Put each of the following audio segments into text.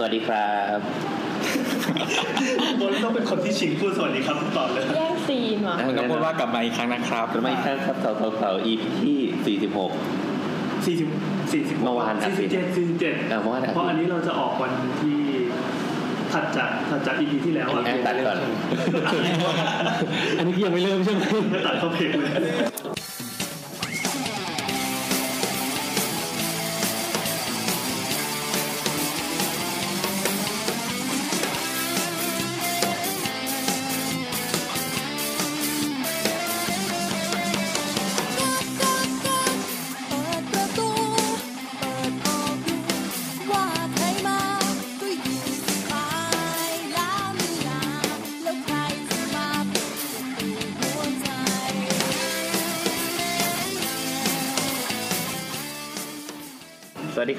สวัสดีครับโบนต้องเป็นคนที่ชิงพูดสวัสดีครับก่อนเลยแย่งซีนว่ะมันก็พูดว่ากลับมาอีกครั้งนะครับกลับมาอีกครั้งครับเสาเสาเสา EP ที่46สี่สิบสี่สิบเมื่อวานอัดสี่ผิสิดบเจ็ดสี่สิบเจ็ดอะเมื่อวานอัดผิดเพราะอันนี้เราจะออกวันที่ถัดจากถัดจาก EP ที่แล้วอันนี้ตัดก่อนอันนี้พี่ยังไม่เริ่มใช่ไหมไม่ตัดเข้าเพลงเลย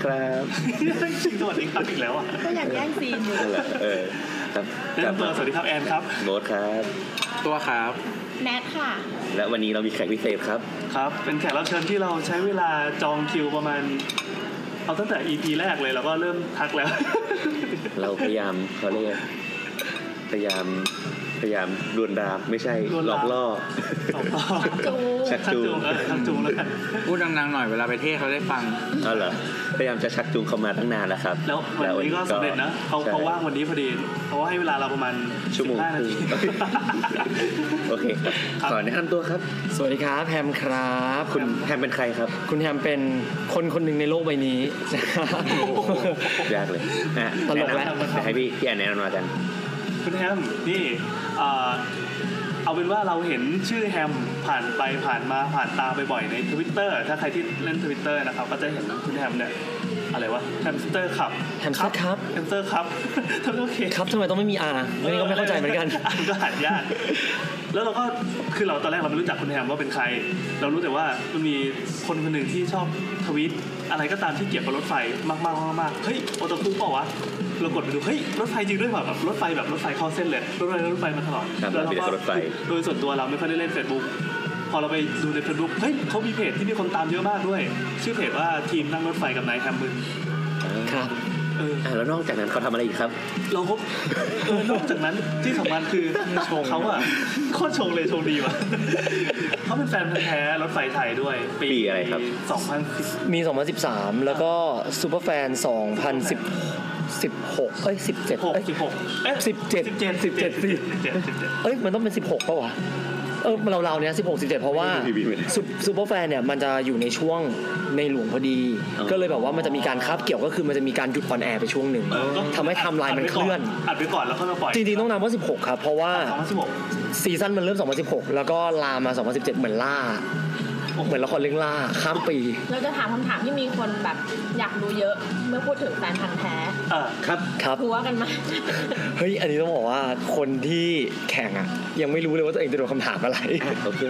ครับชิงสวัสดีครับอีกแล้วอะก็อยากแย่งซีนอยู่นั่นแหละเออครับแนะนำตัวสวัสดีครับแอนครับโบ๊ทครับ ตัวครับแนทค่ะ และวันนี้เรามีแขกพิเศษครับ ครับ เป็นแขกรับเชิญที่เราใช้เวลาจองคิวประมาณ เอาตั้งแต่ EP แรกเลยเราก็เริ่มทักแล้ว เราพยายามเขาเรียกพยายาม พยายามดวนรามไม่ใช่ลวนหลลามอกล่อสองต่อจูชักชักจูจูงงเออชักจูงแล้วกันพูดดังๆหน่อยเวลาไปเทศเขาได้ฟังเอาเหรอพยายามจะชักจูงเขามาตั้งนานแล้วครับ แล้ววันนี้ก็สำเร็จนะเขาใช่เขาว่างวันนี้พอดีเขาให้เวลาเราประมาณชั่วโมง15นาทีครึ่งโอเคครับครับขอแนะนำตัวครับ สวัสดีครับแฮมครับ คุณแฮมเป็นใครครับ คุณแฮมเป็นคนคนหนึ่งในโลกใบนี้ยากเลยอะตลกแล้วแนะนำเดี๋ยวให้พี่พี่แอนแนะนำมากัน คุณแฮมนี่เอ่อเอาเป็นว่าเราเห็นชื่อแฮมผ่านไปผ่านมาผ่านตาไปบ่อยในทวิตเตอร์ถ้าใครที่เล่นทวิตเตอร์นะครับก็จะเห็นคุณแฮมเนี่ยอะไรวะแฮมสเตอร์ขับแฮมสเตอร์ครับแฮมสเตอร์ครับทำไมโอเคครับทำไมต้องไม่มีอาอันนี้ก็ไม่เข้าใจเหมือนกันอ่านก็อ่านยากแล้วเราก็คือเราตอนแรกเราไม่รู้จักคุณแฮมว่าเป็นใคร เรารู้แต่ว่ามันมีคนคนหนึ่งที่ชอบทวีตอะไรก็ตามที่เกี่ยวกับรถไฟมากๆมากๆเฮ้ยโอตาคุเปล่าวะ เรากดไปดูเฮ้ยรถไฟจริงด้วยแบบรถไฟแบบรถไฟเข้าเส้นเลยรถไฟรถไฟมาตลอดครับแล้วเรามีแต่ก็รถไฟโดยส่วนตัวเราไม่ค่อยได้เล่น Facebook พอเราไปดูใน Facebook เฮ้ยเขามีเพจที่มีคนตามเยอะมากด้วย ชื่อเพจว่าทีมนั่งรถไฟกับนายแฮมมึงครับเอออะแล้วนอกจากนั้นเขาทำอะไรอีกครับ เราก็เออนอกจากนั้นที่สำคัญคือเขาอะโคตรชงเลยชงดีว่ะเขาเป็นแฟนพันธุ์แท้รถไฟไทยด้วย ปีอะไรครับ 2010 มี 2013 แล้วก็ซูเปอร์แฟน 2010 16 เอ้ย 17 6เอ้ย16เอ๊ะ17 17 17 17เอ้ย มันต้องเป็น 16ป่าวะ เออเราเราๆเนี้ย16 17 เพราะว่าไม่ได้ซูซูเปอร์แฟนเนี่ยมันจะอยู่ในช่วงในหลวงพอดี อ๋อ ก็เลยแบบว่ามันจะมีการคาบเกี่ยวก็คือมันจะมีการหยุด on air ไปช่วงหนึ่งเออก็ทำให้ไทม์ไลน์มันเคลื่อน อัดไปก่อนแล้วก็มาปล่อยจริงๆต้องนับว่า 16 ครับ เพราะว่า2016 season มันเริ่ม 2016 แล้วก็ลามมา 2017 เหมือนล่าเหมือนละครเรื่องล่าข้ามปี เราจะถามคำถามที่มีคนแบบอยากดูเยอะ เมื่อพูดถึงแฟนพันธ์แท้เออครับครับ หัวกันไหมเฮ้ย อันนี้ต้องบอกว่าคนที่แข่งอะ ยังไม่รู้เลยว่าตัวเองจะโดนคำถามอะไร โอเค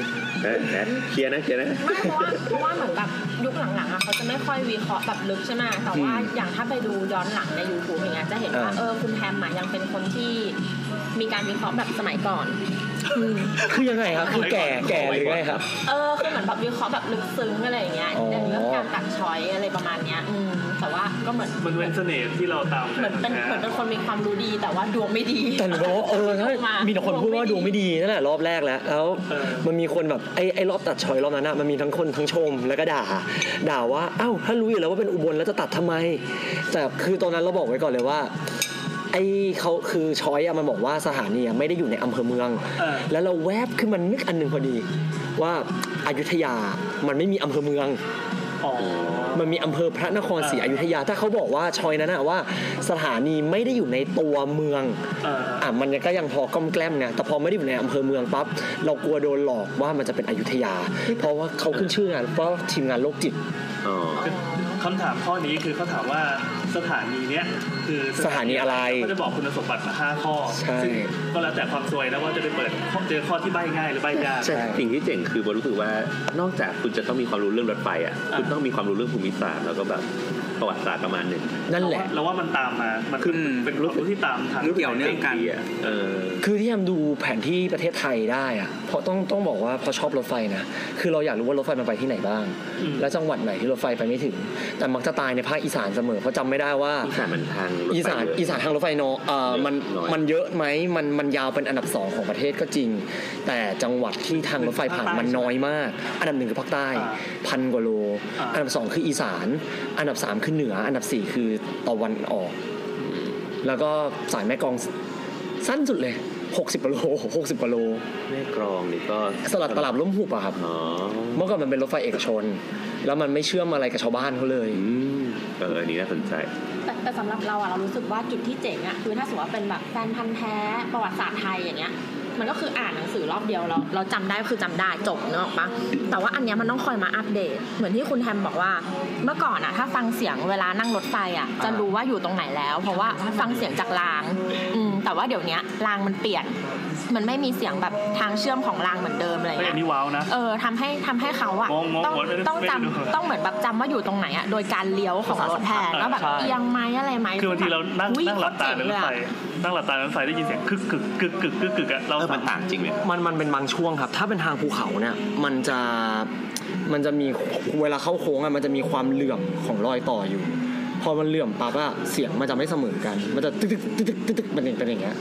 นะนะเคลียร์นะเคลียร์นะ ไม่เพราะว่าเพราะว่าเหมือนแบบยุคหลังๆอะเขาจะไม่ค่อยวิเคราะห์แบบลึกใช่ไหมแต่ว่าอืมอย่างถ้าไปดูย้อนหลังใน YouTube อย่างเงี้ยจะเห็นว่าอ่า เออคุณแฮมอะยังเป็นคนที่มีการวิเคราะห์แบบสมัยก่อน คือยังไงครับคือแก่แก่หรือไงครับเออคือเหมือนแบบวิเคราะห์แบบลึกซึ้งอะไรอย่างเงี้ยอ๋ออย่างเรื่องการตัดช้อยอะไรประมาณเนี้ยอืมแต่ว่าก็เหมือนมันเป็นเสน่ห์ที่เราตามเหมือนเป็นเหมือนเป็นคนมีความรู้ดีแต่ว่าดวงไม่ดีแต่หนูบอกว่าเออถ้ามามีแต่คนพูดว่าดวงไม่ดีนั่นแหละรอบแรกแล้วแล้วเออมันมีคนแบบไอ้ไอ้รอบตัดชอยรอบนั้นอะมันมีทั้งคนทั้งชมแล้วก็ด่า ด่าว่าอ้าวถ้ารู้อยู่แล้วว่าเป็นอุบลแล้วจะตัดทำไม แต่คือตอนนั้นเราบอกไว้ก่อนเลยว่า ไอ้เขาคือชอยอะมันบอกว่าสถานีอะไม่ได้อยู่ในอำเภอเมืองเออแล้วเราแวบขึ้นมานึกอันหนึ่งพอดี ว่าอายุทยามันไม่มีอำเภอเมืองอ๋อมันมีอำเภอพระนครศรีอยุธยา ถ้าเขาบอกว่าชอยนั้นนะว่า สถานีไม่ได้อยู่ในตัวเมืองเอออะมันก็ยังพอก้อมแกล้มไงแต่พอไม่ได้อยู่ในอำเภอเมืองปั๊บเรากลัวโดนหลอกว่ามันจะเป็นอยุธยา เพราะว่าเขาขึ้นชื่อไงเพราะทีมงานโรคจิตอ๋อคำถามข้อนี้คือเขาถามว่า สถานีเนี้ยคือสถานีอะไรก็จะบอกคุณสมบัติมาห้าข้อใช่ซึ่งก็แล้วแต่ความซวยนะว่าจะไปเปิดข้อเจอข้อที่ใบง่ายหรือใบยากใช่สิ่งที่เจ๋งคือบรู้สึกว่านอกจากคุณจะต้องมีความรู้เรื่องรถไฟอะอะคุณต้องมีความรู้เรื่องภูมิศาสตร์แล้วก็แบบประวัติศาสตร์ประมาณหนึ่งนั่นแหละเราว่ามันตามมามันคืออืมเป็นรู้ที่ตามทางรู้เกี่ยวเนื่องกันดีอะเออคือที่ทำดูแผนที่ประเทศไทยได้อะเพราะต้องต้องบอกว่าเพราะชอบรถไฟนะคือเราอยากรู้ว่ารถไฟมันไปที่ไหนบ้างอืมและจังหวัดไหนที่รถไฟไปไม่ถึง แต่มักจะตายในภาคอีสานเสมอเพราะจำไม่ได้ได้ว่าอีสานมันทางรถไฟอีสานเยะอีสานทางรถไฟเนอะเอ่อมันน้อยมันเยอะไหมมันมันยาวเป็นอันดับสองของประเทศก็จริง แต่จังหวัดที่ทางรถไฟผ่านมันน้อยมาก อันดับหนึ่งคือภาคใต้อ่าพันกว่าโลอ่าอันดับสองคืออีสาน อันดับสามคือเหนือ อันดับสี่คือตะวันออก แล้วก็สายแม่กลองสั้นสุดเลย60กว่าโล60กว่าโลแม่กรองนี่ก็สลัดตลับล้มหุบอะครับอ๋อเมื่อก่อนมันเป็นรถไฟเอกชน แล้วมันไม่เชื่อมอะไรกับชาวบ้านเขาเลยอืมเอออันนี้น่าสนใจ แต่แต่สำหรับเราอะเรารู้สึกว่าจุดที่เจ๋งอะคือถ้าสมมติว่าเป็นแบบแฟนพันธ์แท้ประวัติศาสตร์ไทยอย่างเงี้ย มันก็คืออ่านหนังสือรอบเดียวเราเราจำได้ก็คือจำได้จบเนกอะปะแต่ว่าอันเนี้ยมันต้องคอยมาอัปเดต เหมือนที่คุณแฮมบอกว่า เมื่อก่อนอะถ้าฟังเสียงเวลานั่งรถไฟอะจะรู้ว่าอยู่ตรงไหนแล้ว เพราะว่าฟังเสียงจากรางอืมแต่ว่าเดี๋ยวเนี้ยรางมันเปลี่ยน มันไม่มีเสียงแบบทางเชื่อมของรางเหมือนเดิมอะไรเฮ้ยเงี้อัยนนี้ว้าวนะเออทำให้ทำให้เขาอะมองมองต้องหัวไม่ได้ต้องไม่ได้จำดูต้องเหมือนแบบจำว่าอยู่ตรงไหนอะโดยการเลี้ยวของรถแทนแล้วแบบใช่เอียงไหมอะไรไหมคือบางทีเรานั่งอุ๊ยนั่งหลับตาในรถไฟโคตรเจ๋งเลยอะนั่งหลับตาในรถไฟได้ยินเสียงกึกกึกกึกกึกกึกกึกอะเราเออมันต่างจริงไหมมันมันเป็นบางช่วงครับ ถ้าเป็นทางภูเขาเนี่ยมันจะมันจะมีเวลาเข้าโค้งอะมันจะมีความเหลื่อมของรอยต่ออยู่ พอมันเหลื่อมปั๊บอะเสียงมันจะไม่เสมอกัน มันจะตึกตึกตึกตึกตึกตึกเป็นอย่างเป็นอย่างเงี้ย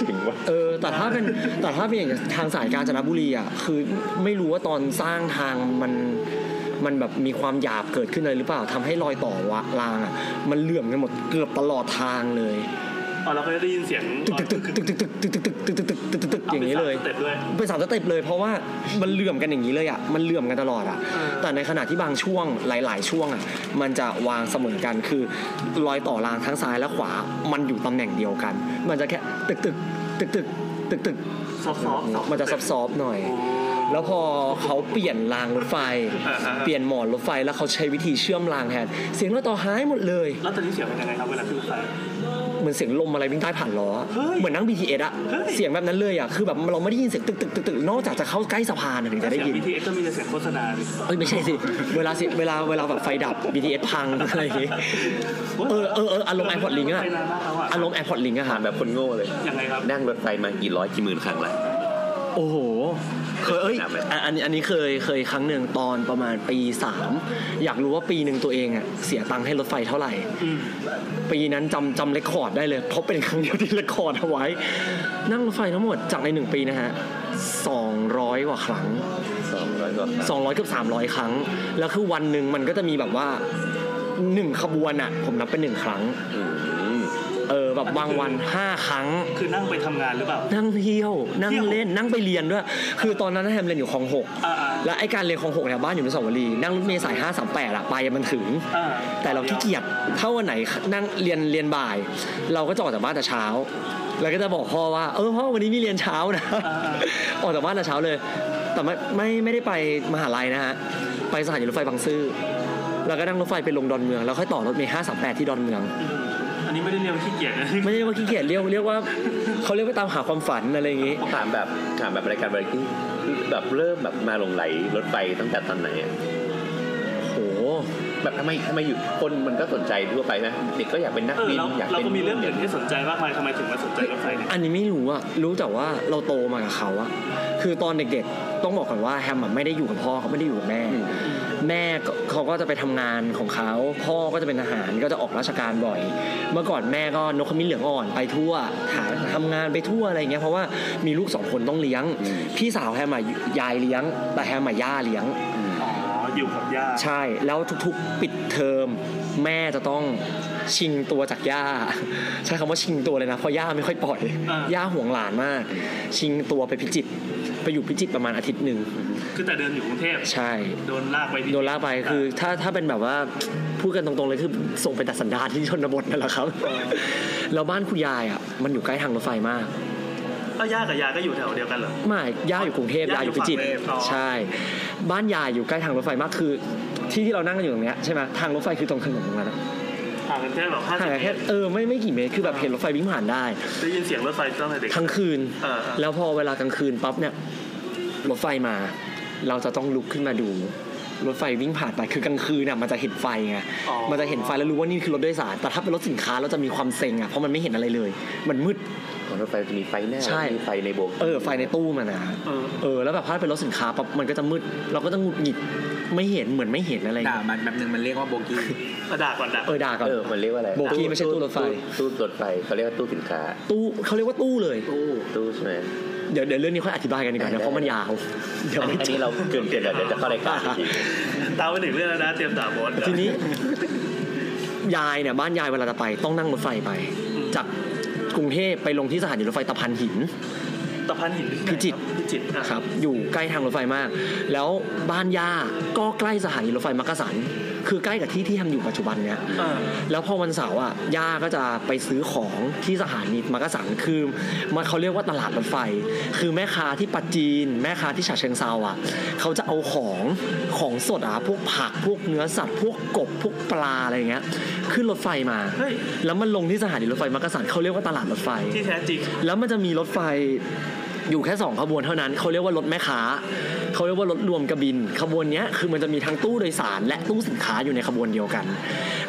จริงวะเออแต่ถ้าเป็นแต่ถ้าเป็นอย่างทางสายกาญจนบุรีอะคือไม่รู้ว่าตอนสร้างทางมันมันแบบมีความหยาบเกิดขึ้นเลยหรือเปล่าทำให้รอยต่อวะรางอะมันเหลื่อมกันหมดเกือบตลอดทางเลย อ๋อเราก็จะได้ยินเสียงตึกตึกตึกตึกตึกตึกตึกตึกตึกตึกตึกตึกตึกตึกอย่างนี้เลยเป็นสามสเต็ปเลย เพราะว่ามันเหลื่อมกันอย่างนี้เลยอะมันเหลื่อมกันตลอดอะแต่ในขณะที่บางช่วงหลาย ๆ ช่วงอะมันจะวางเสมอกันคือรอยต่อรางทั้งซ้ายและขวามันอยู่ตำแหน่งเดียวกัน มันจะแค่ตึกตึกตึกตึกตึกตึกซอฟต์ๆมันจะซับซอฟๆหน่อยแล้วพอเขาเปลี่ยนรางรถไฟ เปลี่ยนหมอนรถไฟแล้วเขาใช้วิธีเชื่อมรางแทน เสียงรอยต่อหายหมดเลย แล้วตอนนี้เสียงเป็นยังไงครับเวลาขึ้นรถไฟ เหมือนเสียงลมอะไรวิ่งใต้ผ่านล้อเฮ้ยเหมือนนั่ง BTS อะเฮ้ยเสียงแบบนั้นเลยอะคือแบบเราไม่ได้ยินเสียงตึกตึกตึกตึกนอกจากจะเข้าใกล้สะพานอะถึงจะได้เสียงยิน BTS ก็มีแต่เสียงโฆษณาดิเอ้ยไม่ใช่สิเวลาสิเวลาเวลาแบบไฟดับ BTS พังอะไรอย่างงี้เออเออเอออารมณ์ AirPods Link อะไปนานมากแล้วอะอารมณ์ AirPods Link อะถาค่ะมแบบคนโง่เลยยังไงครับนั่งรถไฟมากี่ร้อยกี่หมื่นครั้งละโอ้โห เคยเอ้ยถามไหมอันอันนี้อันนี้เคยเคยครั้งหนึ่งตอนประมาณปีสามอยากรู้ว่าปีหนึ่งตัวเองอะเสียตังค์ให้รถไฟเท่าไหร่อืมปีนั้นจำจำเรคคอร์ดได้เลย เพราะเป็นครั้งเดียวที่เรคคอร์ดเอาไว้ นั่งรถไฟทั้งหมดจากในหนึ่งปีนะฮะสองร้อยกว่าครั้งสองร้อยกว่าครั้งสองร้อยเกือบสามร้อยครั้ง แล้วคือวันหนึ่งมันก็จะมีแบบว่าหนึ่งขบวนอะ ผมนับเป็นหนึ่งครั้งอืม เออแบบบางวันห้าครั้ง คือนั่งไปทำงานหรือเปล่า นั่งเที่ยว นั่งเล่น นั่งไปเรียนด้วย คือตอนนั้นแฮมเรียนอยู่คลองหกอ่าอ่าแล้วไอ้การเรียนคลองหกเนี่ยบ้านอยู่ในสระบุรีนั่งรถเมล์สายห้าสามแปดอะไปอะมันถึงอ่าแต่เราขี้เกียจถ้าวันไหนนั่งเรียนเรียนบ่าย เราก็จะออกจากบ้านแต่เช้าแล้วก็จะบอกพ่อว่า เออพ่อวันนี้มีเรียนเช้านะออกจากบ้านแต่เช้าเลย แต่ไม่ไม่ไม่ได้ไปมหาลัยนะฮะไปสถานีรถไฟบางซื่อแล้วก็นั่งรถไฟไปลงดอนเมือง แล้วค่อยต่อรถเมล์ห้าสามแปดที่ดอนเมืองอั นนี้ไม่ได้เรียกว่าขี้เกียจนะไม่ใช่ว่าขี้เกียจเรียกเรียกว่าเขาเรียกว่าตามหาความฝันอะไรอย่างงี้ถามแบบถามแบบรายการบริกี้แบบเริ่มแบบมาหลงไหลรถไฟตั้งแต่ตอนไหนอะโห แบบทำไมทำไมอยู่คนมันก็สนใจทั่วไปไหมเด็กก็อยากเป็นนักเออบินเราอยากเราเป็นก็มีเรื่องอื่นที่สนใจมากมายทำไมถึงมาสนใจรถไฟเนี่ยอันนี้ไม่รู้อะรู้แต่ว่าเราโตมากับเขาอะคือตอนเด็กๆต้องบอกก่อนว่าแฮมอะไม่ได้อยู่กับพ่อเขาไม่ได้อยู่กับแม่อืมแม่ก็เขาก็จะไปทำงานของเขาพ่อก็จะเป็นทหารก็จะออกราชการบ่อย เมื่อก่อนแม่ก็นกขมิ้นเหลืองอ่อนไปทั่วหาทำงานไปทั่วอะไรเงี้ยเพราะว่ามีลูกสองคนต้องเลี้ยงอืมพี่สาวแฮมอะยายเลี้ยง แต่แฮมอะย่าเลี้ยง อ๋ออยู่กับย่าใช่ แล้วทุกๆปิดเทอม แม่จะต้องชิงตัวจากย่า ใช้คำว่าชิงตัวเลยนะเพราะย่าไม่ค่อยปล่อยอ่าย่าห่วงหลานมาก ชิงตัวไปพิจิตรไปอยู่พิจิตรประมาณอาทิตย์หนึ่งคือแต่เดินอยู่กรุงเทพใช่ โดนลากไปที่โดนลากไปคือถ้าถ้าเป็นแบบว่าพูดกันตรงๆเลยคือส่งไปตัดสันดานที่ชนบทนั่นแหละครับแล้วบ้านคุณยายอะมันอยู่ใกล้ทางรถไฟมากเอาย่ากับยายก็อยู่แถวเดียวกันเหรอไม่ย่าอยู่กรุงเทพย่าย่าออยู่ยู่พิจิตรฝั่งเลยอ๋อใช่ บ้านยายอยู่ใกล้ทางรถไฟมากคือ ที่ที่เรานั่งกันอยู่ตรงเนี้ยใช่ไหมทางรถไฟคือตรงถนนตรงนั้นอะห่างกันแค่แบบห้าห่างสิบกันเมแค่ตรเออไม่ไม่กี่เมตรคือแบบเห็นรถไฟวิ่งผ่านได้ ได้ยินเสียงรถไฟตั้งแต่เด็ก ทั้งคืนเออเออ แล้วพอเวลากลางคืนปั๊บเนี่ยรถไฟมา เราจะต้องลุกขึ้นมาดู รถไฟวิ่งผ่านไปคือกลางคืนน่ะมันจะเห็นไฟไงอ๋อ มันจะเห็นไฟแล้วรู้ว่านี่คือรถโดยสารแต่ถ้าเป็นรถสินค้าเราจะมีความเซ็งอะเพราะมันไม่เห็นอะไรเลย มันมืด รรถไฟจะมีไฟหน้าใช่ มีไฟในโบกเออไฟในตู้มันนะเออเออแล้วแบบถ้าเป็นรถสินค้าปั๊บมันก็จะมืด เราก็จะหงุดหงิดไม่เห็นเหมือนไม่เห็นอะไรด่าเงี้ยมันแบบนึงมันเรียกว่าโบกี้มาด่าก่อนด่า เออด่าก่อน เออมันเรียกว่าอะไรโบกี้ไม่ใช่ตู้รถไฟ ตู้รถไฟเขาเรียกว่าตู้สินค้า ตู้เขาเรียกว่าตู้เลย ตู้ใช่ไหม เดี๋ยวเดี๋ยวเรื่องนี้ค่อยอธิบายกันดีกว่าได้ นะเพราะมันยาวเดี๋ยวอันไม่นี้อันจนี้บเราเกินเกินเดี๋ยวจะเข้ารายการอีกทีตามไปหนึ่งเรื่องแล้วนะ เตรียมด่าบอส ทีนี้ ยายเนี่ยบ้านยายเวลาจะไปต้องนั่งรถไฟไปจาก กรุงเทพไปลงที่สถานีรถไฟตะพานหิน ตะพันหินที่ไหนพิจิตรพิจิตรอะครับ อยู่ใกล้ทางรถไฟมาก แล้วบ้านย่าก็ใกล้สถานีรถไฟมักกะสัน คือใกล้กับที่ที่ทำอยู่ปัจจุบันเนี้ยอ่า แล้วพอวันเสาร์อะย่าก็จะไปซื้อของที่สถานีมักกะสันคือมันเขาเรียกว่าตลาดรถไฟ คือแม่ค้าที่ปัจจีน แม่ค้าที่ฉะเชิงเซาอะเขาจะเอาของของสดอะพวกผักพวกเนื้อสัตว์พวกกบพวกปลาอะไรอย่างเงี้ยขึ้นรถไฟมา เฮ้ย แล้วมันลงที่สถานีรถไฟมักกะสันเขาเรียกว่าตลาดรถไฟ ที่แท้จริง แล้วมันจะมีรถไฟ อยู่แค่สองขบวนเท่านั้นเขาเรียกว่ารถแม่ค้าเขาเรียกว่ารถรวมกระบิน ขบวนนี้คือมันจะมีทั้งตู้โดยสาร และตู้สินค้าอยู่ในขบวนเดียวกัน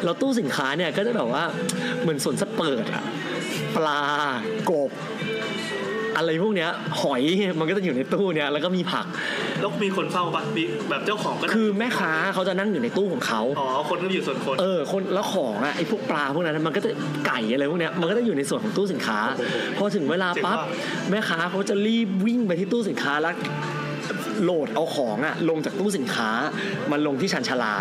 แล้วตู้สินค้าเนี่ยก็จะแบบว่าเหมือนสวนสัตว์เปิดอะปลากบ อะไรพวกเนี้ยหอยมันก็จะอยู่ในตู้เนี้ยแล้วก็มีผักแล้วมีคนเฝ้าปะมีแบบเจ้าของก็คือแม่ค้าเขาจะนั่งอยู่ในตู้ของเขาอ๋อคนก็อยู่ส่วนคน เออคนแล้วของอะไอ้พวกปลาพวกนั้นมันก็จะไก่อะไรพวกเนี้ยมันก็จะอยู่ในส่วนของตู้สินค้า พอถึงเวลาปั๊บแม่ค้าเขาจะรีบวิ่งไปที่ตู้สินค้าแล้วโหลดเอาของอะลงจากตู้สินค้ามันลงที่ชันชาลา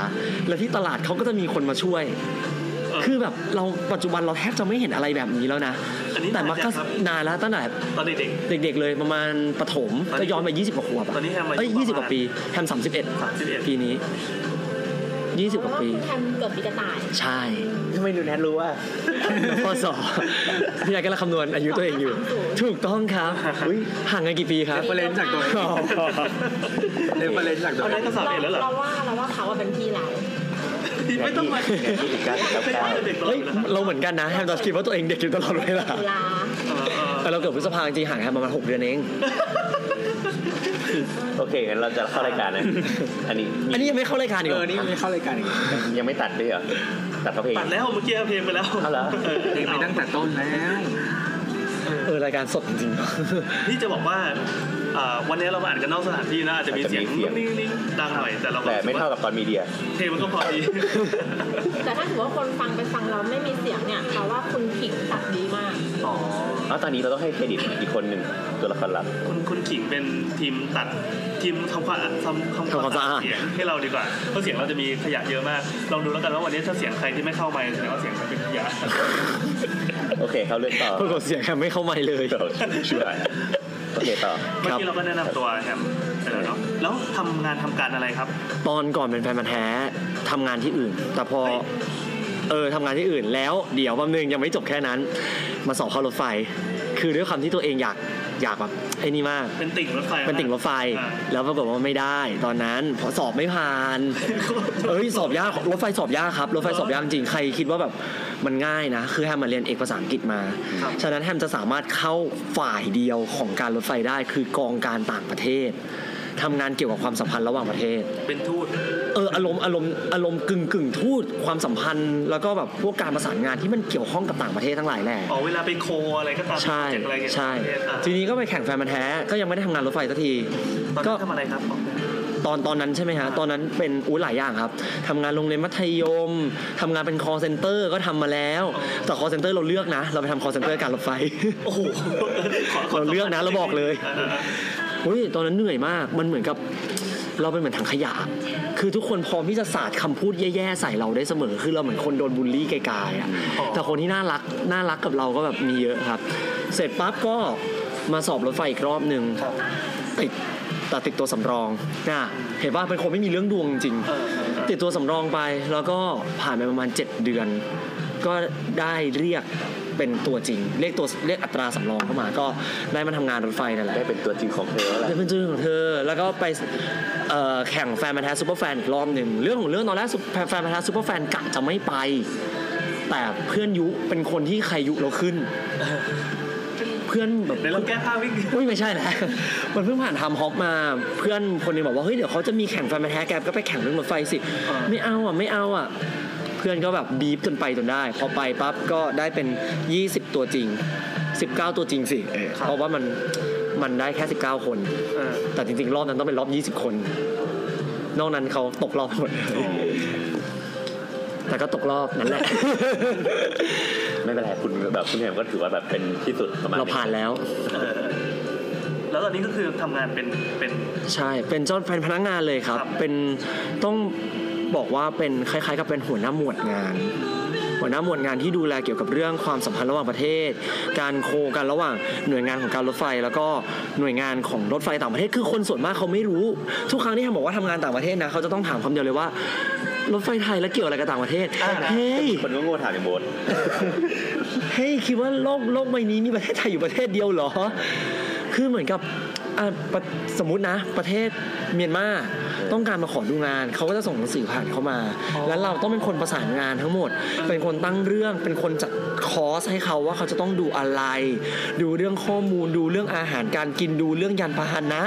แล้วที่ตลาดเขาก็จะมีคนมาช่วยเออ คือแบบเราปัจจุบันเราแทบจะไม่เห็นอะไรแบบนี้แล้วนะ อันนี้แต่มันก็นานยังครับนานแล้วตั้งแต่ตอนเด็กเด็กๆเลยประมาณประถมตอนนี้ก็ย้อนไป20กว่าขวบะตอนนี้แฮมอายุเอ้ยประมาณ20กว่าปีแฮม31 31ปีนี้20กว่าปีแทนเกิดปีกระต่าย ใช่ทำไมดูแนทรู้ว่าพศพี่ยายกำลังคำนวณอายุตัวเองอยู่ ถูกต้องครับอุ๊ยห่างกันกี่ปีครับเรฟเฟรนซ์จากตัวเองอ๋อเรฟเฟรนซ์จากตัวเอาเอได้งก็สามเอ็ดแล้วเหรอเราว่าเราว่าเขาอะเป็นพี่เรา ไม่ต้องมาไงที่อีกเก้าสิบเก้าเก้าเด็กๆเฮ้ยเลยนะเราเหมือนกันนะแฮมจะคิดว่าตัวเองเด็กอยู่ตลอดเวลาตุลาแต่เราเกิดพฤษภาจริงๆห่างกันประมาณ6เดือนเองโอเคงั้นเราจะเข้ารายการนะอันนี้มีอันนี้ยังไม่เข้ารายการอีกเอเหรออนี่ไม่เข้ารายการอีกยังไม่ตัดด้วยเหรอตัดเขาเพลงตัดแล้วเมื่อกี้เอาเพลงไปแล้วเอาเหรอเพลงไปตั้งแต่ต้นแล้วเออรายการสดจริงๆนี่จะบอกว่าอ่า วันนี้เรามาอ่านกันนอกสถานที่นะอาจจะมีเสียงอาจจะมีเสียงนิ่งๆดังหน่อยแต่เราก็แต่ไม่เท่ากับตอนมีเดียเพลงมันก็พอดี แต่ถ้าถือว่าคนฟังไปฟังเราไม่มีเสียงเนี่ยเราว่าคุณขิงตัดดีมากอ๋อแล้วตอนนี้เราต้องให้เครดิตอีกคนหนึ่งตัวละครหลักคุณคุณขิงเป็นทีมตัดทีมทำความทำทำความสะอาดเสียงให้เราดีกว่าเพราะเสียงเราจะมีขยะเยอะมากลองดูแล้วกันว่าวันนี้ถ้าเสียงใครที่ไม่เข้าไมค์แสดงว่าเสียงเขาเป็นขยะโอเคเขาเลือกต่อปรากฏเสียงแฮมไม่เข้าไม่เลยช่วย โอเคต่อ เมื่อกี้เราก็แนะนำตัวแฮมไปแล้วเนาะแล้วทำงานทำการอะไรครับ ตอนก่อนเป็นแฟนมาแท้ทำงานที่อื่น แต่พอ เฮ้ย เออทำงานที่อื่นแล้วเดี๋ยวแป๊บนึงยังไม่จบแค่นั้น มาสอบเข้ารถไฟ คือด้วยความที่ตัวเองอยากอยากแบบไอ้นี่มาก เป็นติ่งรถไฟเป็นติ่งรถไฟ อ่าแล้วปรากฏว่าไม่ได้ตอนนั้นเพราะสอบไม่ผ่าน เอ้ยสอบยากรถไฟสอบยากครับรถไฟสอบยากจริงใครคิดว่าแบบ มันง่ายนะ คือแฮมมาเรียนเอกภาษาอังกฤษมาครับฉะนั้นแฮมจะสามารถเข้าฝ่ายเดียวของการรถไฟได้คือกองการต่างประเทศทำงานเกี่ยวกับความสัมพันธ์ระหว่างประเทศ เป็นทูต เอออารมณ์อารมณ์อารมณ์กึ่งกึ่งทูตความสัมพันธ์ แล้วก็แบบพวกการประสานงานที่มันเกี่ยวข้องกับต่างประเทศทั้งหลายแหละอ๋อเวลาไปโคอะไรก็ตามใช่โปรเจกต์อะไรเกี่ยวกับใช่ประเทศอะทีนี้ก็ไปแข่งแฟนมันธุ์แท้ก็ยังไม่ได้ทำงานรถไฟสักที ตอนก็นั้นทำอะไรครับ ตอนตอนนั้นใช่ไหมฮะตอนนั้นเป็นอุ้ยหลายอย่างครับทำงานโรงเรียนมัธยมทำงานเป็น call center ก็ทำมาแล้วแต่ call center เราเลือกนะ เราไปทำ call center การรถไฟโอ้โหขอขเราเลือกนะเราบอกเลยอ่าอุ้ยตอนนั้นเหนื่อยมากมันเหมือนกับเราเป็นเหมือนถังขยะ คือทุกคนพร้อมที่จะสาดคำพูดแย่ๆใส่เราได้เสมอ คือเราเหมือนคนโดนบูลลี่ไกลๆอะ แต่คนที่น่ารัก น่ารักกับเราก็แบบมีเยอะครับ เสร็จปั๊บก็มาสอบรถไฟอีกรอบหนึ่งครับติด แต่ติดตัวสำรองน่ะเห็นว่าเป็นคนไม่มีเรื่องตัวจริงเออเออเออติดตัวสำรองไปแล้วก็ผ่านไปประมาณ 7 เดือน ก็ได้เรียกเป็นตัวจริง เรียกตัวเรียกอัตราสำรองเข้ามา ก็ได้มาทำงานรถไฟนั่นแหละได้เป็นตัวจริงของเธอแล้วแหละได้เป็นจุดของเธอ แล้วก็ไปเอ่อแข่งแฟนพันธุ์แท้ซูเปอร์แฟนอีกรอบหนึ่งเรื่องของเรื่องตอนแรกซูเปอร์แฟนพันธุ์แท้ซูเปอร์แฟนกะจะไม่ไป แต่เพื่อนยุเป็นคนที่ใครยุเราขึ้นเพื่อนแบบเดี๋ยวเราแก้ผ้าวิ่งอุ้ยไม่ใช่แหละมันเพิ่งผ่านทำฮอปมา เพื่อนคนหนึงบอกว่าเฮ้ยเดี๋ยวเขาจะมีแข่งแฟนมาแท้แกก็ไปแข่งเรื่องรถไฟสิอ่าไม่เอาอะไม่เอาอะ เพื่อนก็แบบบีบจนไปจนได้ พอไปปั๊บก็ได้เป็น 20 ตัวจริง 19 ตัวจริงสิเออครับเพราะว่ามันมันได้แค่ 19 คนเออแต่จริงๆ รอบนั้นต้องเป็นรอบ 20 คน นอกนั้นเขาตกรอบหมดเลย แต่ก็ตกรอบนั่นแหละ ไม่เป็นไรคุณแบบคุณแฮมก็ถือว่าแบบเป็นที่สุดประมาณเราผ่านแล้วเออแล้วตอนนี้ก็คือทำงานเป็นเป็นใช่เป็นเจ้าเป็นพนักงานเลยครับครับ เป็นต้องบอกว่าเป็นคล้ายๆ กับเป็นหัวหน้าหมวดงาน หัวหน้าหมวดงานที่ดูแลเกี่ยวกับเรื่องความสัมพันธ์ระหว่างประเทศ การโคกันระหว่างหน่วยงานของการรถไฟ แล้วก็หน่วยงานของรถไฟต่างประเทศคือคนส่วนมากเขาไม่รู้ ทุกครั้งที่ทำบอกว่าทำงานต่างประเทศนะเขาจะต้องถามคำเดียวเลยว่า รถไฟไทยแล้วเกี่ยวอะไรกับต่างประเทศ เฮ้ย คนก็โง่ถามอย่างโบสเฮ้ยคิดว่าโลกโลกใบนี้มีประเทศไทยอยู่ประเทศเดียวเหรอ คือเหมือนกับอะประ สมมุตินะ ประเทศเมียนมาต้องการมาขอดูงาน เขาก็จะส่งหนังสือผ่านเข้ามา แล้วเราต้องเป็นคนประสานงานทั้งหมด เป็นคนตั้งเรื่องเป็นคนจัดคอร์สให้เขาว่าเขาจะต้องดูอะไร ดูเรื่องข้อมูลดูเรื่องอาหารการกินดูเรื่องยานพาหนะ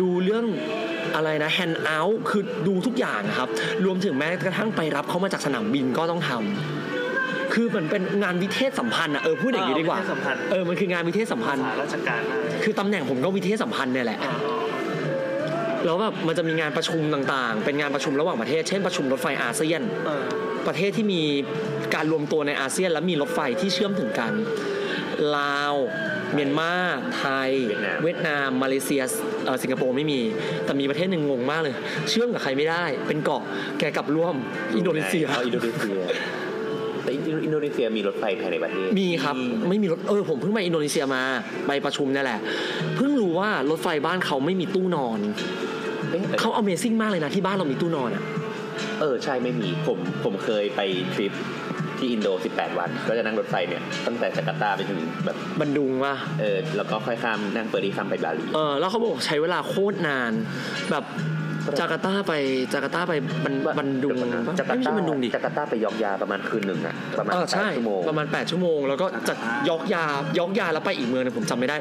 ดูเรื่องอะไรนะแฮนด์เอาท์คือดูทุกอย่างครับ รวมถึงแม้กระทั่งไปรับเขามาจากสนามบินก็ต้องทำ คือมันเป็นงานวิเทศสัมพันธ์อะเออพูดอย่างนี้ดีกว่า วิเทศสัมพันธ์ เออมันคืองานวิเทศสัมพันธ์สายราชการมากคือตำแหน่งผมก็วิเทศสัมพันธ์เนี่ยแหละอ๋อแล้วแบบมันจะมีงานประชุมต่างๆ เป็นงานประชุมระหว่างประเทศ เช่นประชุมรถไฟอาเซียน เออประเทศที่มีการรวมตัวในอาเซียน และมีรถไฟที่เชื่อมถึงกัน ลาว เมียนมา ไทย เวียดนาม มาเลเซียเอ่อสิงคโปร์ไม่มี แต่มีประเทศหนึ่งงงมากเลย เชื่อมกับใครไม่ได้ เป็นเกาะ แกกลับร่วมอินโดนีเซีย เอาอินโดนีเซียแต่ อินโดนีเซียมีรถไฟภายในประเทศมีครับ ไม่มีรถเออผมเพิ่งไปอินโดนีเซียมาไปประชุมเนี่ยแหละ เพิ่งรู้ว่ารถไฟบ้านเขาไม่มีตู้นอนเอ๊ะแต่เขา Amazing มากเลยนะที่บ้านเรามีตู้นอนอะเออใช่ไม่มีผมผมเคยไปทริปที่อินโด 18 วัน ก็จะนั่งรถไฟเนี่ย ตั้งแต่จาการ์ตาไปถึงแบบบันดุงว่ะเออ แล้วก็ค่อยข้ามนั่งเฟอร์รี่ข้ามไปบาหลีเออ แล้วเขาบอกใช้เวลาโคตรนาน แบบ จาการ์ตาไปจาการ์ตาไปบันบันดุงปะจากาไม่ร์ใช่ตาบันดุงดิจาการ์ตาไปยอกยาประมาณคืนหนึ่งอะประมาณเออแปใช่ดชั่วโมงประมาณ8ชั่วโมง แล้วก็จากยอกยายอกยาแล้วไปอีกเมืองหนึงผมจำไม่ได้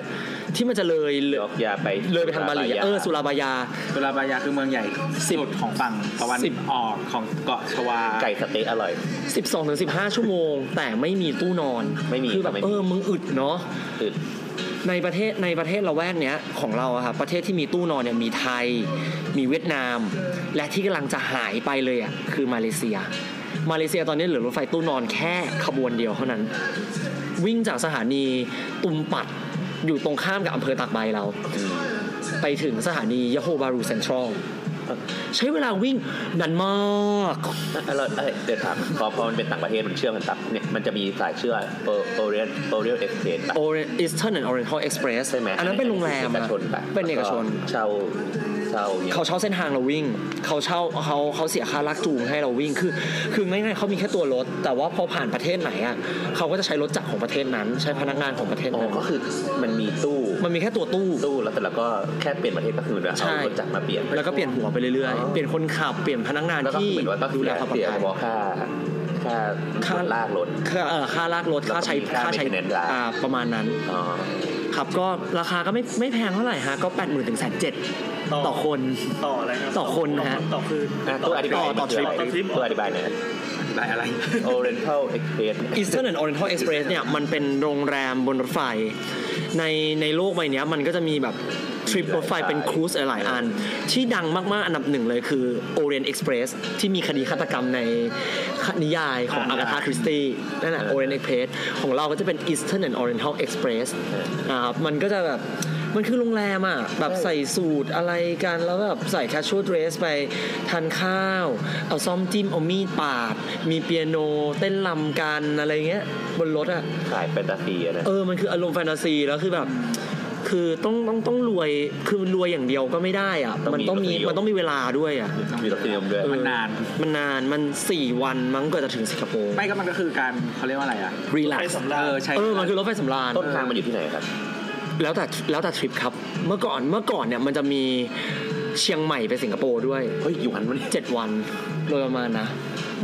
ที่มันจะเลยเลยยอกยาไปเลยไปทางบาหลีอะเออสุราบายาสุราบายาคือเมืองใหญ่สิบสุดของฝั่งตะวันสิบออกของเกาะชวาไก่สะเต๊ะอร่อย 12ถึง15 ชั่วโมง แต่ไม่มีตู้นอนไม่มีคือแบบไม่มีเออมึงอึดเนาะคือ ในประเทศในประเทศละแวกเนี้ยของเราอะครับประเทศที่มีตู้นอนเนี่ยมีไทย มีเวียดนาม และที่กำลังจะหายไปเลยอะคือมาเลเซีย มาเลเซียตอนนี้เหลือรถไฟตู้นอนแค่ขบวนเดียวเท่านั้น วิ่งจากสถานีตุมปัดอยู่ตรงข้ามกับอำเภอตากใบเรา ไปถึงสถานียะโฮบารูเซ็นทรัล ใช้เวลาวิ่งนานมากอร่อยเอ้ยเดี๋ยวถามพอพอมันเป็นต่างประเทศมันเชื่อมกันตับเนี่ยมันจะมีสายเชื่อโอเรียนโอเรียนเอ็กซ์เพรส Orient Eastern and Oriental Express ใช่ไหมอันนั้นเป็นโรงแรมเอกอะชนปะเป็นเอกชนเช่าเช่าเนี่ยเขาเช่าเส้นทางเราวิ่ง เขาเช่าเขาเขาเสียค่าลากจูงให้เราวิ่งคือ คือง่ายๆเขามีแค่ตัวรถ แต่ว่าพอผ่านประเทศไหนอะเขาก็จะใช้รถจักรของประเทศนั้น ใช้พนักงานของประเทศอ๋อนั้นก็คือมันมีตู้มันมีแค่ตัวตู้ตู้แล้วแต่ละก็แค่เปลี่ยนประเทศก็คือเหมือนว่าใช่เอารถจักรมาเปลี่ยนแล้วก็เปลี่ยนหัวไปเรื่อยอ๋อๆเปลี่ยนคนขับเปลี่ยนพนักงานแล้วก็ที่เหมือนว่าก็ดูเสีแลยความปลอเสียดภัยเฉพาะค่าค่าค่าลากรถค่าเอ่อค่าลากรถค่าใช้แล้วก็มีค่าค่าใช้ maintenance ร้านอ่าประมาณนั้นอ๋อ ครับก็ราคาก็ไม่ไม่แพงเท่าไหร่ฮะก็แปดหมื่นถึงแสนเจ็ดต่อคนต่ออะไรครับต่อคนนะฮะต่อคืนอะตัวอธิบายต่อต่อคือทริปอะไรต่อทริปตัวอธิบายหน่อยได้อะไร Oriental Express Eastern and Oriental Express เนี่ยมันเป็นโรงแรมบนรถไฟ ในในโลกใบเนี้ยมันก็จะมีแบบทริปรถไฟเป็นครูซหลายๆอัน ที่ดังมากๆอันดับหนึ่งเลยคือ Orient Express ที่มีคดีฆาตกรรมในนิยายของอากาธาคริสตี้นั่นแหละ Orient Express ของเราก็จะเป็น Eastern and Oriental Express นะครับมันก็จะแบบ มันคือโรงแรมอะแบบใส่สูทอะไรกันแล้วแบบใส่ casual dress ไปทานข้าว เอาซ่อมจิ้มเอามีดปาด มีเปียโน เต้นรำกันอะไรเงี้ย บนรถอะขายแฟนตาซีอะนะเออมันคืออารมณ์แฟนตาซีแล้วคือแบบคือต้องต้องต้องรวยคือรวยอย่างเดียวก็ไม่ได้อะมันต้องมีมันต้องมีเวลาด้วยอะมีรถนิยมด้วยเออมันนานมันนานมันสี่วันมั้งกว่าจะถึงสิงคโปร์ไม่ก็มันก็คือการเขาเรียกว่าอะไรอะรีแลไปกซ์สำราญเออใช่เออมันคือรถไฟสำราญต้นทางมันอยู่ที่ไหนครับ แล้วแต่แล้วแต่ทริปครับ เมื่อก่อนเมื่อก่อนเนี่ยมันจะมีเชียงใหม่ไปสิงคโปร์ด้วยเฮ้ยอยู่หันมันเจ็ดวันโดยประมาณนะ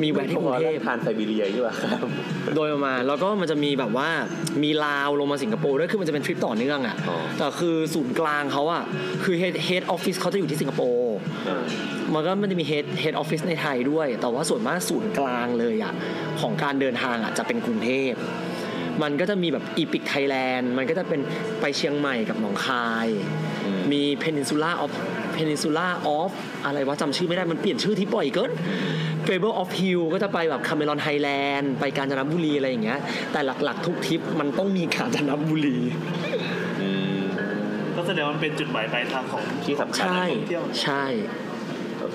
มีแวะที่กรุงเทพทรานส์ไซบีเรียใช่ป่ะครับโดยประมาณแล้วก็มันจะมีแบบว่ามีลาวลงมาสิงคโปร์ด้วยคือมันจะเป็นทริปต่อเนื่องอะอ๋อแต่คือศูนย์กลางเขาอะคือ head head office เขาจะอยู่ที่สิงคโปร์เออมันก็มันจะมี head head office ในไทยด้วย แต่ว่าส่วนมากศูนย์กลางเลยอะของการเดินทางอะจะเป็นกรุงเทพ มันก็จะมีแบบ Epic Thailand มันก็จะเป็นไปเชียงใหม่กับหนองคายอืมมี Peninsula of Peninsula of อะไรวะจำชื่อไม่ได้มันเปลี่ยนชื่อที่บ่อยเกิน Fable of Hill ก็จะไปแบบคาเมรอนไฮแลนด์ไปกาญจนบุรีอะไรอย่างเงี้ย แต่หลักๆ ทุกทริปมันต้องมีกาญจนบุรีอืมก็แสดงว่ามันเป็นจุดหมายปลายทางของที่สำคัญใช่ท่องเที่ยวใช่โอ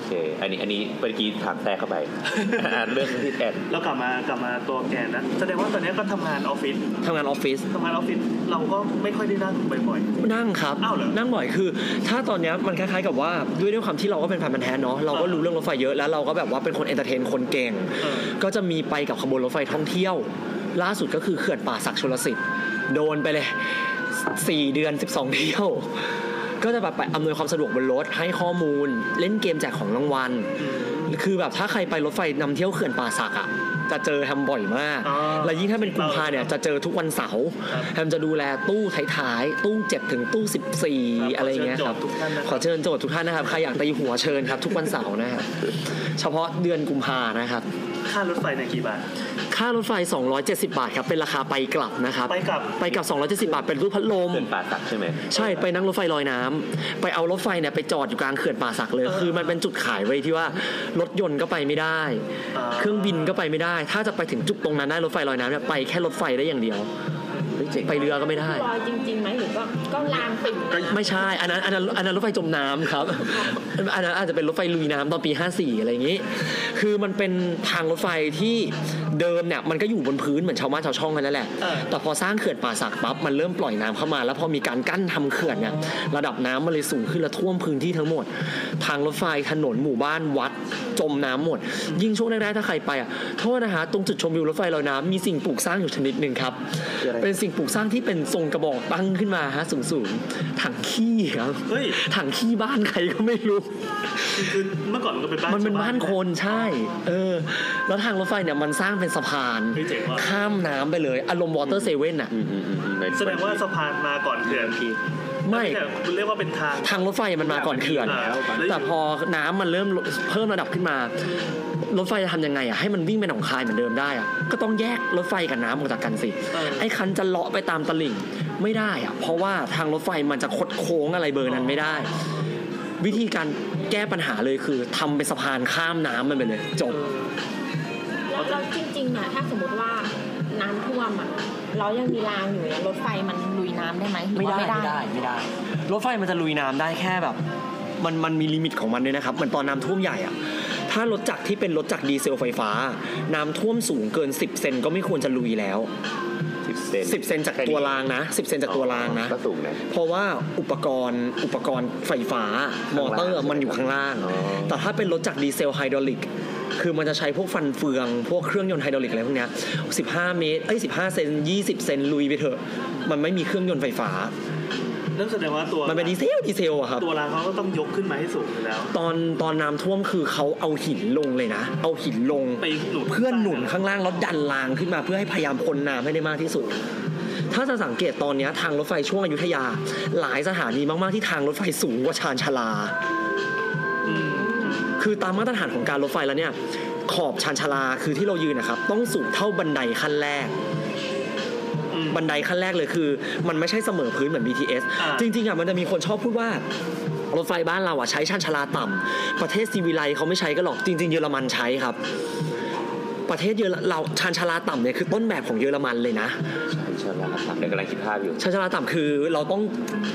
เค อันนี้อันนี้เมื่อกี้ถามแทรกเข้าไปอ่านเรื่องที่แทนแล้วกลับมากลับมาตัวแกนนะแสดงว่าตอนนี้ก็ทำงานออฟฟิศทำงานออฟฟิศทำงานออฟฟิศเราก็ไม่ค่อยได้นั่งบ่อยนั่งครับอ้าวเหรอนั่งบ่อยคือ ถ้าตอนเนี้ยมันคล้ายๆกับว่าด้วยด้วยความที่เราก็เป็นแฟนพันธุ์แท้เนาะเราก็รู้เรื่องรถไฟเยอะแล้วเราก็แบบว่าเป็นคน entertain คนเก่งๆเออก็จะมีไปกับขบวนรถไฟท่องเที่ยว ล่าสุดก็คือเขื่อนป่าศักดิ์ชลสิทธิ์โดนไปเลย4เดือน 12 เที่ยว ก็จะแบบไปอำนวยความสะดวกบนรถให้ข้อมูล เล่นเกมแจกของรางวัล คือแบบถ้าใครไปรถไฟนำเที่ยวเขื่อนป่าสักอะ จะเจอแฮมบ่อยมากอ๋อแล้วยิ่งถ้าเป็นกุมภาเนี่ยจะเจอทุกวันเสาร์ครับแฮมจะดูแลตู้ท้ายๆตู้เจ็ดถึงตู้ครับ14 อะไรอย่างเงี้ยครับขอเชิญโจทย์ทุกท่านนะครับขอเชิญโจทย์ทุกท่านนะครับใครอยากตีหัวเชิญครับทุกวันเสาร์นะครับเฉพาะเดือนกุมภานะครับค่ารถไฟในยกี่บาท ค่ารถไฟ 270 บาทครับ เป็นราคาไปกลับนะครับ ไปกลับ ไปกลับ 270 บาท เป็นรูปพัดลมเขื่อนป่าสักใช่ไหม ใช่ ไปนั่งรถไฟลอยน้ำไปเอารถไฟเนี่ยไปจอดอยู่กลางเขื่อนป่าสักเลยเออคือมันเป็นจุดขายไว้ที่ว่ารถยนต์ก็ไปไม่ได้อ่าเครื่องบินก็ไปไม่ได้ถ้าจะไปถึงจุดตรงนั้นได้รถไฟลอยน้ำเนี่ยไปแค่รถไฟได้อย่างเดียว ไปเรือก็ไม่ได้ลอยจริงๆไหมหรือก็ก็ลามปิ่มไม่ใช่อันนั้นอันนั้นอันนั้นรถไฟจมน้ำครับอันนั้นอาจจะเป็นรถไฟลุยน้ำตอนปี 54 อะไรอย่างนี้ คือมันเป็นทางรถไฟที่เดิมเนี่ยมันก็อยู่บนพื้นเหมือนชาวบ้านชาวช่องกันนั่นแหละเออแต่พอสร้างเขื่อนป่าสักปั๊บมันเริ่มปล่อยน้ำเข้ามา แล้วพอมีการกั้นทำเขื่อนเนี่ยระดับน้ำมันเลยสูงขึ้นและท่วมพื้นที่ทั้งหมด ทางรถไฟถนนหมู่บ้านวัดจมน้ำหมด ยิ่งช่วงแรกๆถ้าใครไปอะโทษนะฮะตรงจุดชมวิวรถไฟลอยน้ำมีสิ่งปลูกสร้างอยู่ชนิดหนึ่งครับคืออะไรเป็นสิ่งปลูกสร้างที่เป็นทรงกระบอกตั้งขึ้นมาฮะสูงๆถังขี้ครับเฮ้ยถังขี้บ้านใครก็ไม่รู้คือเมื่อก่อนมันก็เป็นบ้านมันเป็นชวบ้านคนใช่ เออ แล้วทางรถไฟเนี่ยมันสร้างเป็นสะพานเฮ้ยเจ๋งว่ะข้ามน้ำไปเลย อารมณ์วอเตอร์เซเว่นอะอืมอืมอืมอืมในแสดงว่าสะพานมาก่อนเขื่อน ไม่แต่คุณเรียกว่าเป็นทาง ทางรถไฟมันมาก่อนเขื่อนอ่าแต่พอน้ำมันเริ่มลดเพิ่มระดับขึ้นมา รถไฟจะทำยังไงอะให้มันวิ่งไปหนองคายเหมือนเดิมได้อะก็ต้องแยกรถไฟกับน้ำออกจากกันสิเออไอ้คันจะเลาะไปตามตลิ่งไม่ได้อะเพราะว่าทางรถไฟมันจะคดโค้งอะไรเบอร์นั้นไม่ได้ วิธีการแก้ปัญหาเลยคือทำเป็นสะพานข้ามน้ำมันไปเลย จบแล้วแล้วจริงๆอะถ้าสมมติว่า น้ำท่วมอะเรายังมีรางอยู่เนี่ยรถไฟมันลุยน้ำได้ไหมหรือไม่ว่าได้ไม่ได้ ไม่ได้ รถไฟมันจะลุยน้ำได้แค่แบบ มันมันมี limit ของมันด้วยนะครับเหมือนตอนน้ำท่วมใหญ่อะถ้ารถจักรที่เป็นรถจักรดีเซลไฟฟ้า น้ำท่วมสูงเกิน 10 เซนก็ไม่ควรจะลุยแล้ว สิบเซน10 เซนจากตัวรางนะ 10 เซนจากตัวรางนะ ก็สูงนะ เพราะว่าอุปกรณ์อุปกรณ์ไฟฟ้ามอเตอร์ข้างล่างมันอยู่ข้างล่าง อ๋อ แต่ถ้าเป็นรถจักรดีเซลไฮดรอลิก คือมันจะใช้พวกฟันเฟือง พวกเครื่องยนต์ไฮดรอลิกอะไรพวกเนี้ย15 เมตร เอ้ย 15 เซน 20 เซนลุยไปเถอะ มันไม่มีเครื่องยนต์ไฟฟ้า นั่นแสดงว่าตัวมันเป็นดีเซลดีเซลอะครับตัวรางเขาก็ต้องยกขึ้นมาให้สูงอยู่แล้ว ตอนตอนน้ำท่วมคือเขาเอาหินลงเลยนะ เอาหินลงไปหนุนเพื่อหนุนข้างล่างแล้วดันรางขึ้นมาเพื่อให้พยายามพ้นน้ำให้ได้มากที่สุดถ้าจะสังเกตตอนเนี้ยทางรถไฟช่วงอยุธยา หลายสถานีมากๆที่ทางรถไฟสูงกว่าชานชาลาอืมคือตามมาตรฐานของการรถไฟแล้วเนี่ย ขอบชานชาลาคือที่เรายืนนะครับ ต้องสูงเท่าบันไดขั้นแรกอืม บันไดขั้นแรกเลยคือ มันไม่ใช่เสมอพื้นเหมือน BTS อ่าจริงๆอะมันจะมีคนชอบพูดว่ารถไฟบ้านเราอะใช้ชานชาลาต่ำประเทศซีวิไลเขาไม่ใช้กันหรอกจริง ๆ เยอรมันใช้ครับ ประเทศเยอรเราชานชาลาต่ำเนี่ยคือต้นแบบของเยอรมันเลยนะใช่แล้วครับเดี๋ยวกำลังคิดภาพอยู่ชานชาลาต่ำคือเราต้อง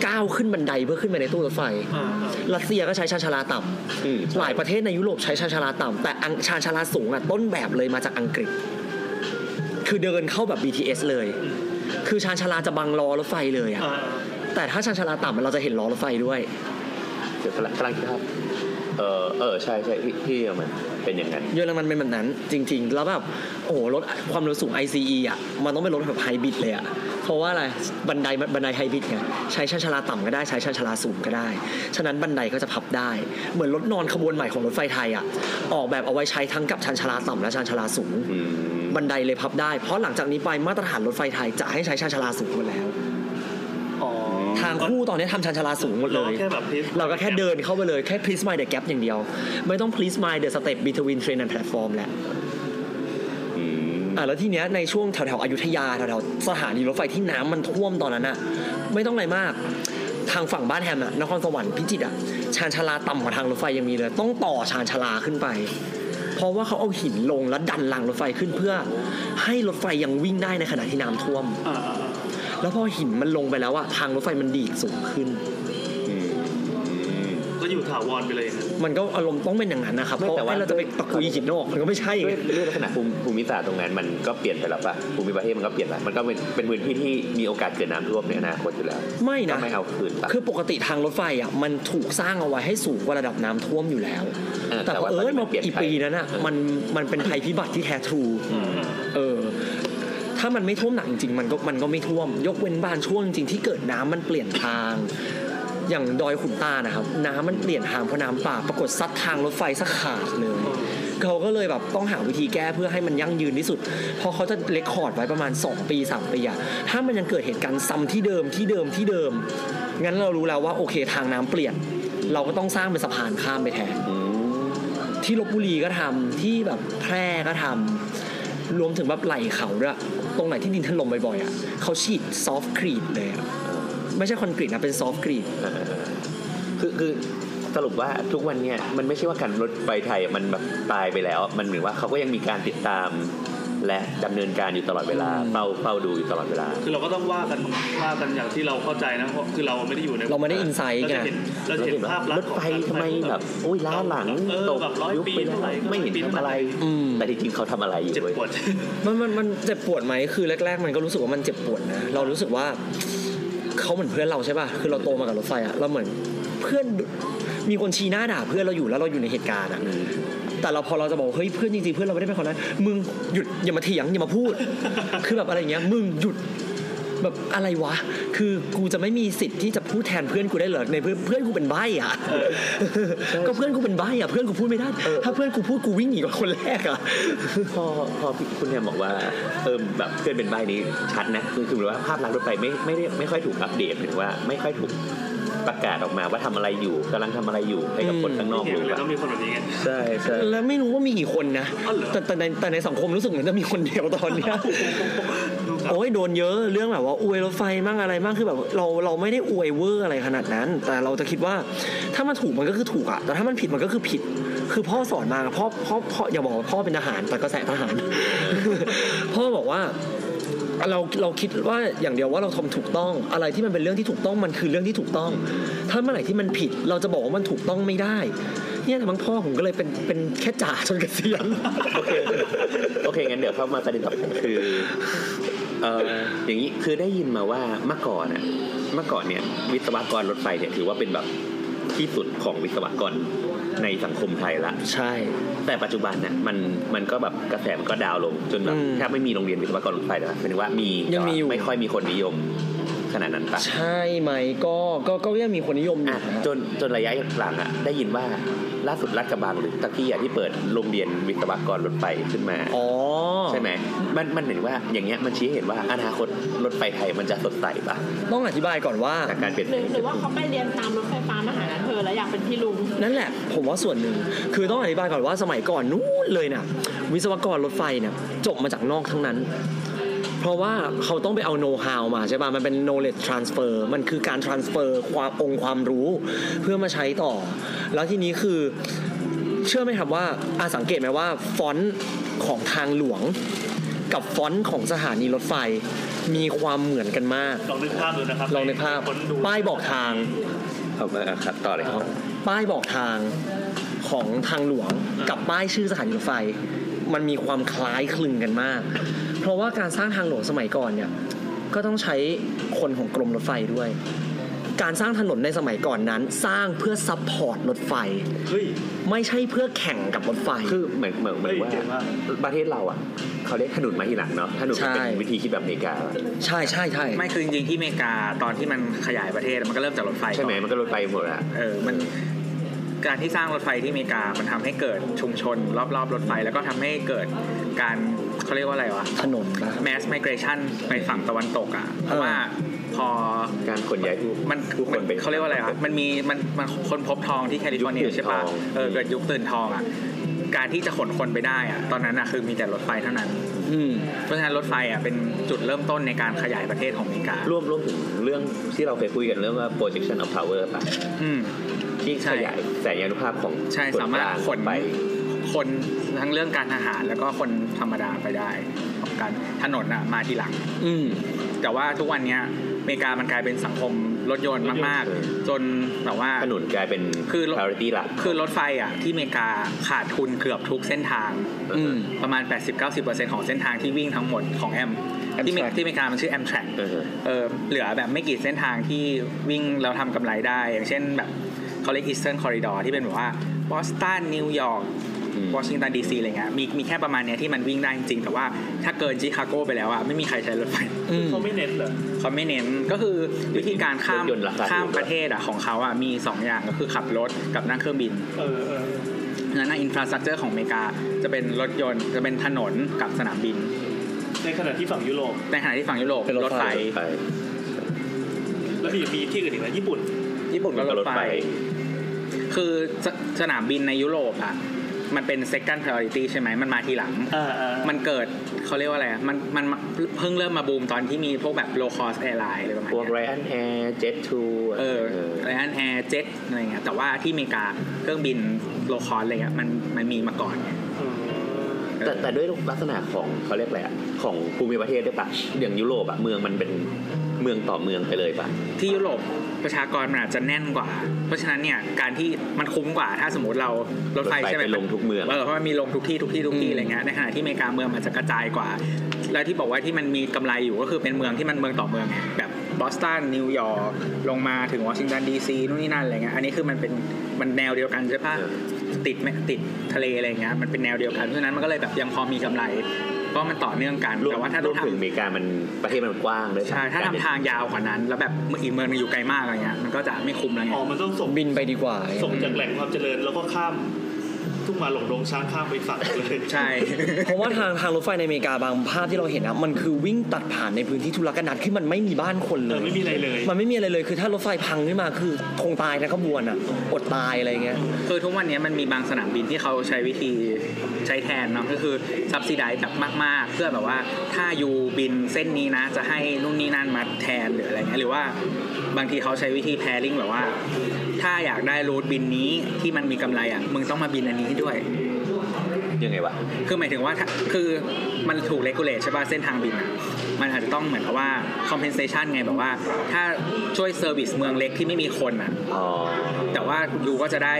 ก้าวขึ้นบันไดเพื่อขึ้นไปในตู้รถไฟอ่าอ่ารัสเซียก็ใช้ชานชาลาต่อืมำหลายประเทศในยุโรปใช้ชานชาลาต่ำแต่อังชานชาลาสูงอะต้นแบบเลยมาจากอังกฤษ คือเดินเข้าแบบ BTS เลย คือชานชาลาจะบังล้อรถไฟเลยอะอ่าแต่ถ้าชานชาลาต่ำเราจะเห็นล้อรถไฟด้วย เดี๋ยวกำลังกำลังคิดภาพ เออเออใช่ใช่ที่ที่มันเป็นอย่างนั้น เยอรมันเป็นแบบนั้น จริง ๆ แล้วแบบโอ้โหรถความเร็วสูง ICE อะมันต้องเป็นรถแบบไฮบริดเลยอะเพราะว่าอะไรบันไดบันไดไฮบริดไงใช้ชานชาลาต่ำก็ได้ใช้ชานชาลาสูงก็ได้ ฉะนั้นบันไดก็จะพับได้ เหมือนรถนอนขบวนใหม่ของรถไฟไทยอะออกแบบเอาไว้ใช้ทั้งกับชานชาลาต่ำและชานชาลาสูงอืมบันไดเลยพับได้ เพราะหลังจากนี้ไปมาตรฐานรถไฟไทยจะให้ใช้ชานชาลาสูงหมดแล้วอ๋อ ทางคู่ตอนนี้ทำชานชาลาสูงหมดเลยเราแค่แบบ please เราก็แค่เดินเข้าไปเลยแค่ please mind the gap อย่างเดียว ไม่ต้อง please mind the step between train and platform แหละอืมอ่าแล้วทีเนี้ยในช่วงแถวแถวๆอยุธยาแถวแถวๆสถานีรถไฟที่น้ำมันท่วมตอนนั้นอะไม่ต้องอะไรมาก ทางฝั่งบ้านแฮมอะนครสวรรค์พิจิตรอะชานชาลาต่ำกว่าทางรถไฟยังมีเลย ต้องต่อชานชาลาขึ้นไป เพราะว่าเขาเอาหินลงแล้วดันรางรถไฟขึ้นเพื่อ ให้รถไฟยังวิ่งได้ในขณะที่น้ำท่วมอ่าอ่าอ่า แล้วพอหินมันลงไปแล้วอะทางรถไฟมันดีดสูงขึ้นอืมอืมก็อยู่ถาวรไปเลยนะมันก็อารมณ์ต้องเป็นอย่างนั้นนะครับ ไม่เพราะแต่ว่าว่าเราจะไปตะกุยหินออกมันก็ไม่ใช่ด้ไงวยด้วยลักษณะภูมิภูมิศาสตร์ตรงนั้นมันก็เปลี่ยนไปแล้วป่ะภูมิประเทศมันก็เปลี่ยนแล้วมันก็เป็นเป็นพื้นที่ที่มีโอกาสเกิดน้ำท่วมในอนาคตอยู่แล้วไม่ก็นะ ไม่เอาคืนป่ะ คือปกติทางรถไฟอะมันถูกสร้างเอาไว้ให้สูงกว่าระดับน้ำท่วมอยู่แล้ว เออแต่แต่พอว่าเอตอนนี้อมัมานเปลี่ยนอีไป ปีนั้นอะมันมันเป็นภัยพิบัติที่แท้ทรูอืมอืมเออ ถ้ามันไม่ท่วมหนักจริงมันก็มันก็ไม่ท่วม ยกเว้นบางช่วงจริงที่เกิดน้ำมันเปลี่ยนทาง อย่างดอยขุนตานะครับน้ำมันเปลี่ยนทางเพราะน้ำป่า ปรากฏซัดทางรถไฟสักขาดเลยเขาก็เลยแบบต้องหาวิธีแก้เพื่อให้มันยั่งยืนที่สุดเพราะเขาจะ record ไว้ประมาณ 2 ปี 3 ปีอะถ้ามันยังเกิดเหตุการณ์ซ้ำที่เดิมที่เดิมที่เดิม งั้นเรารู้แล้วว่าโอเคทางน้ำเปลี่ยน เราก็ต้องสร้างเป็นสะพานข้ามไปแทนที่ลพบุรีก็ทำที่แบบแพร่ก็ทำ รวมถึงแบบไหล่เขาด้วยตรงไหนที่ดินถล่มบ่อยๆอะเขาฉีด shotcreteเลยอะไม่ใช่คอนกรีตนะเป็น shotcrete คือคือสรุปว่าทุกวันเนี่ยมันไม่ใช่ว่าการรถไฟไทยมันแบบตายไปแล้ว มันเหมือนว่าเขาก็ยังมีการติดตาม และดำเนินการอยู่ตลอดเวลาเฝ้าเฝ้าดูอยู่ตลอดเวลา คือเราก็ต้องว่ากันว่ากันอย่างที่เราเข้าใจนะเพราะคือเราไม่ได้อยู่ในเราไม่ได้อินไซต์เรากัจะนเห็นเราจะเห็นภาพลักรษถณ์ของไฟการทำไมแบบโอ้ยล้าหลังเออตกแบบร้อยยุบปีไปเท่าไหร่ไม่เห็นทำอะไรอืมแต่จริงๆเขาทำอะไรอยู่เจ็บเว้ยปวดมันมันมันเจ็บปวดไหมคือแรก ๆ มันก็รู้สึกว่ามันเจ็บปวดนะเรารู้สึกว่าเขาเหมือนเพื่อนเราใช่ป่ะคือเราโตมากับรถไฟอะเราเหมือนเพื่อนมีคนชี้หน้าด่าเพื่อนเราอยู่แล้วเราอยู่ในเหตุการณ์อะอืม แต่เราพอเราจะบอกเฮ้ยเพื่อนจริงๆเพื่อนเราไม่ได้เป็นคนนั้นมึงหยุดอย่ามาเถียงอย่ามาพูด คือแบบอะไรอย่างเงี้ยมึงหยุดแบบอะไรวะ คือกูจะไม่มีสิทธิ์ที่จะพูดแทนเพื่อนกูได้เหรอในเพื่อนเพื่อนกูเป็นใบ้อะก็เพื่อนกูเป็นใบ้อะเพื่อนกูพูดไม่ได้ ถ้าเพื่อนกูพูดกูวิ่งหนีกว่าคนแรกอะพอพอพี่คุณแฮมบอกว่าเออแบบเพื่อนเป็นใบนี้ชัดนะ คือคือว่าภาพลักษณ์รถไฟไม่ไม่ได้ไม่ค่อยถูกอัปเดตหรือว่าไม่ค่อยถูก ประกาศออกมาว่าทำอะไรอยู่กำลังทำอะไรอยู่ให้กับคนข้างนอกเห็นรู้เลยว่าต้องมีคนแบบนี้ไงใช่ใช่แล้วไม่รู้ว่ามีกี่คนนะอ๋อเหรอแต่แต่ในแต่ในสังคมรู้สึกเหมือนจะมีคนเดียวตอนเนี้ยดูครับโอ้ยโดนเยอะเรื่องแบบว่าอวยรถไฟมั่งอะไรมั่งคือแบบเราเราไม่ได้อวยเวอร์อะไรขนาดนั้น แต่เราจะคิดว่าถ้ามันถูกมันก็คือถูกอะแต่ถ้ามันผิดมันก็คือผิด คือพ่อสอนมาพ่อพ่อพ่ออย่าบอกว่าพ่อเป็นทหารแต่ก็แสทหาร พ่อบอกว่า เราเราคิดว่าอย่างเดียวว่าเราทำถูกต้อง อะไรที่มันเป็นเรื่องที่ถูกต้องมันคือเรื่องที่ถูกต้อง ถ้าเมื่อไหร่ที่มันผิด เราจะบอกว่ามันถูกต้องไม่ได้ เนี่ยแต่บางพ่อผมก็เลยเป็นเป็นแค่จ่าจนเกษียณโอเคโอเคงั้นเดี๋ยวเข้ามาประเด็นต่อไปคือเอออย่างนี้คือได้ยินมาว่าเมื่อก่อนอะเมื่อก่อนเนี่ยวิศวกรรถไฟเนี่ยถือว่าเป็นแบบ ที่สุดของวิศวกรในสังคมไทยละ ใช่ แต่ปัจจุบันเนี่ยมันมันก็แบบกระแสมันก็ดาวน์ลงจนแบบอืมแทบไม่มีโรงเรียนวิศวกรรถไฟแล้วหมายถึงว่ามียังมีอยู่แต่ว่าไม่ค่อยมีคนนิยม ขนาดนั้นปะใช่ไหมก็ก็ก็ยังมีคนนิยมอยู่อะนะจนจนระยะหลังอะได้ยินว่าล่าสุดรัฐกระบังหรือตะกี้อะที่เปิดโรงเรียนวิศวกรรถไฟขึ้นมาอ๋อใช่ไหมมันมันเห็นว่าอย่างเงี้ยมันชี้ให้เห็นว่าอนาคตรถไฟไทยมันจะสดใสปะต้องอธิบายก่อนว่าจากการเปลี่ยนหแปลรืองหรือว่าเขาไปเรียนตามรถไฟฟ้ามาหาเธอแล้วอยากเป็นพี่ลุงนั่นแหละ ผมว่าส่วนหนึ่งคือต้องอธิบายก่อนว่าสมัยก่อนนู้นเลยเนี่ยวิศวกรรถไฟเนี่ยจบมาจากนอกทั้งนั้น เพราะว่าเขาต้องไปเอาโน้ตฮาวมาใช่ป่ะ มันเป็น knowledge transfer มันคือการ transfer ความองค์ความรู้เพื่อมาใช้ต่อ แล้วทีนี้คือเชื่อไหมครับว่าอาสังเกตไหมว่าฟอนต์ของทางหลวงกับฟอนต์ของสถานีรถไฟมีความเหมือนกันมาก ลองนึกภาพดูนะครับลองในภาพคนดูป้ายบอกทางเอามาอะครับต่อเลยครับ ป้ายบอกทางของทางหลวงกับป้ายชื่อสถานีรถไฟ มันมีความคล้ายคลึงกันมาก เพราะว่าการสร้างทางหลวงสมัยก่อนเนี่ยก็ต้องใช้คนของกรมรถไฟด้วย การสร้างถนนในสมัยก่อนนั้น สร้างเพื่อ support รถไฟ เฮ้ย ไม่ใช่เพื่อแข่งกับรถไฟ คือเหมือนเหมือนเหมือนว่าเฮ้ยเจ๋งมาก ประเทศเราอะเขาเรียกถนนมาทีหลังเนาะถนนมันเป็นใช่วิธีคิดแบบอเมริกา ใช่ใช่ใช่ไม่คือจริงๆที่อเมริกาตอนที่มันขยายประเทศมันก็เริ่มจากรถไฟใช่ไหมก่อนมันก็รถไฟหมดอะเออมัน การที่สร้างรถไฟที่อเมริกา มันทำให้เกิดชุมชน รอบๆรถไฟ แล้วก็ทำให้เกิดการเขาเรียกว่าอะไรวะถนนนะ mass migration ไปฝั่งตะวันตกอะเพราะว่าพอการขนย้ายผู้มันผู้คนไปเขาเรียกว่าอะไรวะมันมีมันมันคนพบทองที่แคลิฟอร์เนียุยคตื่นใช่ปะทองเออเกิดยุคตื่นทองอะการที่จะขนคนไปได้อะตอนนั้นอะคือมีแต่รถไฟเท่านั้นอือืมเพราะฉะนั้นรถไฟอะเป็นจุดเริ่มต้นในการขยายประเทศของอเมริการวมรวมถึงเรื่องที่เราเคยคุยกันเรื่องว่า projection of power ป่ะอืม ที่ใช่ขยายแสงยานุภาพของใช่ส่วนสามารถกลงขนไปคนทั้งเรื่องการทหารแล้วก็คนธรรมดาไปได้ของการถนนอะมาทีหลัง อืมแต่ว่าทุกวันเนี้ยอเมริกามันกลายเป็นสังคมรถยนต์มากๆ จนแบบว่าถนนกลายเป็นคือรถ priority หลักคือรถไฟอะที่อเมริกาขาดทุนเกือบทุกเส้นทางอืมประมาณ 80-90%ของเส้นทางที่วิ่งทั้งหมดของแอมที่เม Amtrak ที่อเมริกามันชื่อ Amtrak เออเออเหลือแบบไม่กี่เส้นทางที่วิ่งแล้วทำกำไรได้ อย่างเช่นแบบ เขาเรียก Eastern Corridor ที่เป็นแบบว่าบอสตันนิวยอร์กอืมวอชิงตันดีซีอะไรเงี้ยมีมีแค่ประมาณเนี้ยที่มันวิ่งได้จริงๆแต่ว่าถ้าเกินชิคาโกไปแล้วอะไม่มีใครใช้รถไฟอืมเขาไม่เน้นเหรอเขาไม่เน้นก็คือวิธีการข้ามรถยนต์ราคาถูกข้ามประเทศอะของเขาอะมี 2 อย่างก็คือขับรถกับนั่งเครื่องบินเออเออนั้นอินฟราสตรักเจอร์ของอเมริกา จะเป็นรถยนต์จะเป็นถนนกับสนามบิน ในขณะที่ฝั่งยุโรปในขณะที่ฝั่งยุโรปเป็นรถไฟไปแล้วมีมีที่อื่นอีกไหมญี่ปุ่น ญี่ปุ่นก็รถรถไฟไฟ คือสสนามบินในยุโรปอะมันเป็น second priority ใช่ไหมมันมาทีหลังอ่าอ่ามันเกิดเขาเรียกว่าอะไรอะมันมันเพิ่งเริ่มมาบูมตอนที่มีพวกแบบ low cost airline อะไรประมาณพวกเนี้ย Ryan Air Jet to เออ Ryanair เจ็ตอะไรเงี้ยแต่ว่าที่อเมริกาเครื่องบิน low cost อะไรเงี้ยมันมันมีมาก่อนไง แต่แต่ด้วยลักษณะของเขาเรียกอะไรอะของภูมิประเทศด้วยปะอย่างยุโรปอะเมืองมันเป็น เมืองต่อเมืองไปเลยปะที่ยุโรปประชากรมันอาจจะแน่นกว่า เพราะฉะนั้นเนี่ยการที่มันคุ้มกว่าถ้าสมมติเรารถไฟใช่ไหมไปลงทุกเมืองเออเพราะมันมีลงทุกที่ทุกที่ทุกที่อืมอะไรเงี้ยในขณะที่อเมริกาเมืองมันจะกระจายกว่า แล้วที่บอกว่าที่มันมีกำไรอยู่ก็คือเป็นเมืองที่มันเมืองต่อเมืองไงแบบบอสตันนิวยอร์กลงมาถึงวอชิงตันดีซีนู่นนี่นั่นอะไรเงี้ยอันนี้คือมันเป็นมันแนวเดียวกันใช่ปะเออติดไหมติดทะเลอะไรเงี้ยมันเป็นแนวเดียวกันเพราะฉะนั้นมันก็เลยแบบยังพอมีกำไร เพราะมันต่อเนื่องกันรวมแต่ว่าถ้ารวต้อมงถึงอทำเมริกามันประเทศมันกว้างด้วยใช่ถ้าทำทางยาวกว่านั้น แล้วแบบอีกเมืองหนึงอยู่ไกลมากอะไรเงี้ยมันก็จะไม่คุ้มแล้วไงอ๋อมันต้องส่งบินไปดีกว่า ส่งจากแหล่งความเจริญแล้วก็ข้าม ทุ่งมาหลงดงช้างข้ามไปอีกฝั่งเลยใช่ เพราะว่าทางทางรถไฟในอเมริกาบางภาพที่เราเห็นอะมันคือวิ่งตัดผ่านในพื้นที่ทุรกันดารที่มันไม่มีบ้านคนเอเลอยไม่มีอะไรเลย มันไม่มีอะไรเลยคือถ้ารถไฟพังขึ้นมาคือคงตายทั้งขบวนอะอดตายอะไรเงี้ย คือทุกวันนี้มันมีบางสนามบินที่เขาใช้วิธีใช้แทนเนาะก็คือซับซิได้แบบมาก ๆ เพื่อแบบว่าถ้าอยู่บินเส้นนี้นะจะให้นู่นนี่นั่นมาแทนหรืออะไรเงี้ยหรือว่า บางทีเขาใช้วิธีแพริ่งแบบว่า ถ้าอยากได้รูทบินนี้ที่มันมีกำไรอะมึงต้องมาบินอันนี้ด้วย ยังไงวะคือหมายถึงว่าถ้าคือมันถูก regulate ใช่ป่ะเส้นทางบินอะมันอาจจะต้องเหมือนกับว่า compensation ไงแบบว่า ถ้าช่วย service เมืองเล็กที่ไม่มีคนอะอ๋อแต่ว่า you ก็จะได้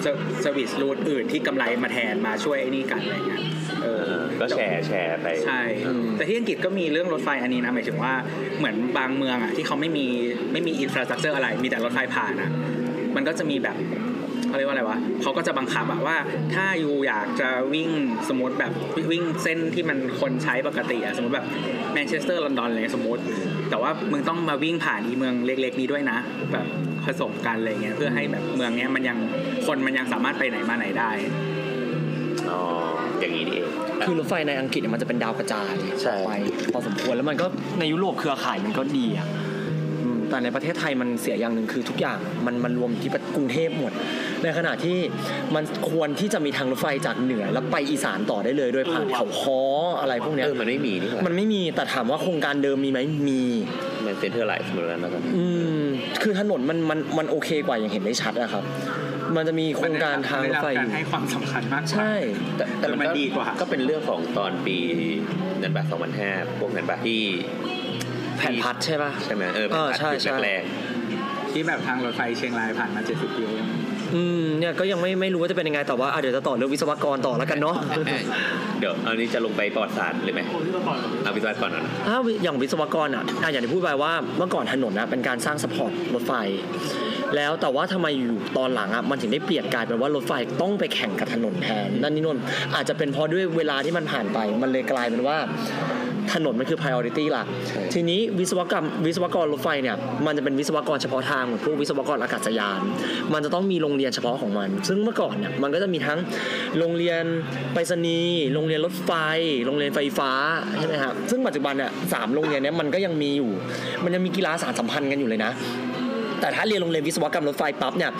service route อื่นที่กำไรมาแทนมาช่วยไอ้นี่กันอะไรเงี้ยเอเอออก็แชร์แชร์ไปใช่ แต่ที่อังกฤษก็มีเรื่องรถไฟอันนี้นะหมายถึงว่าเหมือนบางเมืองอะที่เขาไม่มีไม่มี infrastructure อะไร มีแต่รถไฟผ่านอะมันก็จะมีแบบ เขาเรียกว่าอะไรวะเขาก็จะบังคับอะว่าถ้ายูอยากจะวิ่งสมมติแบบวิ่งเส้นที่มันคนใช้ปกติอะสมมติแบบแมนเชสเตอร์ลอนดอนอะไรเลยสมมติ แต่ว่ามึงต้องมาวิ่งผ่านอีเมืองเล็ก ๆ นี้ด้วยนะ แบบผสมกันอะไรเงี้ยเพื่อให้แบบเมืองเนี้ยมันยังคนมันยังสามารถไปไหนมาไหนได้อ๋ออย่างนี้นี่เองคือรถไฟในอังกฤษเนี่ยมันจะเป็นดาวกระจายใช่ไปพอสมควรแล้วมันก็ในยุโรปเครือข่ายมันก็ดีอะอืม แต่ในประเทศไทยมันเสียอย่างหนึ่งคือทุกอย่างมันมันรวมที่กรุงเทพหมด ในขณะที่มันควรที่จะมีทางรถไฟจากเหนือแล้วไปอีสานต่อได้เลยโดยผ่านเขาค้ออะไรพวกเนี้ยเออมันไม่มีนี่หว่ามันไม่มีแต่ถามว่าโครงการเดิมมีไหมมีมัน centralize เหมือนกันแล้วกันอืมคือถนนมันมันมันโอเคกว่าอย่างเห็นได้ชัดอะครับมันจะมีโครงการทางรถไฟอการยู่ให้ความสำคัญมากกว่าใช่ แต่แต่มันมันก็ดีกว่า ก็เป็นเรื่องของตอนปีนั้นแบบ2005พวกนั้นแบบที่แผ่นพัดใช่ป่ะใช่ไหมเออเออแผ่นพัดใช่ยุคใช่แรกที่แบบทางรถไฟเชียงรายผ่านมา70ปีแล้วยังอืมเนี่ยก็ยังไม่ไม่รู้ว่าจะเป็นยังไงแต่ว่าอะเดี๋ยวจะต่อเรื่องวิศวกรต่อแล้วกันเนาะๆเดี๋ยวอันนี้จะลงไปประวัติศาสตร์เลยไหมโอ้ที่เราก่อนเอาวิศวกรก่อนนะถ้าอย่างวิศวกรอะอะอย่างที่พูดไปว่าเมื่อก่อนถนนนะเป็นการสร้างสปอร์ตรถไฟ แล้วแต่ว่าทำไมอยู่ตอนหลังอะมันถึงได้เปลี่ยนกลายเป็นว่ารถไฟต้องไปแข่งกับถนนแทนนั่นนี่นู่นอาจจะเป็นเพราะด้วยเวลาที่มันผ่านไป มันเลยกลายเป็นว่า ถนนมันคือ priority หลัก ทีนี้วิศวกรรมวิศวกรรถไฟเนี่ยมันจะเป็นวิศวกรเฉพาะทางเหมือนพวกวิศวกรอากาศยาน มันจะต้องมีโรงเรียนเฉพาะของมัน ซึ่งเมื่อก่อนเนี่ยมันก็จะมีทั้งโรงเรียนไปรษณีย์โรงเรียนรถไฟ โรงเรียนไฟฟ้าใช่ไหมครับซึ่งปัจจุบันเนี่ยสามโรงเรียนเนี้ยมันก็ยังมีอยู่ มันยังมีกีฬาสารสัมพันธ์กันอยู่เลยนะ แต่ถ้าเรียนโรงเรียนวิศวกรรมรถไฟปั๊บเนี่ย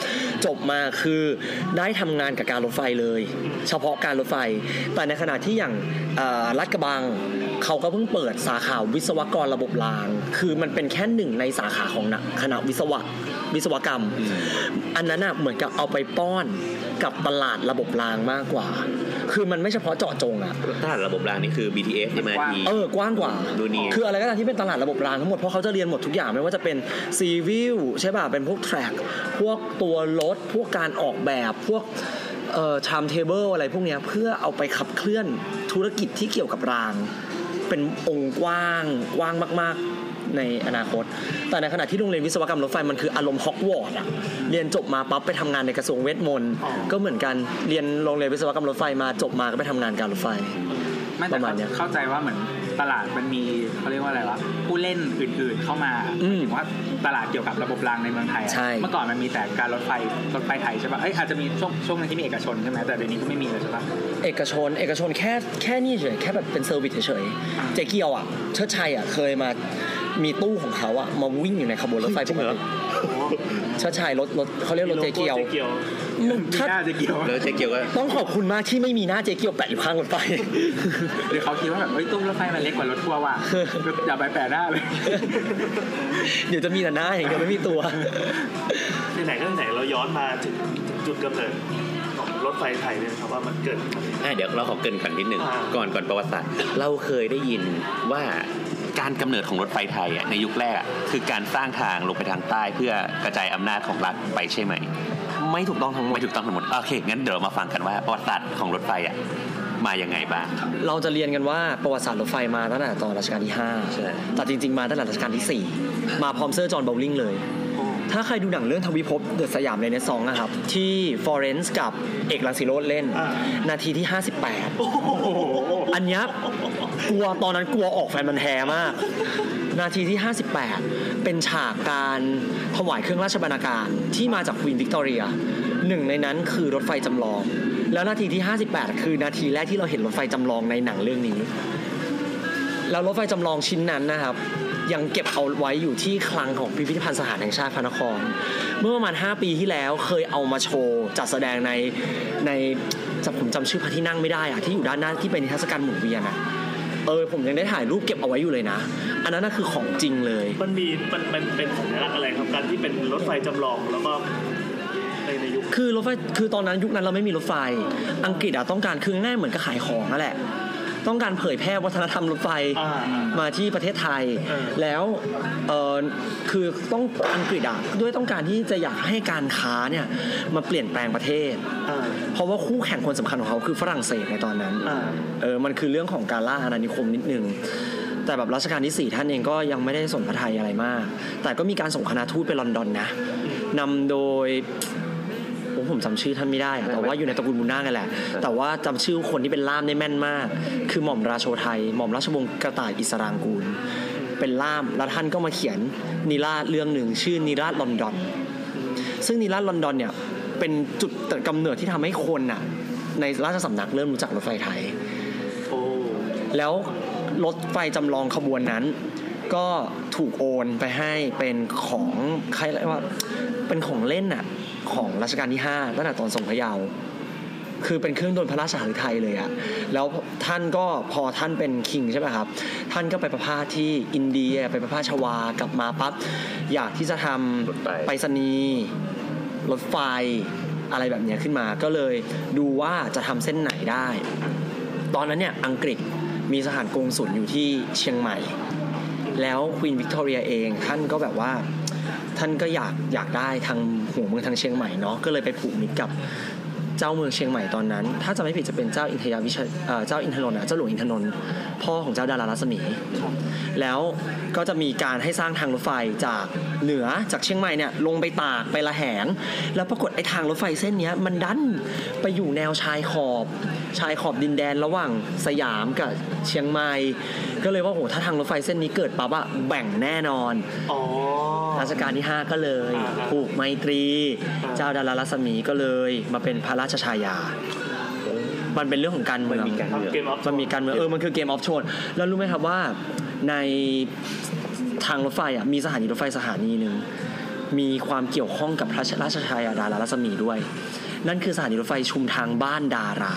จบมาคือได้ทำงานกับการรถไฟเลย เฉพาะการรถไฟ แต่ในขณะที่อย่างรัฐกระบังเขาก็เพิ่งเปิดสาขาวิศวกรระบบราง คือมันเป็นแค่หนึ่งในสาขาของคณะวิศวะวิศวกรรม อันนั้นอะเหมือนกับเอาไปป้อน กับตลาดระบบรางมากกว่า คือมันไม่เฉพาะเจาะจงอะถ้าระบบรางนี่คือ BTS ใช่ไหมกว้างที่เออกว้างกว่าดูนี่คืออะไรก็ตามที่เป็นตลาดระบบรางทั้งหมดเพราะเขาจะเรียนหมดทุกอย่างไม่ว่าจะเป็น civil ใช่ป่ะเป็นพวก track พวกตัวรถพวกการออกแบบพวกเอ่อ timetable อะไรพวกเนี้ยเพื่อเอาไปขับเคลื่อนธุรกิจที่เกี่ยวกับราง เป็นองค์กว้างกว้างมาก ๆ ในอนาคต แต่ในขณะที่โรงเรียนวิศวกรรมรถไฟมันคืออารมณ์ฮอกวอตส์อะเรียนจบมาปั๊บไปทำงานในกระทรวงเวทมนต์อ๋อก็เหมือนกันเรียนโรงเรียนวิศวกรรมรถไฟมาจบมาก็ไปทำงานการรถไฟไม่แต่ประมาณเนี้ยเข้าใจว่าเหมือน ตลาดมันมีเขาเรียกว่าอะไรวะผู้เล่นอื่นๆเข้ามาอืมหมายถึงว่าตลาดเกี่ยวกับระบบรางในเมืองไทยอะใช่ เมื่อก่อนมันมีแต่การรถไฟรถไฟไทยใช่ปะเอ้ยอาจจะมีช่วงช่วงนึงที่มีเอกชนใช่ไหมแต่เดี๋ยวนี้ก็ไม่มีเลยใช่ปะ เอกชนเอกชนแค่แค่นี่เฉยแค่แบบเป็น service เฉยๆเจ๊เกียวอะเชิดชัยอะเคยมามีตู้ของเขาอะมาวิ่งอยู่ในขบวนรถไฟปกติเชิดชัยรถรถเขาเรียกรถเจ๊เกียว โลโก้เจเกียว มึงมีถ้าหน้าจะเกี่ยวแล้วเจ๊เกียวก็ต้องขอบคุณมากที่ไม่มีหน้าเจเกียวแปะอยู่ข้างรถไฟหรือเขาคิดว่าแบบเฮ้ยตู้รถไฟมันเล็กกว่ารถทัวร์ว่ะอย่าไปแปะหน้าเลย เดี๋ยวจะมีแต่หน้าอย่างเดียวไม่มีตัวไหนๆก็ไหนๆเราย้อนมาถึงจุดกำเนิดของรถไฟไทยเนี่ยนะครับว่ามันเกิดมาอะเดี๋ยวเราขอเกรินก่อนนิดหนึ่งอ่าก่อนก่อนประวัติศาสตร์ เราเคยได้ยินว่าการกำเนิดของรถไฟไทยอะในยุคแรกอะคือการสร้างทางลงไปทางใต้เพื่อกระจายอำนาจของรัฐไปใช่ไหม ไม่ถูกต้องทั้งหมดไม่ถูกต้องทั้งหมดโอเคงั้นเดี๋ยวเรามาฟังกันว่าประวัติศาสตร์ของรถไฟอะมายังไงบ้าง เราจะเรียนกันว่าประวัติศาสตร์รถไฟมาตั้งแต่ตอนรัชกาลที่ใช่5แต่จริง ๆ มาตั้งแต่รัชกาลที่ 4 มาพร้อมเซอร์จอห์นเบาว์ริงเลยโอ้ถ้าใครดูหนังเรื่องทวิภพ The Siam Renaissance นะครับ ที่ฟลอเรนซ์กับเอก รังสิโรจน์เล่นอ่านาทีที่ 58 อันเนี้ย กลัวตอนนั้นกลัวออกแฟนมันแท้มาก นาทีที่ 58 เป็นฉากการถวายเครื่องราชบรรณาการที่มาจากควีนวิกตอเรียหนึ่งในนั้นคือรถไฟจำลอง แล้วนาทีที่ 58 คือนาทีแรกที่เราเห็นรถไฟจำลองในหนังเรื่องนี้ แล้วรถไฟจำลองชิ้นนั้นนะครับยังเก็บเอาไว้อยู่ที่คลังของพิพิธภัณฑ์สถานแห่งชาติพระนคร เมื่อประมาณ 5 ปีที่แล้วเคยเอามาโชว์จัดแสดงในในจำผมจำชื่อพระที่นั่งไม่ได้อะที่อยู่ด้านหน้าที่เป็นนิทรรศการหมุนเวียนอะ เออผมยังได้ถ่ายรูปเก็บเอาไว้อยู่เลยนะ อันนั้นน่ะคือของจริงเลย มันมีมันมันเป็นสัญลักษณ์อะไรครับการที่เป็นรถไฟจำลองแล้วก็ในในยุคคือรถไฟคือตอนนั้นยุคนั้นเราไม่มีรถไฟ อังกฤษอะต้องการคือง่ายเหมือนกับขายของนั่นแหละ ต้องการเผยแพร่วัฒนธรรมรถไฟอ่ามาที่ประเทศไทยเออแล้วเออคือต้องอังกฤษอะด้วยต้องการที่จะอยากให้การค้าเนี่ยมาเปลี่ยนแปลงประเทศอ่าเพราะว่าคู่แข่งคนสำคัญของเขาคือฝรั่งเศสในตอนนั้นอ่าเออมันคือเรื่องของการล่าอาณานิคมนิดนึงแต่แบบรัชกาลที่สี่ท่านเองก็ยังไม่ได้ส่งพระไทยอะไรมาก แต่ก็มีการส่งคณะทูตไปลอนดอนนะนำโดยโอ้ ผมจำชื่อท่านไม่ได้อะแต่ว่าอยู่ในตระกูลบุญนาคกันแหละ แต่ว่าจำชื่อคนที่เป็นล่ามได้แม่นมาก คือหม่อมราโชไทย หม่อมราชวงศ์กระต่ายอิสรางกูล เป็นล่ามแล้วท่านก็มาเขียนนิราศเรื่องหนึ่งชื่อนิราศลอนดอน ซึ่งนิราศลอนดอนเนี่ยเป็นจุดกำเนิดที่ทำให้คนน่ะในราชสำนักเริ่มรู้จักรถไฟไทย โอ้แล้วรถไฟจำลองขบวนนั้น ก็ถูกโอนไปให้เป็นของใครเรียกว่าเป็นของเล่นน่ะ ของรัชกาลที่ 5 ตั้งแต่ตอนทรงพระเยาว์คือเป็นเครื่องดนตร์พระราชหฤทัยเลยอะแล้วท่านก็พอท่านเป็นคิงใช่ไหมครับ ท่านก็ไปประพาสที่อินเดียไปประพาสชวากลับมาปั๊บอยากที่จะทำไปรษณีย์รถไฟอะไรแบบนี้ขึ้นมา ก็เลยดูว่าจะทำเส้นไหนได้ ตอนนั้นเนี่ยอังกฤษมีสถานกงสุลอยู่ที่เชียงใหม่ แล้วควีนวิกตอเรียเองท่านก็แบบว่าท่านก็อยากอยากได้ทาง หัวเมืองทางเชียงใหม่เนาะก็เลยไปผูกมิตรกับ เจ้าเมืองเชียงใหม่ตอนนั้น ถ้าจะไม่ผิดจะเป็นเจ้าอินทยาวิชัยเอ่อเจ้าอินทนนท์นะเจ้าหลวงอินทนนท์พ่อของเจ้าดารารัศมี แล้วก็จะมีการให้สร้างทางรถไฟจากเหนือจากเชียงใหม่เนี่ยลงไปตากไปละแหง แล้วปรากฏไอ้ทางรถไฟเส้นเนี้ยมันดันไปอยู่แนวชายขอบชายขอบดินแดนระหว่างสยามกับเชียงใหม่ ก็เลยว่าโหถ้าทางรถไฟเส้นนี้เกิดปั๊บอะแบ่งแน่นอนอ๋อรัชกาลที่ 5 ก็เลยอ่าฮะผูกไมตรีอ่าเจ้าดารารัศมีก็เลยมาเป็นพระราชชายา มันเป็นเรื่องของการเมือง มันมีการเมืองเกมออฟมันมีการเมือง เออ มันคือเกมออฟโชนแล้วรู้ไหมครับว่าในทางรถไฟอะมีสถานีรถไฟสถานีหนึ่งมีความเกี่ยวข้องกับพระราชชายาดารารัศมีด้วย นั่นคือสถานีรถไฟชุมทางบ้านดารา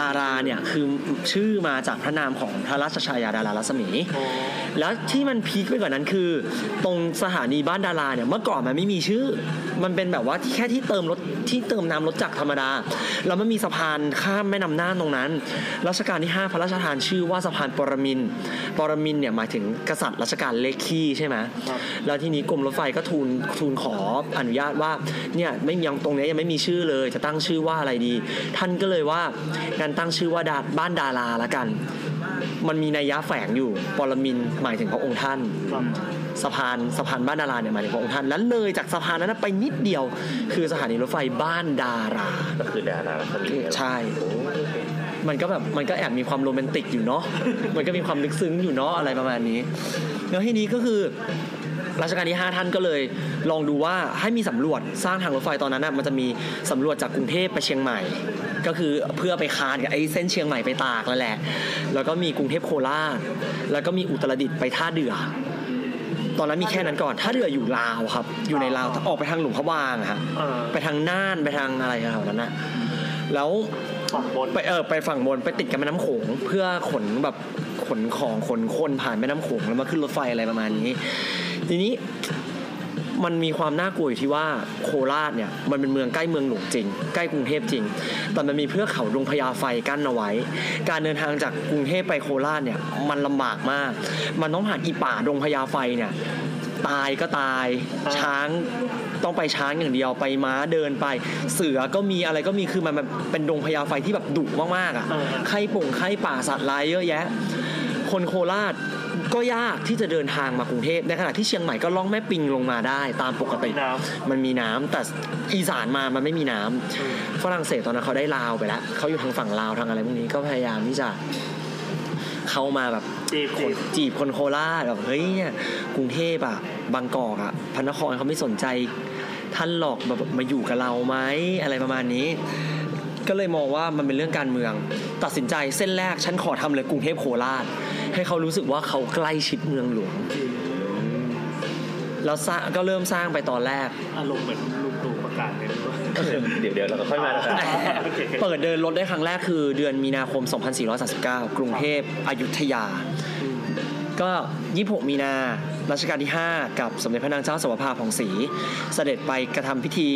ดาราเนี่ยคือชื่อมาจากพระนามของพระราชชายาดารารัศมี แล้วที่มันพีคไปกว่านั้นคือ ตรงสถานีบ้านดาราเนี่ยเมื่อก่อนมันไม่มีชื่อ มันเป็นแบบว่าแค่ที่เติมรถที่เติมน้ำรถจักรธรรมดา แล้วมันมีสะพานข้ามแม่น้ำน่านตรงนั้นรัชกาลที่ 5 พระราชทานชื่อว่าสะพานปรมินทร์ปรมินทร์เนี่ยหมายถึงกษัตริย์รัชกาลเลขคี่ใช่ไหมแล้วทีนี้กรมรถไฟก็ทูลทูลขออนุญาตว่าเนี่ยไม่ยังตรงเนี้ยยังไม่มีชื่อเลยจะตั้งชื่อว่าอะไรดี ท่านก็เลยว่าการตั้งชื่อว่าดาบ้านดาราละกัน มันมีนัยยะแฝงอยู่ปรมินทร์หมายถึงพระองค์ท่านสะพานสะพานบ้านดาราเนี่ยหมายถึงพระองค์ท่านแล้วเลยจากสะพานนั้นนะไปนิดเดียว คือสถานีรถไฟบ้านดารา ก็คือดารารัศมีใช่ มันก็แบบมันก็แอบมีความโรแมนติกอยู่เนาะมันก็มีความลึกซึ้งอยู่เนาะอะไรประมาณนี้ แล้วทีนี้ก็คือ รัชกาลที่ 5 ท่านก็เลยลองดูว่าให้มีสำรวจสร้างทางรถไฟตอนนั้นน่ะมันจะมีสำรวจจากกรุงเทพไปเชียงใหม่ ก็คือเพื่อไปคานกับไอ้เส้นเชียงใหม่ไปตากนั่นแหละ แล้วก็มีกรุงเทพโคราชแล้วก็มีอุตรดิตถ์ไปท่าเดือตอนนั้นมีแค่นั้นก่อนท่าเรืออยู่ลาวครับ อยู่ในลาวออกไปทางหลวงพระบางอะฮะเออไปทางน่านไปทางอะไรแถวนั้นนะแล้วฝั่งบนไปเออไปฝั่งบนไปติดกับแม่น้ำโขงเพื่อขนแบบขนของขนคนผ่านแม่น้ำโขงแล้วมาขึ้นรถไฟอะไรประมาณนี้ ทีนี้มันมีความน่ากลัวอยู่ที่ว่าโคราชเนี่ยมันเป็นเมืองใกล้เมืองหลวงจริง ใกล้กรุงเทพจริง แต่มันมีเพื่อกเขาดงพญาไฟกั้นเอาไว้ การเดินทางจากกรุงเทพไปโคราชเนี่ยมันลำบากมาก มันต้องผ่านอีป่าดงพญาไฟเนี่ยตายก็ตายช้างต้องไปช้างอย่างเดียวไปม้าเดินไป เสือก็มีอะไรก็มีคือมันแบบเป็นดงพญาไฟที่แบบดุมากๆอะเออไข้ป่งไข้ป่าสัตว์ร้ายเยอะแยะ คนโคราช ก็ยากที่จะเดินทางมากรุงเทพในขณะที่เชียงใหม่ก็ล่องแม่ปิงลงมาได้ ตามปกติน้มันมีน้ำแต่อีสานมามันไม่มีน้ำฝรั่งเศสตอนนั้นเขาได้ลาวไปแล้วเขาอยู่ทางฝั่งลาวทางอะไรพวกนี้ก็พยายามที่จะเข้ามาแบบจีบคนจีบคนโคราชแบบเฮ้ยเนี่ยกรุงเทพอะบางกอกอะพระนครเขาไม่สนใจท่านหรอกแบบมาอยู่กับเราไหมอะไรประมาณนี้ ก็เลยมองว่ามันเป็นเรื่องการเมือง ตัดสินใจเส้นแรกฉันขอทำเลยกรุงเทพโคราช ให้เขารู้สึกว่าเขาใกล้ชิดเมืองหลวงแล้วสร้างก็เริ่มสร้างไปตอนแรกอารมณ์เหมือนลุงตู่ประกาศเลยนะว่าเดี๋ยวเดี๋ยวเราก็ค่อยมาแล้วกันโอเคเปิดเดินรถได้ครั้งแรกคือ เดือนมีนาคม 2439 กรุงเทพอยุธยา ก็26มีนารัชกาลที่ 5 กับสมเด็จพระนางเจ้าสวภาผ่องศรีเสด็จไปกระทำพิธี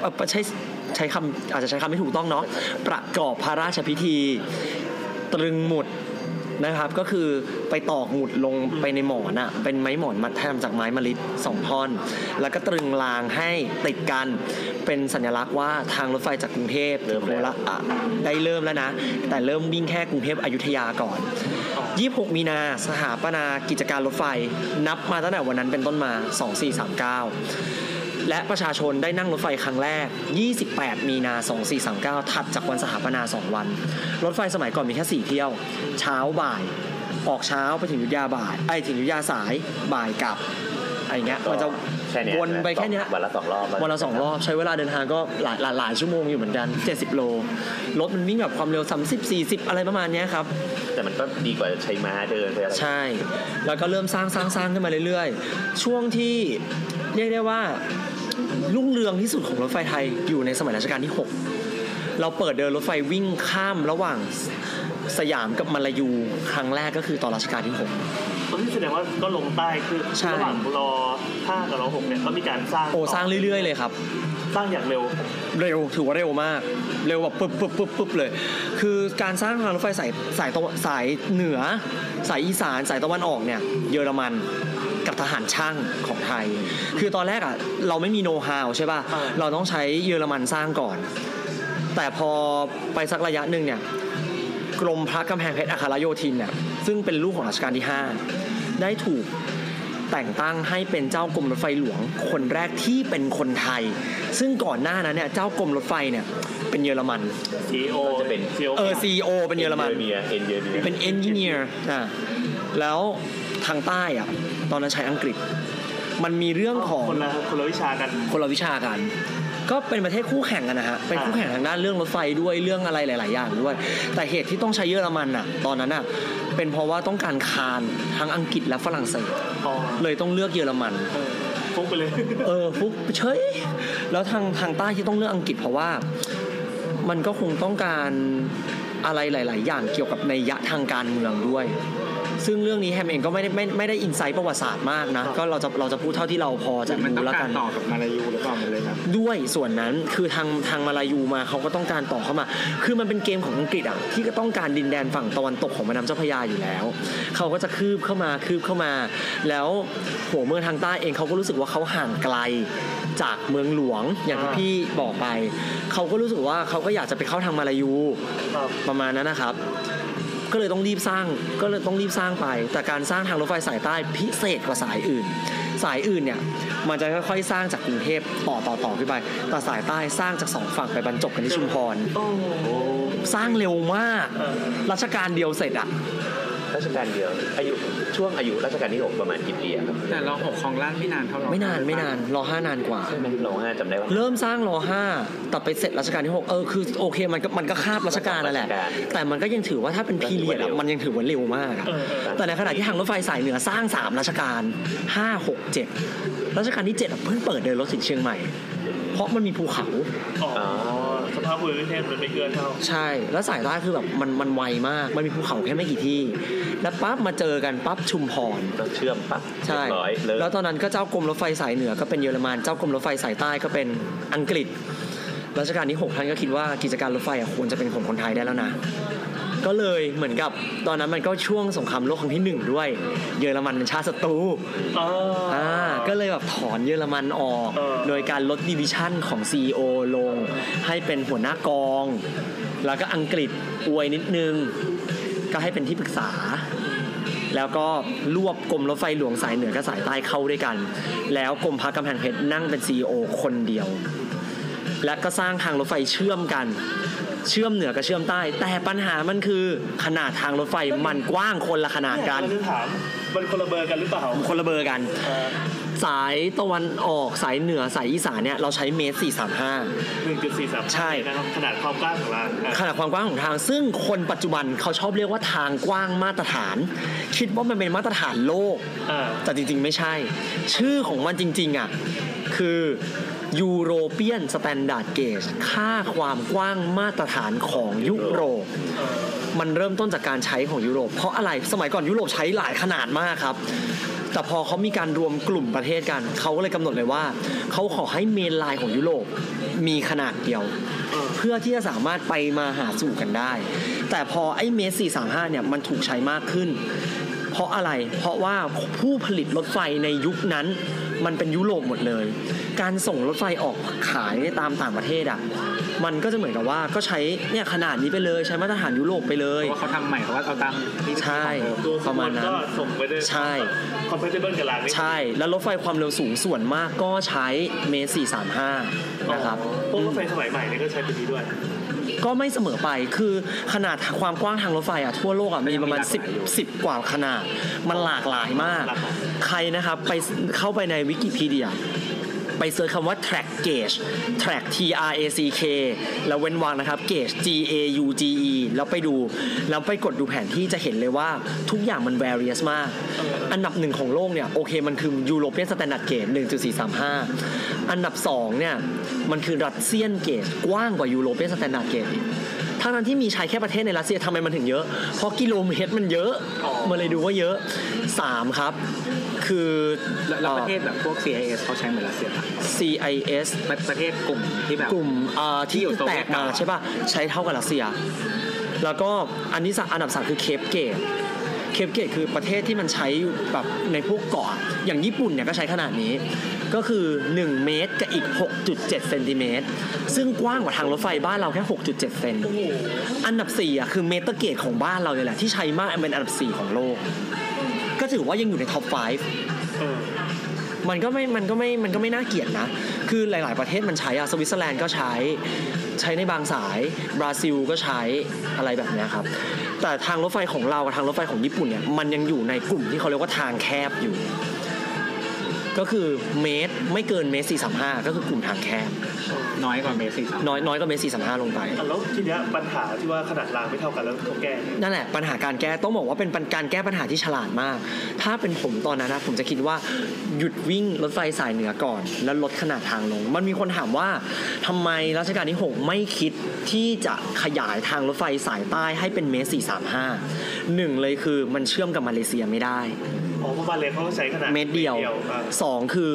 เอ่อใช้ ใช้คำอาจจะใช้คำไม่ถูกต้องเนาะประกอบพระราชพิธี ตรึงหมุดนะครับก็คือไปตอกหมุดลงไปในหมอนอะเป็นไม้หมอนมัดแทมจากไม้มะลิสองท่อน แล้วก็ตรึงรางให้ติดกันเป็นสัญลักษณ์ว่าทางรถไฟจากกรุงเทพเริ่มโคแล้วราชได้เริ่มแล้วนะ แต่เริ่มวิ่งแค่กรุงเทพอยุธยาก่อน 26 มีนาสถาปนากิจการรถไฟนับมาตั้งแต่วันนั้นเป็นต้นมา 2439 และประชาชนได้นั่งรถไฟครั้งแรก 28 มีนา 2439 ถัดจากวันสถาปนา 2 วัน รถไฟสมัยก่อนมีแค่ 4 เที่ยว เช้าบ่าย ออกเช้าไปถึงอยุธยาบ่าย ไอ้ถึงอยุธยาสายบ่ายกลับอะไรเงี้ยมันจะแค่เนี้ยวนไปแค่เนี้ยวันละสองรอบวันละสองรอบใช้เวลาเดินทางก็หลายหลายหลายชั่วโมงอยู่เหมือนกัน 70 โลรถมันวิ่งแบบความเร็ว 30 40 อะไรประมาณเนี้ยครับ แต่มันก็ดีกว่าใช้ม้าเดินไปอะไรใช่ แล้วก็เริ่มสร้างสร้างสร้างขึ้นมาเรื่อยๆ ช่วงที่เรียกได้ว่า รุ่งเรืองที่สุดของรถไฟไทยอยู่ในสมัยรัชกาลที่ 6 เราเปิดเดินรถไฟวิ่งข้ามระหว่างสยามกับมาลายูครั้งแรกก็คือตอนรัชกาลที่ 6 ที่แสดงว่าก็ลงใต้คือใช่ ระหว่างรอห้ากับรอหกเนี่ยก็มีการสร้าง6โอ้สร้างเรื่อย ๆ เลยครับ สร้างอย่างเร็ว เร็วถือว่าเร็วมาก เร็วแบบปึ๊บปึ๊บปึ๊บปึ๊บเลย คือการสร้างทางรถไฟสายสายตะวันสายเหนือ สายอีสานสายตะวันออกเนี่ย เยอรมันกับทหารช่างของไทย คือตอนแรกอะเราไม่มีโน้ตฮาวใช่ป่ะอ่าเราต้องใช้เยอรมันสร้างก่อน แต่พอไปสักระยะหนึ่งเนี่ยก รมพระกำแพงเพชรอัครโยธินเนี่ยซึ่งเป็นลูกของรัชกาลที่ 5 ได้ถูกแต่งตั้งให้เป็นเจ้ากรมรถไฟหลวงคนแรกที่เป็นคนไทย ซึ่งก่อนหน้านั้นเนี่ยเจ้ากรมรถไฟเนี่ยเป็นเยอรมัน CEO ก็จะเป็น CEO เออ CEO เป็นเยอรมันเมียเอ็นเยอเมียเป็น engineer อะแล้วทางใต้อะตอนนั้นใช้อังกฤษ มันมีเรื่องของคนละคนละวิชากันคนละวิชากัน ก็เป็นประเทศคู่แข่งกันนะฮะเป็นคู่แข่งทางด้านเรื่องรถไฟด้วยเรื่องอะไรหลาย ๆ อย่างด้วย แต่เหตุที่ต้องใช้เยอรมันอะ ตอนนั้นอะเป็นเพราะว่าต้องการคานทั้งอังกฤษและฝรั่งเศสอ๋อเลยต้องเลือกเยอรมันเออพกไปเลยเออฟุกเฉยแล้วทางทางใต้ที่ต้องเลือกอังกฤษเพราะว่า มันก็คงต้องการอะไรหลาย ๆ อย่างเกี่ยวกับในยยะทางการเมืองด้วย ซึ่งเรื่องนี้แฮมเองก็ไม่ได้ไม่ไม่ได้อินไซต์ประวัติศาสตร์มากนะ ก็เราจะเราจะพูดเท่าที่เราพอจะมันต้อรู้งแล้วกากัรน ต่อกับมาลายูหรือเปล่ามันเลยครับ ด้วยส่วนนั้นคือทางทางมาลายูมาเขาก็ต้องการต่อเข้ามา คือมันเป็นเกมของอังกฤษอะที่ก็ต้องการดินแดนฝั่งตะวันตกของแม่น้ำเจ้าพระยาอยู่แล้ว เขาก็จะคืบเข้ามาคืบเข้ามา แล้วหัวเมืองทางใต้เองเขาก็รู้สึกว่าเขาห่างไกลจากเมืองหลวงอย่างที่พี่บอกไป เขาก็รู้สึกว่าเขาก็อยากจะไปเข้าทางมาลายู ครับ ประมาณนั้นนะครับ ก็เลยต้องรีบสร้างก็เลยต้องรีบสร้างไป แต่การสร้างทางรถไฟสายใต้พิเศษกว่าสายอื่น สายอื่นเนี่ยมันจะค่อยๆสร้างจากกรุงเทพต่อต่อต่อขึ้นไป แต่สายใต้สร้างจากสองฝั่งไปบรรจบกันที่ชุมพรโอ้โหสร้างเร็วมากเออรัชกาลเดียวเสร็จอะ รัชกาลเดียว อายุช่วงอายุรัชกาลที่หกประมาณกี่ปีอะครับแต่เราหกของล้านไม่นานเท่าเราไม่นานไม่นานรอห้านานกว่า ใช่ไหมรอห้าจำได้ว่า เริ่มสร้างรอห้าแต่ไปเสร็จรัชกาลที่หกเออคือโอเคมันก็มันก็คาบรัชกาลนั่นแหละ รัชกาลแต่มันก็ยังถือว่าถ้าเป็นพีเรียดอะมันยังถือว่าเร็วมากอะเออเออแต่ในขณะที่ทางรถไฟสายเหนือสร้างสามรัชกาลห้าหกเจ็ดรัชกาลที่เจ็ดอะเพิ่งเปิดเดินรถถึงเชียงใหม่ เพราะมันมีภูเขา อ๋อ สภาพภูมิประเทศมันไม่เกินเท่า ใช่ แล้วสายใต้คือแบบมันมันไวมาก มันมีภูเขาแค่ไม่กี่ที่ แล้วปั๊บมาเจอกันปั๊บชุมพรก็เชื่อมปั๊บใช่เรียบร้อยเลิกแล้วตอนนั้นก็เจ้ากรมรถไฟสายเหนือก็เป็นเยอรมัน เจ้ากรมรถไฟสายใต้ก็เป็นอังกฤษรัชกาลที่ 6 ท่านก็คิดว่ากิจการรถไฟอะควรจะเป็นของคนไทยได้แล้วนะ ก็เลยเหมือนกับตอนนั้นมันก็ช่วงสงครามโลกครั้งที่หนึ่งด้วย เยอรมันเป็นชาติศัตรูอ๋ออ่อ่าก็เลยแบบถอนเยอรมันออกเออโดยการลดดิวิชั่นของ CEO ลง ให้เป็นหัวหน้ากอง แล้วก็อังกฤษอวยนิดนึง ก็ให้เป็นที่ปรึกษาแล้วก็รวบกรมรถไฟหลวงสายเหนือกับสายใต้เข้าด้วยกัน แล้วกรมพักกำแพงเพชรนั่งเป็น CEO คนเดียว และก็สร้างทางรถไฟเชื่อมกัน เชื่อมเหนือกับเชื่อมใต้ แต่ปัญหามันคือขนาดทางรถไฟมันกว้างคนละขนาดกันเราจะถามมันคนละเบอร์กันหรือเปล่าคนละเบอร์กันเออสายตะวันออกสายเหนือสายอีสานเนี่ยเราใช้เมตร 435หนึ่งจุดสี่สามใช่นะครับขนาดความกว้างของเราอะขนาดความกว้างของทาง ซึ่งคนปัจจุบันเขาชอบเรียกว่าทางกว้างมาตรฐาน คิดว่ามันเป็นมาตรฐานโลกอ่าแต่จริงๆไม่ใช่ ชื่อของมันจริงๆอะคือ European Standard Gauge ค่าความกว้างมาตรฐานของยุโรป มันเริ่มต้นจากการใช้ของยุโรป เพราะอะไรสมัยก่อนยุโรปใช้หลายขนาดมากครับ แต่พอเขามีการรวมกลุ่มประเทศกัน เขาก็เลยกำหนดเลยว่า เขาขอให้เมนไลน์ของยุโรปมีขนาดเดียวเออเพื่อที่จะสามารถไปมาหาสู่กันได้ แต่พอไอ้เมส435เนี่ยมันถูกใช้มากขึ้น เพราะอะไรเพราะว่าผู้ผลิตรถไฟในยุคนั้น มันเป็นยุโรปหมดเลย การส่งรถไฟออกขายตามต่างประเทศอะมันก็จะเหมือนกับว่าก็ใช้เนี่ยขนาดนี้ไปเลยใช้มาตรฐานยุโรปไปเลเพยราะว่าเขาทำใหม่เขาว่าเอาตามที่ใช่ของเดิมตัวประมาณนั้นก็ส่งไปได้ใช่compatible กับรางนี้ใช่ แล้วรถไฟความเร็วสูงส่วนมากก็ใช้เมตร435 นะครับพวกรถไฟสมัยใหม่เนี่ยก็ใช้ตัวนี้ด้วย ก็ไม่เสมอไปคือขนาดความกว้างทางรถไฟอะทั่วโลกอะมีประมาณ 10 10 กว่าขนาด มันหลากหลายมากหลากหลายใครนะครับไปเข้าไปในวิกิพีเดีย ไปเซิร์ชคำว่า track gauge track T R A C K แล้วเว้นวรรคนะครับ gauge G A U G E แล้วไปดูแล้วไปกดดูแผนที่จะเห็นเลยว่าทุกอย่างมัน various มาก อันดับหนึ่งของโลกเนี่ยโอเคมันคือ European Standard Gauge 1.435 อันดับสองเนี่ยมันคือรัสเซียนเกจกว้างกว่า European Standard Gauge อีก ทั้งนั้นที่มีใช้แค่ประเทศในรัสเซียทำไมมันถึงเยอะ เพราะกิโลเมตรมันเยอะอ๋อมันเลยดูว่าเยอะสามครับ คือแล้วแล้วประเทศแบบพวก CIS เขาใช้เหมือนรัสเซียปะ CIS ประประเทศกลุ่มที่แบบกลุ่มเอ่อที่ที่อยู่แตกมาโซเวียตใช่ป่ะใช้เท่ากับรัสเซีย แล้วก็อันที่สามอันดับสามคือ Cape gauge Cape gauge คือประเทศที่มันใช้แบบในพวกเกาะอย่างญี่ปุ่นเนี่ยก็ใช้ขนาดนี้ ก็คือ 1 เมตรกับอีก 6.7เซนติเมตรซึ่งกว้างกว่าทางรถไฟบ้านเราแค่ 6.7 เซนอันดับ4อะคือ metre gauge ของบ้านเราเนี่ยแหละที่ใช้มากเป็นอันดับ 4 ของโลก ก็ถือว่ายังอยู่ใน top 5 มันก็ไม่ มันก็ไม่ มันก็ไม่น่าเกลียดนะ คือหลาย ๆ ประเทศมันใช้อะสวิตเซอร์แลนด์ก็ใช้ ใช้ในบางสาย บราซิลก็ใช้อะไรแบบเนี้ยครับ แต่ทางรถไฟของเรากับทางรถไฟของญี่ปุ่นเนี่ย มันยังอยู่ในกลุ่มที่เขาเรียกว่าทางแคบอยู่ ก็คือเมตรไม่เกินเมตร435ก็คือกลุ่มทางแคบน้อยกว่าเมตรสี่สามน้อยน้อยกว่าเมตร435ลงไปอะแล้วทีเนี้ยปัญหาที่ว่าขนาดรางไม่เท่ากันแล้วเขาแก้ไงนั่นแหละปัญหาการแก้ต้องบอกว่าเป็นการแก้ปัญหาที่ฉลาดมาก ถ้าเป็นผมตอนนั้นนะผมจะคิดว่าหยุดวิ่งรถไฟสายเหนือก่อน แล้วลดขนาดทางลง มันมีคนถามว่าทำไมรัชกาลที่ 6 ไม่คิดที่จะขยายทางรถไฟสายใต้ให้เป็นเมตร435หนึ่งเลยคือมันเชื่อมกับมาเลเซียไม่ได้ อ๋อเพราะบาเลนเขาก็ใช้ขนาดเมตรเดียวอะสองคือ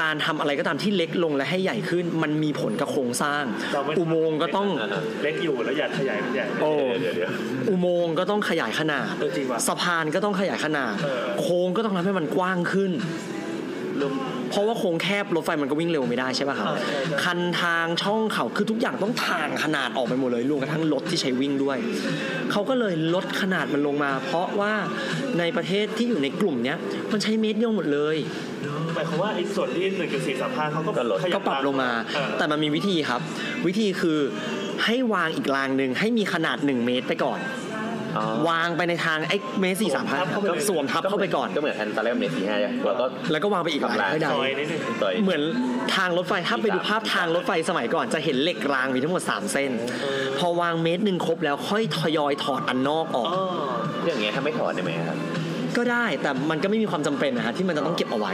การทำอะไรก็ตามที่เล็กลงและให้ใหญ่ขึ้น มันมีผลกับโครงสร้าง เราไม่ อุโมงค์ก็ต้อง เล็กอยู่แล้วอยากขยายมันใหญ่โอ้ เดี๋ยวเดี๋ยว อุโมงค์ก็ต้องขยายขนาด เออจริงว่ะสะพานก็ต้องขยายขนาด เออ โค้งก็ต้องทำให้มันกว้างขึ้น รวมเพราะว่าโค้งแคบรถไฟมันก็วิ่งเร็วไม่ได้ใช่ป่ะครับอ่าใช่ใช่คันทางช่องเขาคือทุกอย่างต้องทางขนาดออกไปหมดเลยรวมกระทั่งรถที่ใช้วิ่งด้วย เขาก็เลยลดขนาดมันลงมา เพราะว่าในประเทศที่อยู่ในกลุ่มเนี้ยมันใช้เมตรเดียวหมดเลยหมายความว่าไอ้ส่วนที่หนึ่งจุดสี่สามห้าเขาก็ขยัก็ปรับลงมาเออแต่มันมีวิธีครับ วิธีคือให้วางอีกรางหนึ่งให้มีขนาด 1 เมตรไปก่อนอ๋อ วางไปในทางไอ้เมตรสี่สามห้าสวมทับเข้าไปก่อนก็เหมือนอันตอนแรกเมตรสี่ห้าแล้วก็แล้วก็วางไปอีกหลายให้ได้ซอยนิดนึงต่อยเหมือนทางรถไฟถ้าไปดูภาพทางรถไฟสมัยก่อนจะเห็นเหล็กรางมีทั้งหมด 3 เส้น พอวางเมตรหนึ่งครบแล้วค่อยทยอยถอดอันนอกออกอ๋อเรื่องเงี้ยถ้าไม่ถอดได้ไหมครับก็ได้แต่มันก็ไม่มีความจำเป็นนะฮะที่มันจะต้องเก็บเอาไว้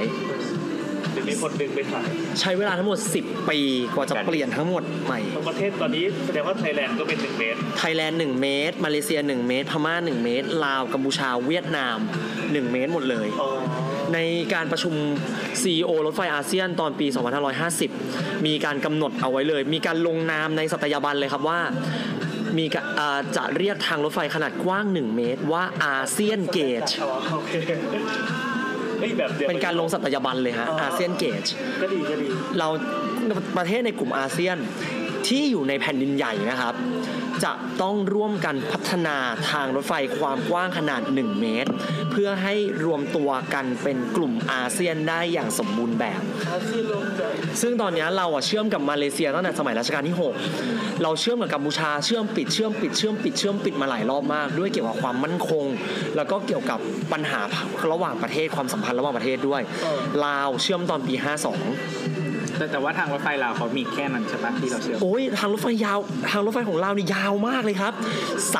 เดี๋ยวมีคนดึงไปถ่ายใช้เวลาทั้งหมด 10 ปีกว่าจะเปลี่ยนทั้งหมดใหม่ทั้งประเทศตอนนี้แสดงว่าไทยแลนด์ก็เป็นหนึ่งเมตรไทยแลนด์1เมตร มาเลเซีย 1 เมตร พม่า 1 เมตร ลาวกัมพูชาเวียดนาม 1 เมตรหมดเลยอ๋อในการประชุม CEO รถไฟอาเซียนตอนปี 2550 มีการกำหนดเอาไว้เลย มีการลงนามในสัตยาบันเลยครับว่ามีกะอ่าจะเรียกทางรถไฟขนาดกว้าง 1 เมตรว่าอาเซียน gauge อ๋อโอเคเฮ้ยแบบเดียวเป็นการลงสัตยาบันเลยฮะอาเซียนเกจก็ดีก็ดี เราประเทศในกลุ่มอาเซียนที่อยู่ในแผ่นดินใหญ่นะครับ จะต้องร่วมกันพัฒนาทางรถไฟความกว้างขนาด 1 เมตร เพื่อให้รวมตัวกันเป็นกลุ่มอาเซียนได้อย่างสมบูรณ์แบบอาเซียนลงใจซึ่งตอนนี้เราอะเชื่อมกับมาเลเซียตั้งแต่สมัยรัชกาลที่ 6 เราเชื่อมกับกัมพูชาเชื่อมปิดเชื่อมปิดเชื่อมปิดเชื่อมปิดมาหลายรอบมาก ด้วยเกี่ยวกับความมั่นคง แล้วก็เกี่ยวกับปัญหาระหว่างประเทศความสัมพันธ์ระหว่างประเทศด้วยเออลาวเชื่อมตอนปี 52 แต่แต่ว่าทางรถไฟเราวเขามีแค่นั้นใช่ปะที่เราเชื่อมโอ้ยทางรถไฟยาว ทางรถไฟของเรานี่ยาวมากเลยครับ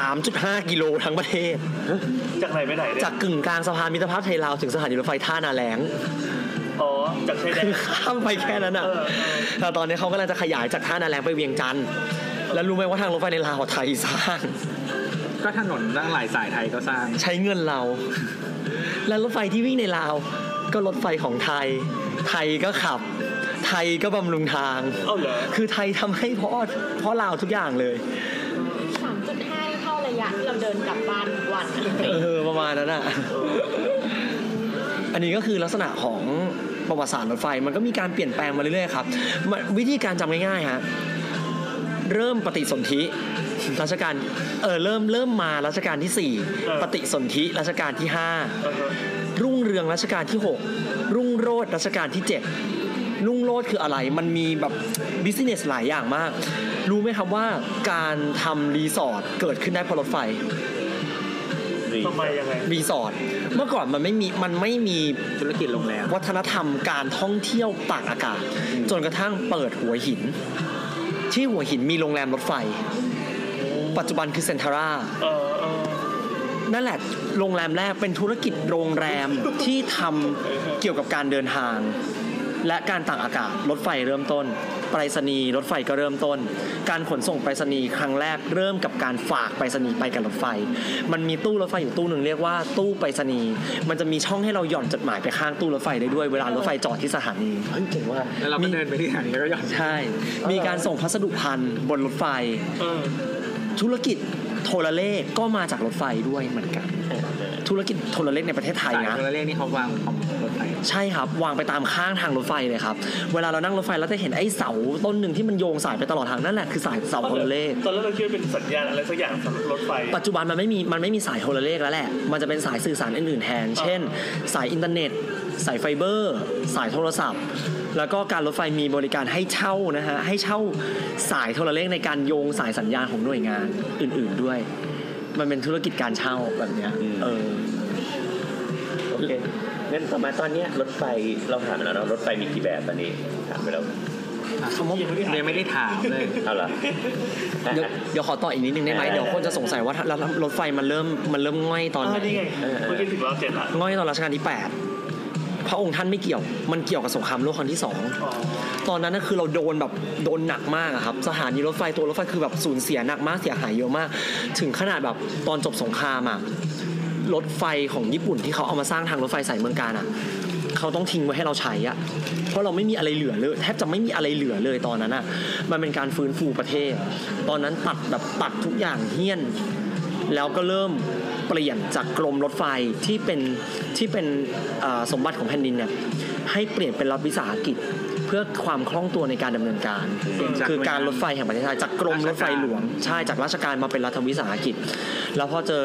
3.5 กิโลทั้งประเทศ จากไหนไปไหนเนี่ยจากกึ่งกลางสะพานมิตรภาพไทยลาวถึงสถานีรถไฟท่านาแหลงอ๋อจากชายแดน คือข้ามไปแค่นั้นอะเออเออ แต่ตอนนี้เขากำลังจะขยายจากท่านาแหลงไปเวียงจันทร์แล้วรู้ไหมว่าทางรถไฟในลาวไทยสร้าง ก็ถนนตั้งหลายสายไทยก็สร้าง ใช้เงินเรา และรถไฟที่วิ่งในลาว ก็รถไฟของไทย ไทยก็ขับ ไทยก็บำรุงทางเอ้าเหรอ คือไทยทำให้เพราะเพราะลาวทุกอย่างเลย3.5เท่าระยะที่เราเดินกลับบ้านทุกวันอะเออประมาณนั้นอะ อันนี้ก็คือลักษณะของประวัติศาสตร์รถไฟมันก็มีการเปลี่ยนแปลงมาเรื่อยๆครับมันวิธีการจำง่ายๆฮะเริ่มปฏิสนธิรัชกาลเออเริ่มเริ่มมารัชกาลที่4ปฏิสนธิรัชกาลที่อ่าฮะ5รุ่งเรืองรัชกาลที่ 6 รุ่งโรจน์รัชกาลที่ 7 รุ่งโรจน์คืออะไร มันมีแบบ business หลายอย่างมาก รู้ไหมครับว่าการทำรีสอร์ทเกิดขึ้นได้เพราะรถไฟทำไมยังไงรีสอร์ทเมื่อก่อนมันไม่มีมันไม่มีธุรกิจโรงแรมวัฒนธรรมการท่องเที่ยวตากอากาศ จนกระทั่งเปิดหัวหิน ที่หัวหินมีโรงแรมรถไฟ ปัจจุบันคือเซนทาร่าเออเออนั่นแหละโรงแรมแรกเป็นธุรกิจโรงแรมที่ทำเกี่ยวกับการเดินทาง และการต่างอากาศรถไฟเริ่มต้นไปรษณีย์รถไฟก็เริ่มต้น การขนส่งไปรษณีย์ครั้งแรกเริ่มกับการฝากไปรษณีย์ไปกับรถไฟ มันมีตู้รถไฟอยู่ตู้หนึ่งเรียกว่าตู้ไปรษณีย์มันจะมีช่องให้เราหย่อนจดหมายไปข้างตู้รถไฟได้ด้วยเวลารถไฟจอดที่สถานีเฮ้ยเจ๋งว่าแล้วเราก็เดินไปที่ไหนก็หย่อนใช่ มีการส่งพัสดุพันธุ์บนรถไฟเออธุรกิจโทรเลขก็มาจากรถไฟด้วยเหมือนกัน ธุรกิจโทรเลขในประเทศไทยสายนะ โทรเลขนี่เขาวางของรถไฟใช่ครับ วางไปตามข้างทางรถไฟเลยครับ เวลาเรานั่งรถไฟเราจะเห็นไอ้เสาต้นหนึ่งที่มันโยงสายไปตลอดทางนั่นแหละคือสายเสาโทรเลข ตอนแรกเราคิดว่าเป็นสัญญาณอะไรสักอย่างสำหรับรถไฟ ปัจจุบันมันไม่มีมันไม่มีสายโทรเลขแล้วแหละ มันจะเป็นสายสื่อสารอื่นๆแทน เช่น สายอินเทอร์เน็ต สายไฟเบอร์ สายโทรศัพท์ แล้วก็การรถไฟมีบริการให้เช่านะฮะ ให้เช่าสายโทรเลขในการโยงสายสัญญาณของหน่วยงานอื่น ๆด้วย มันเป็นธุรกิจการเช่าแบบเนี้ยอืมเออโอเคงั้นต่อมาตอนเนี้ยรถไฟเราถามไปแล้วเนอะรถไฟมีกี่แบบตอนนี้ถามไปแล้วคำว่ายังไม่ได้ถามเลยเอาเหรออะเดี๋ยวอะเดี๋ยวขอต่ออีกนิดนึงได้ไหมได้เดี๋ยวคนจะสงสัยว่าแล้วรถไฟมันเริ่มมันเริ่มง่อยตอนไหนอ่านี่ไงเออเออเมื่อกี้ถึงรอบเจ็ดละง่อยตอนรัชกาลที่8 พระองค์ท่านไม่เกี่ยว มันเกี่ยวกับสงครามโลกครั้งที่สองตอนนั้นน่ะคือเราโดนแบบโดนหนักมากอะครับ สถานีรถไฟตัวรถไฟคือแบบสูญเสียหนักมากเสียหายเยอะมาก ถึงขนาดแบบตอนจบสงครามอะรถไฟของญี่ปุ่นที่เขาเอามาสร้างทางรถไฟสายเมืองการอะเขาต้องทิ้งไว้ให้เราใช้อะเพราะเราไม่มีอะไรเหลือเลยแทบจะไม่มีอะไรเหลือเลยตอนนั้นอะมันเป็นการฟื้นฟูประเทศ ตอนนั้นตัดแบบตัดทุกอย่างเฮี้ยน แล้วก็เริ่มเปลี่ยนจากกรมรถไฟที่เป็นที่เป็นเอ่อสมบัติของแผ่นดินเนี่ยให้เปลี่ยนเป็นรัฐวิสาหกิจเพื่อความคล่องตัวในการดำเนินการจากคือการรถไฟแห่งประเทศไทยจากกรมรถไฟหลวงใช่จากราชการมาเป็นรัฐวิสาหกิจ แล้วพอเจอ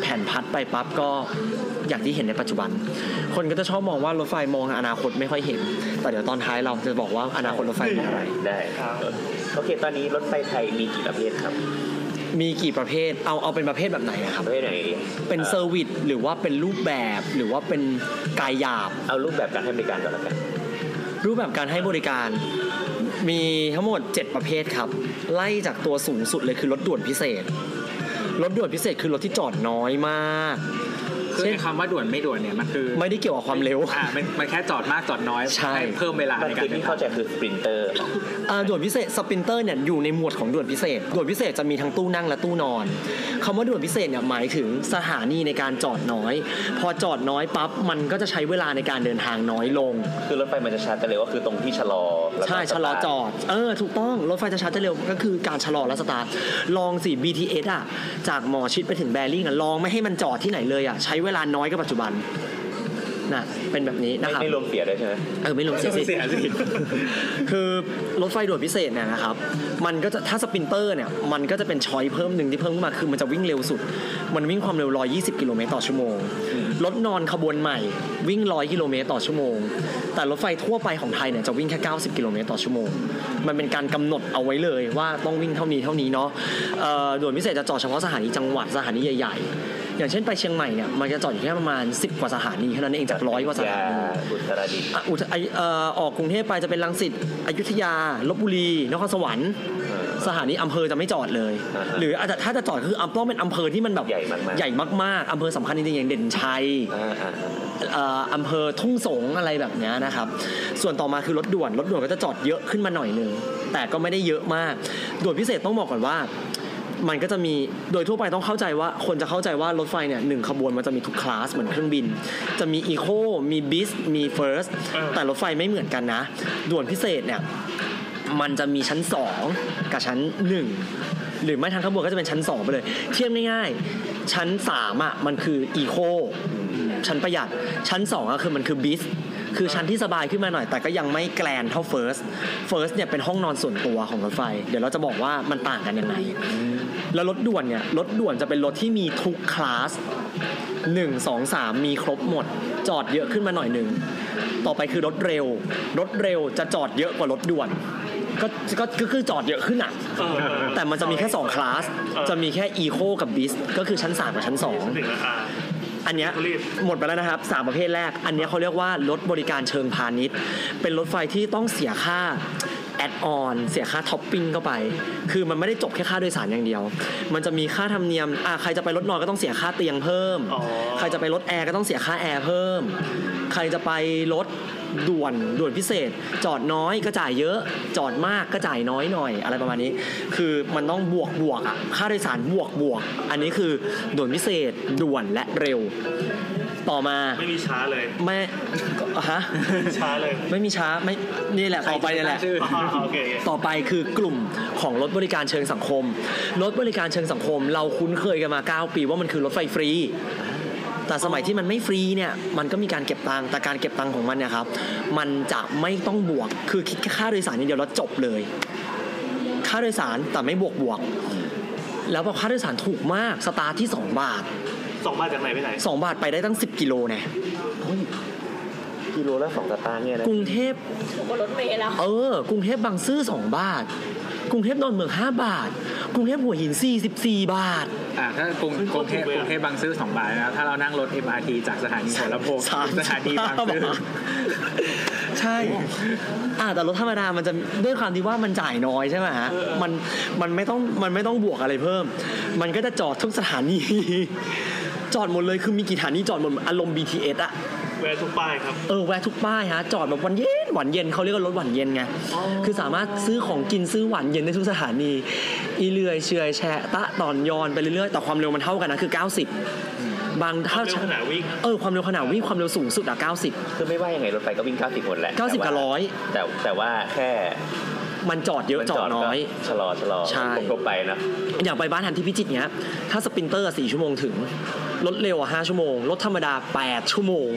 แผ่นพัดไปปั๊บก็อย่างที่เห็นในปัจจุบัน คนก็จะชอบมองว่ารถไฟมองอนาคตไม่ค่อยเห็น แต่เดี๋ยวตอนท้ายเราจะบอกว่าอนาคตรถไฟเป็นอะไรได้โอเคตอนนี้รถไฟไทยมีกี่ประเภทครับ มีกี่ประเภท เอาเอาเป็นประเภทแบบไหนอะครับ ประเภทไหนดีเป็น service หรือว่าเป็นรูปแบบหรือว่าเป็นกายหยาบ เอารูปแบบการให้บริการก่อนแล้วกัน รูปแบบการให้บริการ มีทั้งหมด 7 ประเภทครับ ไล่จากตัวสูงสุดเลยคือรถด่วนพิเศษ รถด่วนพิเศษคือรถที่จอดน้อยมากคือ เช่นไอ้คำว่าด่วนไม่ด่วนเนี่ยมันคือไม่ได้เกี่ยวกับความเร็วอ่ามันมันแค่จอดมากจอดน้อยใช่เพิ่มเวลามันในกาคืรอเดินที่ทาเข้างใจคือสปรินเตอร์อ่าด่วนพิเศษสปรินเตอร์เนี่ยอยู่ในหมวดของด่วนพิเศษ ด่วนพิเศษจะมีทั้งตู้นั่งและตู้นอนคำว่าด่วนพิเศษเนี่ยหมายถึงสถานีในการจอดน้อย พอจอดน้อยปั๊บมันก็จะใช้เวลาในการเดินทางน้อยลง คือรถไฟมันจะชาร์จแต่เร็วก็คือตรงที่ชะลอแล้วก็ใช่ชะลอจอดเออถูกต้องรถไฟจะชาร์จจะเร็วก็คือการชะลอและสตาร์ทลองสิ BTS อะจากหมอชิตไปถึงแบริ่งอะลองไม่ให้มันจอดที่ไหนเลยอะใช้เวลาน้อยกว่าปัจจุบันน่ะเป็นแบบนี้ไม่นะครับ ไม่รวมเสียด้วยใช่ไหมเออไม่รู้เสียสิเสียสิคือรถไฟด่วนพิเศษเนี่ยนะครับ มันก็จะถ้า sprinter เนี่ยมันก็จะเป็น choice เพิ่มหนึ่งที่เพิ่มขึ้นมาคือมันจะวิ่งเร็วสุด มันวิ่งความเร็ว 120 กิโลเมตรต่อชั่วโมง รถนอนขบวนใหม่วิ่ง 100 กิโลเมตรต่อชั่วโมง แต่รถไฟทั่วไปของไทยเนี่ยจะวิ่งแค่ 90 กิโลเมตรต่อชั่วโมง มันเป็นการกำหนดเอาไว้เลยว่าต้องวิ่งเท่านี้เท่านี้เนาะเอ่อด่วนพิเศษจะจอดเฉพาะสถานีจังหวัดสถานีใหญ่ ๆ อย่างเช่นไปเชียงใหม่เนี่ยมันจะจอดอยู่แค่ประมาณ 10 กว่าสถานีเท่านั้นเองจากร้อยกว่าสถานีอุตรดิตถ์อะอุทไอเอ่อออกกรุงเทพไปจะเป็นรังสิตอยุธยาลบบุรีนครสวรรค์เออสถานีอำเภอจะไม่จอดเลยอ่าฮะหรืออาจจะถ้าจะจอดคือต้องเป็นอำเภอที่มันแบบใหญ่มากๆใหญ่มากๆอำเภอสำคัญจริงๆอย่างเด่นชัยอ่าอ่าอ่าเอ่ออำเภอทุ่งสงอะไรแบบเนี้ยนะครับ ส่วนต่อมาคือรถด่วนรถด่วนก็จะจอดเยอะขึ้นมาหน่อยหนึงแต่ก็ไม่ได้เยอะมากด่วนพิเศษต้องบอกก่อนว่า มันก็จะมีโดยทั่วไปต้องเข้าใจว่าคนจะเข้าใจว่ารถไฟเนี่ยหนึ่งขบวนมันจะมีทุกคลาสเหมือนเครื่องบิน จะมี eco มี biz มี first แต่รถไฟไม่เหมือนกันนะ ด่วนพิเศษเนี่ยมันจะมีชั้น 2 กับชั้น 1 หรือไม่ทางขบวนก็จะเป็นชั้น 2 ไปเลย เทียบง่ายๆ ชั้น 3 อะ มันคือ ecoชั้นประหยัดชั้น2ก็คือมันคือ biz คือชั้นที่สบายขึ้นมาหน่อย แต่ก็ยังไม่ grand เท่า first first เนี่ยเป็นห้องนอนส่วนตัวของรถไฟ เดี๋ยวเราจะบอกว่ามันต่างกันยังไง แล้วรถด่วนเนี่ยรถด่วนจะเป็นรถที่มีทุกคลาส1 2 3มีครบหมด จอดเยอะขึ้นมาหน่อยหนึ่งต่อไปคือรถเร็ว รถเร็วจะจอดเยอะกว่ารถด่วนก็ก็ก็คือจอดเยอะขึ้นอะเออเออแต่มันจะมีแค่ 2 คลาส จะมีแค่ eco กับ biz ก็คือชั้น 3 กับชั้น2ถึงแล้ว อ่าอันเนี้ยรีบหมดไปแล้วนะครับ3ประเภทแรก อันเนี้ยเขาเรียกว่ารถบริการเชิงพาณิชย์ เป็นรถไฟที่ต้องเสียค่า add-on เสียค่าท็อปปิ้งเข้าไป คือมันไม่ได้จบแค่ค่าโดยสารอย่างเดียว มันจะมีค่าธรรมเนียมอะใครจะไปรถนอนก็ต้องเสียค่าเตียงเพิ่มอ๋อใครจะไปรถแอร์ก็ต้องเสียค่าแอร์เพิ่ม ใครจะไปรถ ด่วนด่วนพิเศษ จอดน้อยก็จ่ายเยอะ จอดมากก็จ่ายน้อยหน่อย อะไรประมาณนี้ คือมันต้องบวกบวกอะค่าโดยสารบวกบวก อันนี้คือด่วนพิเศษด่วนและเร็ว ต่อมาไม่มีช้าเลยไม่ฮะช้าเลยไม่มีช้าไม่นี่แหละต่อไปนี่แหละชื่ออ๋อโอเคโอเคต่อไปคือกลุ่มของรถบริการเชิงสังคม รถบริการเชิงสังคม เราคุ้นเคยกันมา 9 ปีว่ามันคือรถไฟฟรี แต่สมัยที่มันไม่ฟรีเนี่ยมันก็มีการเก็บตังค์แต่การเก็บตังค์ของมันเนี่ยครับมันจะไม่ต้องบวกคือคิดแค่ค่าโดยสารอย่างเดียวแล้วจบเลย ค่าโดยสารแต่ไม่บวกบวก แล้วพอค่าโดยสารถูกมากสตาร์ทที่ 2 บาท สองบาทจากไหนไปไหน 2 บาทไปได้ตั้ง 10 กิโลเนี่ยกิโลละสองสตางค์เนี่ยนะกรุงเทพถูกกว่ารถเมล์แล้ว เออ กรุงเทพบางซื่อ 2 บาท กรุงเทพนอนเมือง 5 บาท กรุงเทพหัวหิน 44 บาท อ่าถ้ากรุงกรุงเทพกรุงเทพบางซื่อ2บาทนะครับถ้าเรานั่งรถ MRT จากสถานีหัวลำโพงสามสถานีบางซื่อใช่อ่าแต่รถธรรมดามันจะด้วยความที่ว่ามันจ่ายน้อยใช่ไหมฮะมันมันไม่ต้องมันไม่ต้องบวกอะไรเพิ่ม มันก็จะจอดทุกสถานีจอดหมดเลยคือมีกี่สถานีจอดหมดอารมณ์ BTS อะ แวะทุกป้ายครับ เออแวะทุกป้ายฮะจอดแบบวันเย็นหวานเย็นเขาเรียกว่ารถหวานเย็นไงอ๋อคือสามารถซื้อของกินซื้อหวานเย็นได้ทุกสถานีอีเลื่อยเชอยแชะตะตอนยอนไปเรื่อยๆแต่ความเร็วมันเท่ากันนะคือ 90 บางเร็ถ้าวขนาดวิ่งเออความเร็วขนาดวิ่งความเร็วสูงสุดอะ90 คือไม่ว่ายังไงรถไฟก็วิ่ง 90หมดแหละ90กับแต่ว่าร้อยแต่แต่ว่าแค่ มันจอดเยอะมันจอดน้อยก็ชะลอชะลอใช่ทั่วไปนะ อย่างไปบ้านทันที่พิจิตรเนี้ย ถ้า sprinter สี่ชั่วโมงถึง รถเร็วอะห้าชั่วโมง รถธรรมดา 8 ชั่วโมง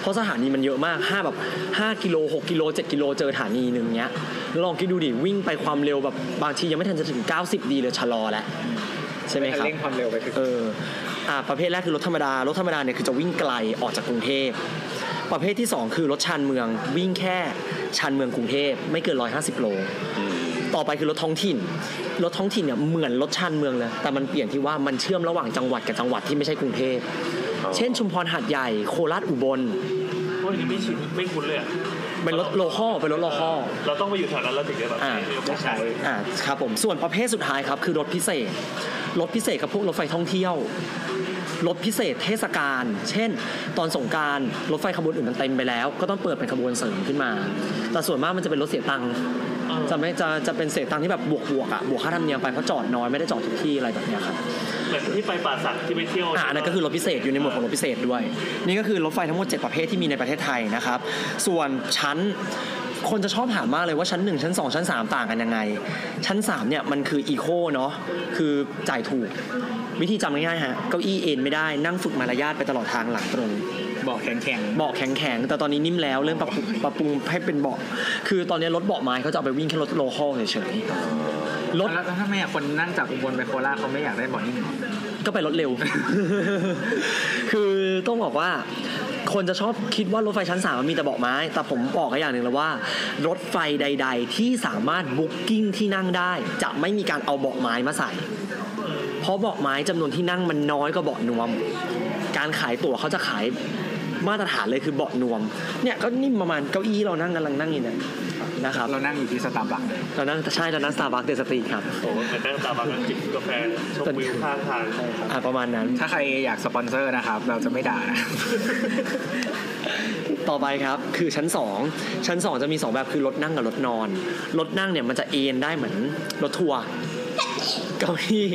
เพราะสถานีมันเยอะมาก5แบบ5กิโล6กิโล7กิโลเจอสถานีหนึ่งเนี้ยแล้วลองคิดดูดิ วิ่งไปความเร็วแบบบางทียังไม่ทันจะถึง 90 ดีเลยชะลอแล้ว ใช่ไหมครับ เร่งความเร็วไปถึงเอออ่าประเภทแรกคือรถธรรมดา รถธรรมดาเนี่ยคือจะวิ่งไกลออกจากกรุงเทพ ประเภทที่ 2 คือรถชานเมืองวิ่งแค่ชานเมืองกรุงเทพไม่เกิน 150 โล ต่อไปคือรถท้องถิ่น รถท้องถิ่นเนี่ยเหมือนรถชานเมืองเลยแต่มันเปลี่ยนที่ว่ามันเชื่อมระหว่างจังหวัดกับจังหวัดที่ไม่ใช่กรุงเทพอ๋อเช่นชุมพรหาดใหญ่โคราชอุบลโอ้ยนี่ไม่ชินไม่คุ้นเลยอะเป็นรถ local เป็นรถ local เราต้องไปอยู่แถวนั้นแล้วถึงจะแบบอ่ามีโอกาสใช้อ่าครับผมส่วนประเภทสุดท้ายครับคือรถพิเศษ รถพิเศษกับพวกรถไฟท่องเที่ยว รถพิเศษเทศกาล เช่น ตอนสงกรารรถไฟขบวนอื่นมันเต็มไปแล้ว ก็ต้องเปิดเป็นขบวนเสริมขึ้นมา แต่ส่วนมากมันจะเป็นรถเสียตังค์อ่าจะไม่จะจะเป็นเสียตังค์ที่แบบบวกบวกๆอะบวกค่าธรรมเนียมไปเพราะจอดน้อยไม่ได้จอดทุกที่อะไรแบบเนี้ยครับเหมือนที่ไปป่าสักที่ไปเที่ยวอ่าอันนั้นก็คือรถพิเศษอยู่ในหมวดของรถพิเศษด้วย นี่ก็คือรถไฟทั้งหมด 7 ประเภทที่มีในประเทศไทยนะครับ ส่วนชั้น คนจะชอบถามมากเลยว่าชั้น 1 ชั้น 2 ชั้น 3 ต่างกันยังไง ชั้น 3 เนี่ยมันคืออีโคเนาะคือจ่ายถูก วิธีจำง่ายๆฮะเก้าอี้เอ็นไม่ได้นั่งฝึกมารยาทไปตลอดทางหลังตรงบอกแข็งแข็งเบาะแข็งๆแต่ตอนนี้นิ่มแล้วเริ่มปรับปรุงปรับปรุงให้เป็นเบาะคือตอนนี้รถเบาะไม้เขาจะเอาไปวิ่งแค่รถโลคอลเฉยๆรถแล้วถ้าไม่อยากคนนั่งจากอุบลไปโคราชเขาไม่อยากได้เบอดนิ่งเหรอก็ไปรถเร็ว คือต้องบอกว่า คนจะชอบคิดว่ารถไฟชั้นสามมันมีแต่เบาะไม้ แต่ผมบอกกันอย่างหนึ่งแล้วว่า รถไฟใด ๆ ที่สามารถ booking ที่นั่งได้ จะไม่มีการเอาเบาะไม้มาใส่ เพราะเบาะไม้จำนวนที่นั่งมันน้อยกว่าเบาะนวม การขายตั๋วเขาจะขาย มาตรฐานเลยคือเบาะนวม เนี่ยก็นิ่มประมาณเก้าอี้เรานั่งกำลังนั่งอยู่เนี่ยนะครับเรานั่งอยู่ที่สตาร์บัคเรานั่งใช่เรานั่งสตาร์บัคเดสตรีครับโอ้โหเหมือนนั่งตาบังนั่งจิบกาแฟชมวิวข้างทางอ่าประมาณนั้น ถ้าใครอยากสปอนเซอร์นะครับ เราจะไม่ด่านะต่อไปครับคือชั้น 2 ชั้น 2 จะมี 2 แบบคือรถนั่งกับรถนอน รถนั่งเนี่ยมันจะเอนได้เหมือนรถทัวร์เก้าอี้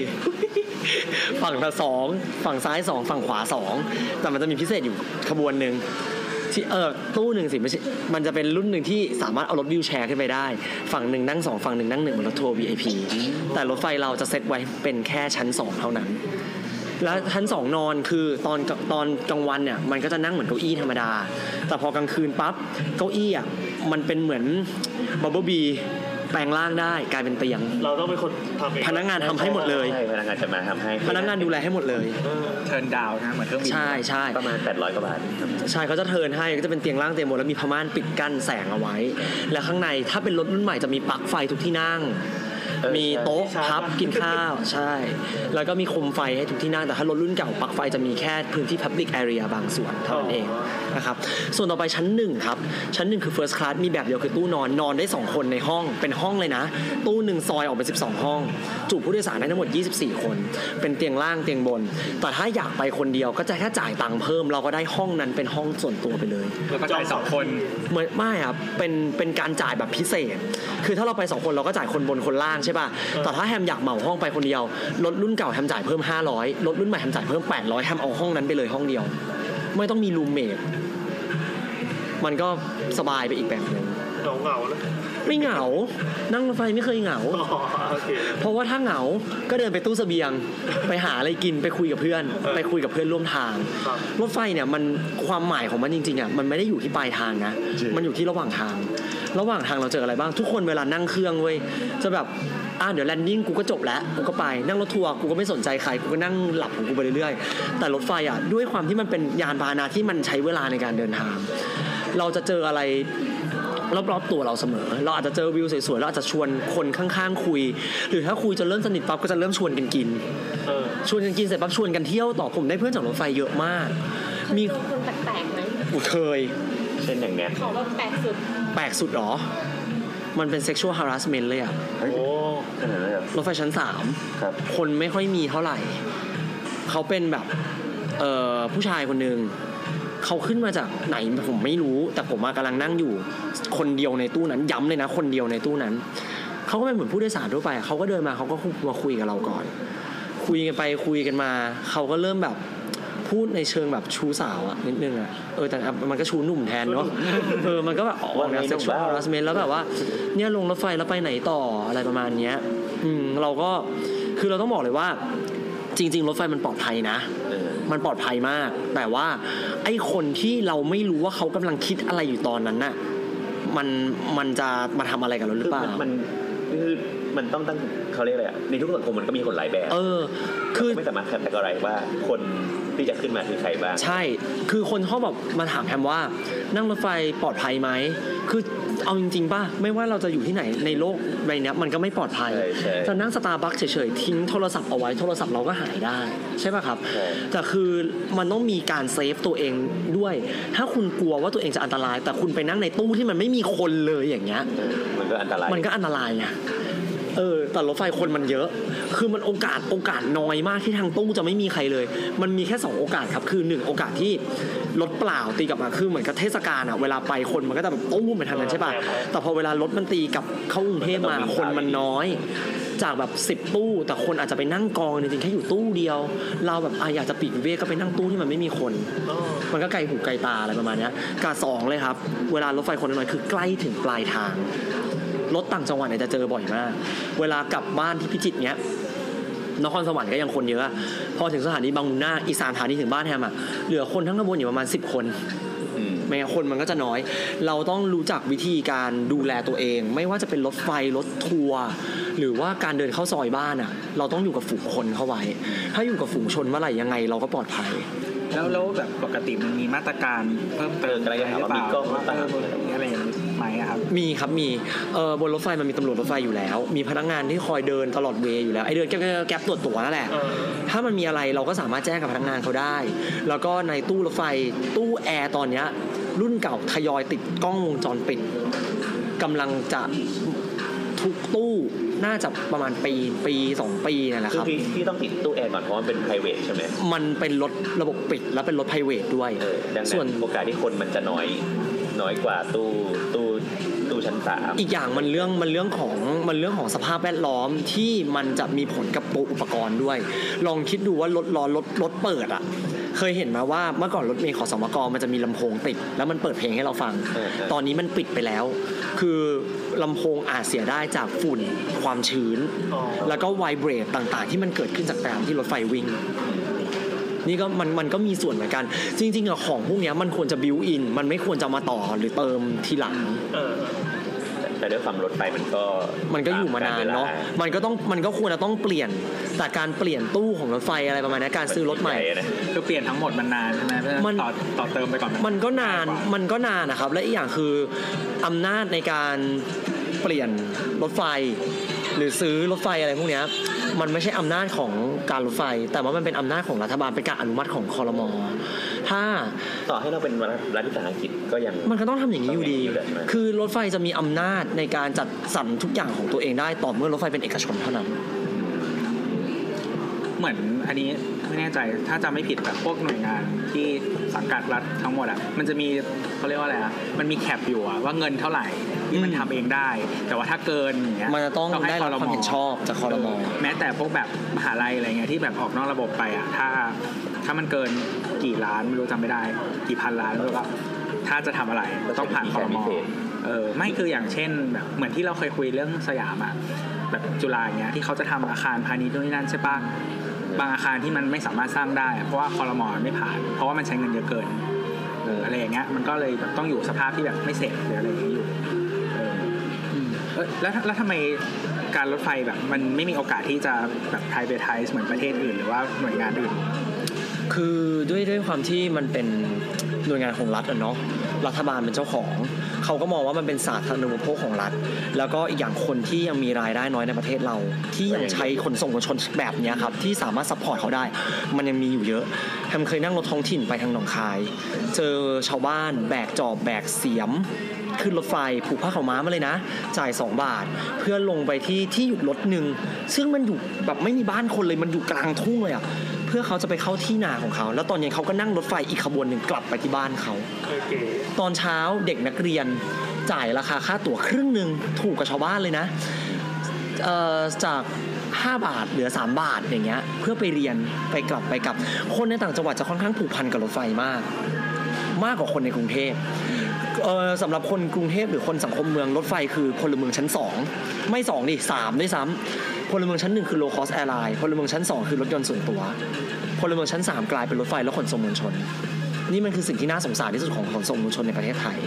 ฝั่งละสองฝั่งซ้ายสองฝั่งขวาสองแต่มันจะมีพิเศษอยู่ขบวนหนึ่งที่เออตู้หนึ่งสิไม่ใช่มันจะเป็นรุ่นหนึ่งที่สามารถเอารถวิวแชร์ขึ้นไปได้ ฝั่งหนึ่งนั่งสองฝั่งหนึ่งนั่งหนึ่งเหมือนรถทัวร์ VIP แต่รถไฟเราจะเซตไว้เป็นแค่ชั้นสองเท่านั้น แล้วชั้นสองนอนคือตอนตอนกลางวันเนี่ยมันก็จะนั่งเหมือนเก้าอี้ธรรมดา แต่พอกลางคืนปั๊บเก้าอี้อะมันเป็นเหมือน Bumblebee แปลงร่างได้กลายเป็นเตียง เราต้องเป็นคนทำเองพนักงานทำให้หมดเลย ใช่พนักงานจะมาทำให้พนักงานดูแลให้หมดเลย turn down นะเหมือนเครื่องบินใช่ใช่ประมาณ 800กว่าบาทใช่เขาจะ turn ให้ก็จะเป็นเตียงล่างเตียงบนแล้วมีผ้าม่านปิดกั้นแสงเอาไว้ แล้วข้างในถ้าเป็นรถรุ่นใหม่จะมีปลั๊กไฟทุกที่นั่งเออ มีโต๊ะพับกินข้าวใช่ แล้วก็มีโคมไฟให้ทุกที่นั่งแต่ถ้ารถรุ่นเก่าปลั๊กไฟจะมีแค่พื้นที่ Public Area บางส่วนเท่านั้นเองนะครับส่วนต่อไปชั้นหนึ่งครับ ชั้นหนึ่งคือ First Class มีแบบเดียวคือตู้นอนนอนได้ 2 คนในห้องเป็นห้องเลยนะ ตู้หนึ่งซอยออกเป็น12 ห้อง จุผู้โดยสารได้ทั้งหมด 24 คน เป็นเตียงล่างเตียงบน แต่ถ้าอยากไปคนเดียวก็จะแค่จ่ายตังค์เพิ่มเราก็ได้ห้องนั้นเป็นห้องส่วนตัวไปเลยแล้วก็จ่ายสองคนไม่ไม่ครับเป็นเป็นการจ่ายแบบพิเศษ คือถ้าเราไปสองคนเราก็จ่ายคนบนคนล่างใช่ป่ะแต่ถ้าแฮมอยากเหมาห้องไปคนเดียวรถรุ่นเก่าแฮมจ่ายเพิ่ม 500รถรุ่นใหม่แฮมจ่ายเพิ่ม 800แฮมเอาห้องนั้นไปเลยห้องเดียว ไม่ต้องมีรูมเมทมันก็สบายไปอีกแบบหนึงเหงาเหงาๆนะ ไม่เหงา นั่งรถไฟไม่เคยเหงาอ๋อโอเคเพราะว่าถ้าเหงา ก็เดินไปตู้เสบียง ไปหาอะไรกินไปคุยกับเพื่อนเออไปคุยกับเพื่อนร่วมทางครับรถไฟเนี่ยมันความหมายของมันจริงๆอะมันไม่ได้อยู่ที่ปลายทางนะ มันอยู่ที่ระหว่างทาง ระหว่างทางเราเจออะไรบ้าง ทุกคนเวลานั่งเครื่องเว้ย จะแบบอ่าเดี๋ยว landing กูก็จบแล้ว กูก็ไป นั่งรถทัวร์ กูก็ไม่สนใจใคร กูก็นั่งหลับของกูไปเรื่อยๆ แต่รถไฟอะ ด้วยความที่มันเป็นยานพาหนะที่มันใช้เวลาในการเดินทาง เราจะเจออะไร รอบๆตัวเราเสมอ เราอาจจะเจอวิวสวยๆเราอาจจะชวนคนข้างๆคุย หรือถ้าคุยจนเริ่มสนิทปั๊บก็จะเริ่มชวนกันกินเออชวนกันกินเสร็จปั๊บชวนกันเที่ยวต่อผมได้เพื่อนจากรถไฟเยอะมาก มีเคยเจอคนแปลกๆไหมอุยเคยเช่นอย่างเนี้ยเขาแบบแปลกสุดแปลกสุดเหรอ มันเป็น sexual harassment เลยอะโอ้ขนาดนั้นเหรอรถไฟชั้นสามครับคนไม่ค่อยมีเท่าไหร่ เขาเป็นแบบเอ่อผู้ชายคนหนึ่ง เขาขึ้นมาจากไหนผมไม่รู้ แต่ผมมากำลังนั่งอยู่ คนเดียวในตู้นั้นย้ำเลยนะ คนเดียวในตู้นั้นเขาก็เป็นเหมือนผู้โดยสารทั่วไปเขาก็เดินมาเขาก็มาคุยกับเราก่อน คุยกันไปคุยกันมาเขาก็เริ่มแบบพูดในเชิงแบบชูสาวอะนิดนึงอะเออแต่มันก็ชูหนุ่มแทนเนาะเออมันก็แบบออกแนว sexual harassment แล้วแบบว่า เนี่ยลงรถไฟแล้วไปไหนต่ออะไรประมาณเนี้ย อืมเราก็คือเราต้องบอกเลยว่า จริง ๆ รถไฟมันปลอดภัยนะเออ มันปลอดภัยมาก แต่ว่าไอ้คนที่เราไม่รู้ว่าเขากำลังคิดอะไรอยู่ตอนนั้นน่ะมันมันจะมาทำอะไรกับเราหรือเปล่ามันมันคือมันต้องตั้งเขาเรียกอะไรอะในทุกสังคมมันก็มีคนหลายแบบ เออ คือไม่สามารถ categorize ว่าคน ที่จะขึ้นมาคือใครบ้าง ใช่ คือคนเขาแบบมาถามแฮมว่า นั่งรถไฟปลอดภัยไหม คือเอาจริงๆป่ะ ไม่ว่าเราจะอยู่ที่ไหนในโลกใบเนี้ยมันก็ไม่ปลอดภัยใช่ใช่จะนั่งสตาร์บัคเฉยๆ ทิ้งโทรศัพท์เอาไว้โทรศัพท์เราก็หายได้ ใช่ป่ะครับใช่แต่คือมันต้องมีการ save ตัวเองด้วย ถ้าคุณกลัวว่าตัวเองจะอันตราย แต่คุณไปนั่งในตู้ที่มันไม่มีคนเลยอย่างเงี้ยเออมันก็อันตราย มันก็อันตรายไง เออแต่รถไฟคนมันเยอะ คือมันโอกาสโอกาสน้อยมากที่ทางตู้จะไม่มีใครเลย มันมีแค่สองโอกาสครับ คือหนึ่งโอกาสที่รถเปล่าตีกลับมาคือเหมือนกับเทศกาลอะเวลาไปคนมันก็จะแบบตู้มไปทางนั้นใช่ป่ะแต่พอเวลารถมันตีกลับเข้ากรุงเทพมาคนมันน้อย จากแบบสิบตู้ แต่คนอาจจะไปนั่งกองจริงๆแค่อยู่ตู้เดียว เราแบบอะอยากจะปีกวิเวกก็ไปนั่งตู้ที่มันไม่มีคน มันก็ไกลหูไกลตาอะไรประมาณเนี้ยกาสองเลยครับ เวลารถไฟคนน้อยๆคือใกล้ถึงปลายทาง รถต่างจังหวัดเนี่ยจะเจอบ่อยมาก เวลากลับบ้านที่พิจิตรเนี้ยนครสวรรค์ก็ยังคนเยอะ พอถึงสถานีบางมุนนาอีกสามสถานีถึงบ้านแฮมอะเหลือคนทั้งขบวนอยู่ประมาณ 10 คนอืมไม่งั้นคนมันก็จะน้อย เราต้องรู้จักวิธีการดูแลตัวเอง ไม่ว่าจะเป็นรถไฟรถทัวร์หรือว่าการเดินเข้าซอยบ้านอะเราต้องอยู่กับฝูงคนเข้าไว้ ถ้าอยู่กับฝูงชนเมื่อไหร่ยังไง เราก็ปลอดภัย แล้วแล้วแบบปกติมันมีมาตรการเพิ่มเติมเออกำลังจะถามว่ามีกล้องหรือเปล่าอะไรอย่างนี้ไห มอะครับมีครับมีเออบนรถไฟมันมีตำรวจรถไฟอยู่แล้ว มีพนักงานที่คอยเดินตลอดเวย์อยู่แล้วไอเดินแก๊บแก๊บแก๊บตรวจตั๋วนั่นแหละเออถ้ามันมีอะไรเราก็สามารถแจ้งกับพนักงานเขาได้ แล้วก็ในตู้รถไฟตู้แอร์ตอนเนี้ยรุ่นเก่าทยอยติดกล้องวงจรปิดกำลังจะทุกตู้น่าจะประมาณปีปีสองปีนั่นแหละคืคอรับพี่พี่ต้องติดตู้แอร์ก่อนเพราะมันเป็น private ใช่ไหมมันเป็นรถระบบปิดและเป็นรถไพรเวทด้วยเออดังส่นั้วนนโอกาสที่คนมันจะน้อยน้อยกว่าตู้ตู้ตู้ ชั้นสามอีกอย่างมันเรื่องมันเรื่องของมันเรื่องของสภาพแวดล้อมที่มันจะมีผลกับตัวอุปกรณ์ด้วย ลองคิดดูว่ารถล้อรถรถเปิดอะเคยเห็นมาว่าเมื่อก่อนรถเมล์ขอสมกมันจะมีลำโพงติด แล้วมันเปิดเพลงให้เราฟังเออเออตอนนี้มันปิดไปแล้ว คือลำโพงอาจเสียได้จากฝุ่นความชื้นอ๋อแล้วก็ไวเบรตต่างๆ ที่มันเกิดขึ้นจากการที่รถไฟวิ่งนี่ก็มันมันก็มีส่วนเหมือนกัน จริงๆอะของพวกเนี้ยมันควรจะบิวอิน มันไม่ควรจะมาต่อหรือเติมทีหลังเออ แต่ด้วยความรถไฟมันก็มันก็อยู่มานานเนาะมันก็ต้องมันก็ควรจะต้องเปลี่ยนแต่การเปลี่ยนตู้ของรถไฟอะไรประมาณนี้การซื้อรถใหม่นะคือเปลี่ยนทั้งหมดมันนานใช่ไหมเพื่อมันต่อต่อเติมไปก่อนไหมันก็นานมันก็นานนะครับ และอีกอย่างคืออำนาจในการเปลี่ยนรถไฟ หรือซื้อรถไฟอะไรพวกเนี้ยมันไม่ใช่อำนาจของการรถไฟ แต่ว่ามันเป็นอำนาจของรัฐบาลเป็นการอนุมัติของคอรมอถ้าต่อให้เราเป็นรัฐวิสาหกิจก็ยังมันก็ต้องทำอย่างนี้อยู่ดีต้องอย่างนี้อยู่แล้วใช่ไหมคือรถไฟจะมีอำนาจในการจัดสรรทุกอย่างของตัวเองได้ต่อเมื่อรถไฟเป็นเอกชนเท่านั้น เหมือนอันนี้ไม่ แน่ใจถ้าจำไม่ผิดแบบพวกหน่วยงานที่สังกัดรัฐทั้งหมดอะมันจะมีเขาเรียกว่าอะไรอะมันมีแคปอยู่อะว่าเงินเท่าไหร่ที่มันอืมทำเองได้ แต่ว่าถ้าเกินอย่างเงี้ยมันจะต้องให้ได้รับความเห็นชอบจากคอรมอ แม้แต่พวกแบบมหาลัยอะไรเงี้ยที่แบบออกนอกระบบไปอะถ้าถ้ามันเกินกี่ล้านไม่รู้จำไม่ได้ กี่พันล้านไม่รู้ก็ถ้าจะทำอะไรต้องผ่านคอรมอเออไม่คืออย่างเช่นแบบเหมือนที่เราเคยคุยเรื่องสยามอะแบบจุฬาอย่างเงี้ยที่เขาจะทำอาคารพาณิชย์นู่นนี่นั่นใช่ปะ บางอาคารที่มันไม่สามารถสร้างได้ เพราะว่าคอรมอไม่ผ่าน เพราะว่ามันใช้เงินเยอะเกินเอออะไรอย่างเงี้ยมันก็เลยแบบต้องอยู่สภาพที่แบบไม่เสร็จหรืออะไรอย่างเงี้ยอยู่เออแล้วแล้วทำไมการรถไฟแบบมันไม่มีโอกาสที่จะแบบ privatize เหมือนประเทศอื่น หรือว่าหน่วยงานอื่น คือด้วยด้วยความที่มันเป็นหน่วยงานของรัฐอะเนาะรัฐบาลเป็นเจ้าของ เขาก็มองว่ามันเป็นสาธารณูปโภคของรัฐ แล้วก็อีกอย่างคนที่ยังมีรายได้น้อยในประเทศเรา ที่ยังใช้ขนส่งมวลชนแบบนี้ครับที่สามารถ support เขาได้ มันยังมีอยู่เยอะแฮมเคยนั่งรถท้องถิ่นไปทางหนองคาย เจอชาวบ้านแบกจอบแบกเสียม ขึ้นรถไฟผูกผ้าขาวม้ามาเลยนะ จ่าย 2 บาท เพื่อลงไปที่ที่หยุดรถหนึ่งซึ่งมันอยู่แบบไม่มีบ้านคนเลยมันอยู่กลางทุ่งเลยอะเพื่อเขาจะไปเข้าที่นาของเขา แล้วตอนเย็นเขาก็นั่งรถไฟอีกขบวนหนึ่งกลับไปที่บ้านเขาโอเคตอนเช้าเด็กนักเรียนจ่ายราคาค่าตั๋วครึ่งหนึ่งถูกกับชาวบ้านเลยนะเอ่อจาก 5 บาทเหลือ 3 บาทอย่างเงี้ยเพื่อไปเรียนไปกลับไปกลับ คนในต่างจังหวัดจะค่อนข้างผูกพันกับรถไฟมาก มากกว่าคนในกรุงเทพ เออสำหรับคนกรุงเทพหรือคนสังคมเมืองรถไฟคือพลเมืองชั้น 2 ไม่ 2ดิสามด้วยซ้ำพลเมืองชั้นหนึ่งคือ low cost airline พลเมืองชั้น 2 คือรถยนต์ส่วนตัวพลเมืองชั้น 3 กลายเป็นรถไฟและขนส่งมวลชน นี่มันคือสิ่งที่น่าสงสารที่สุดของขนส่งมวลชนในประเทศไทย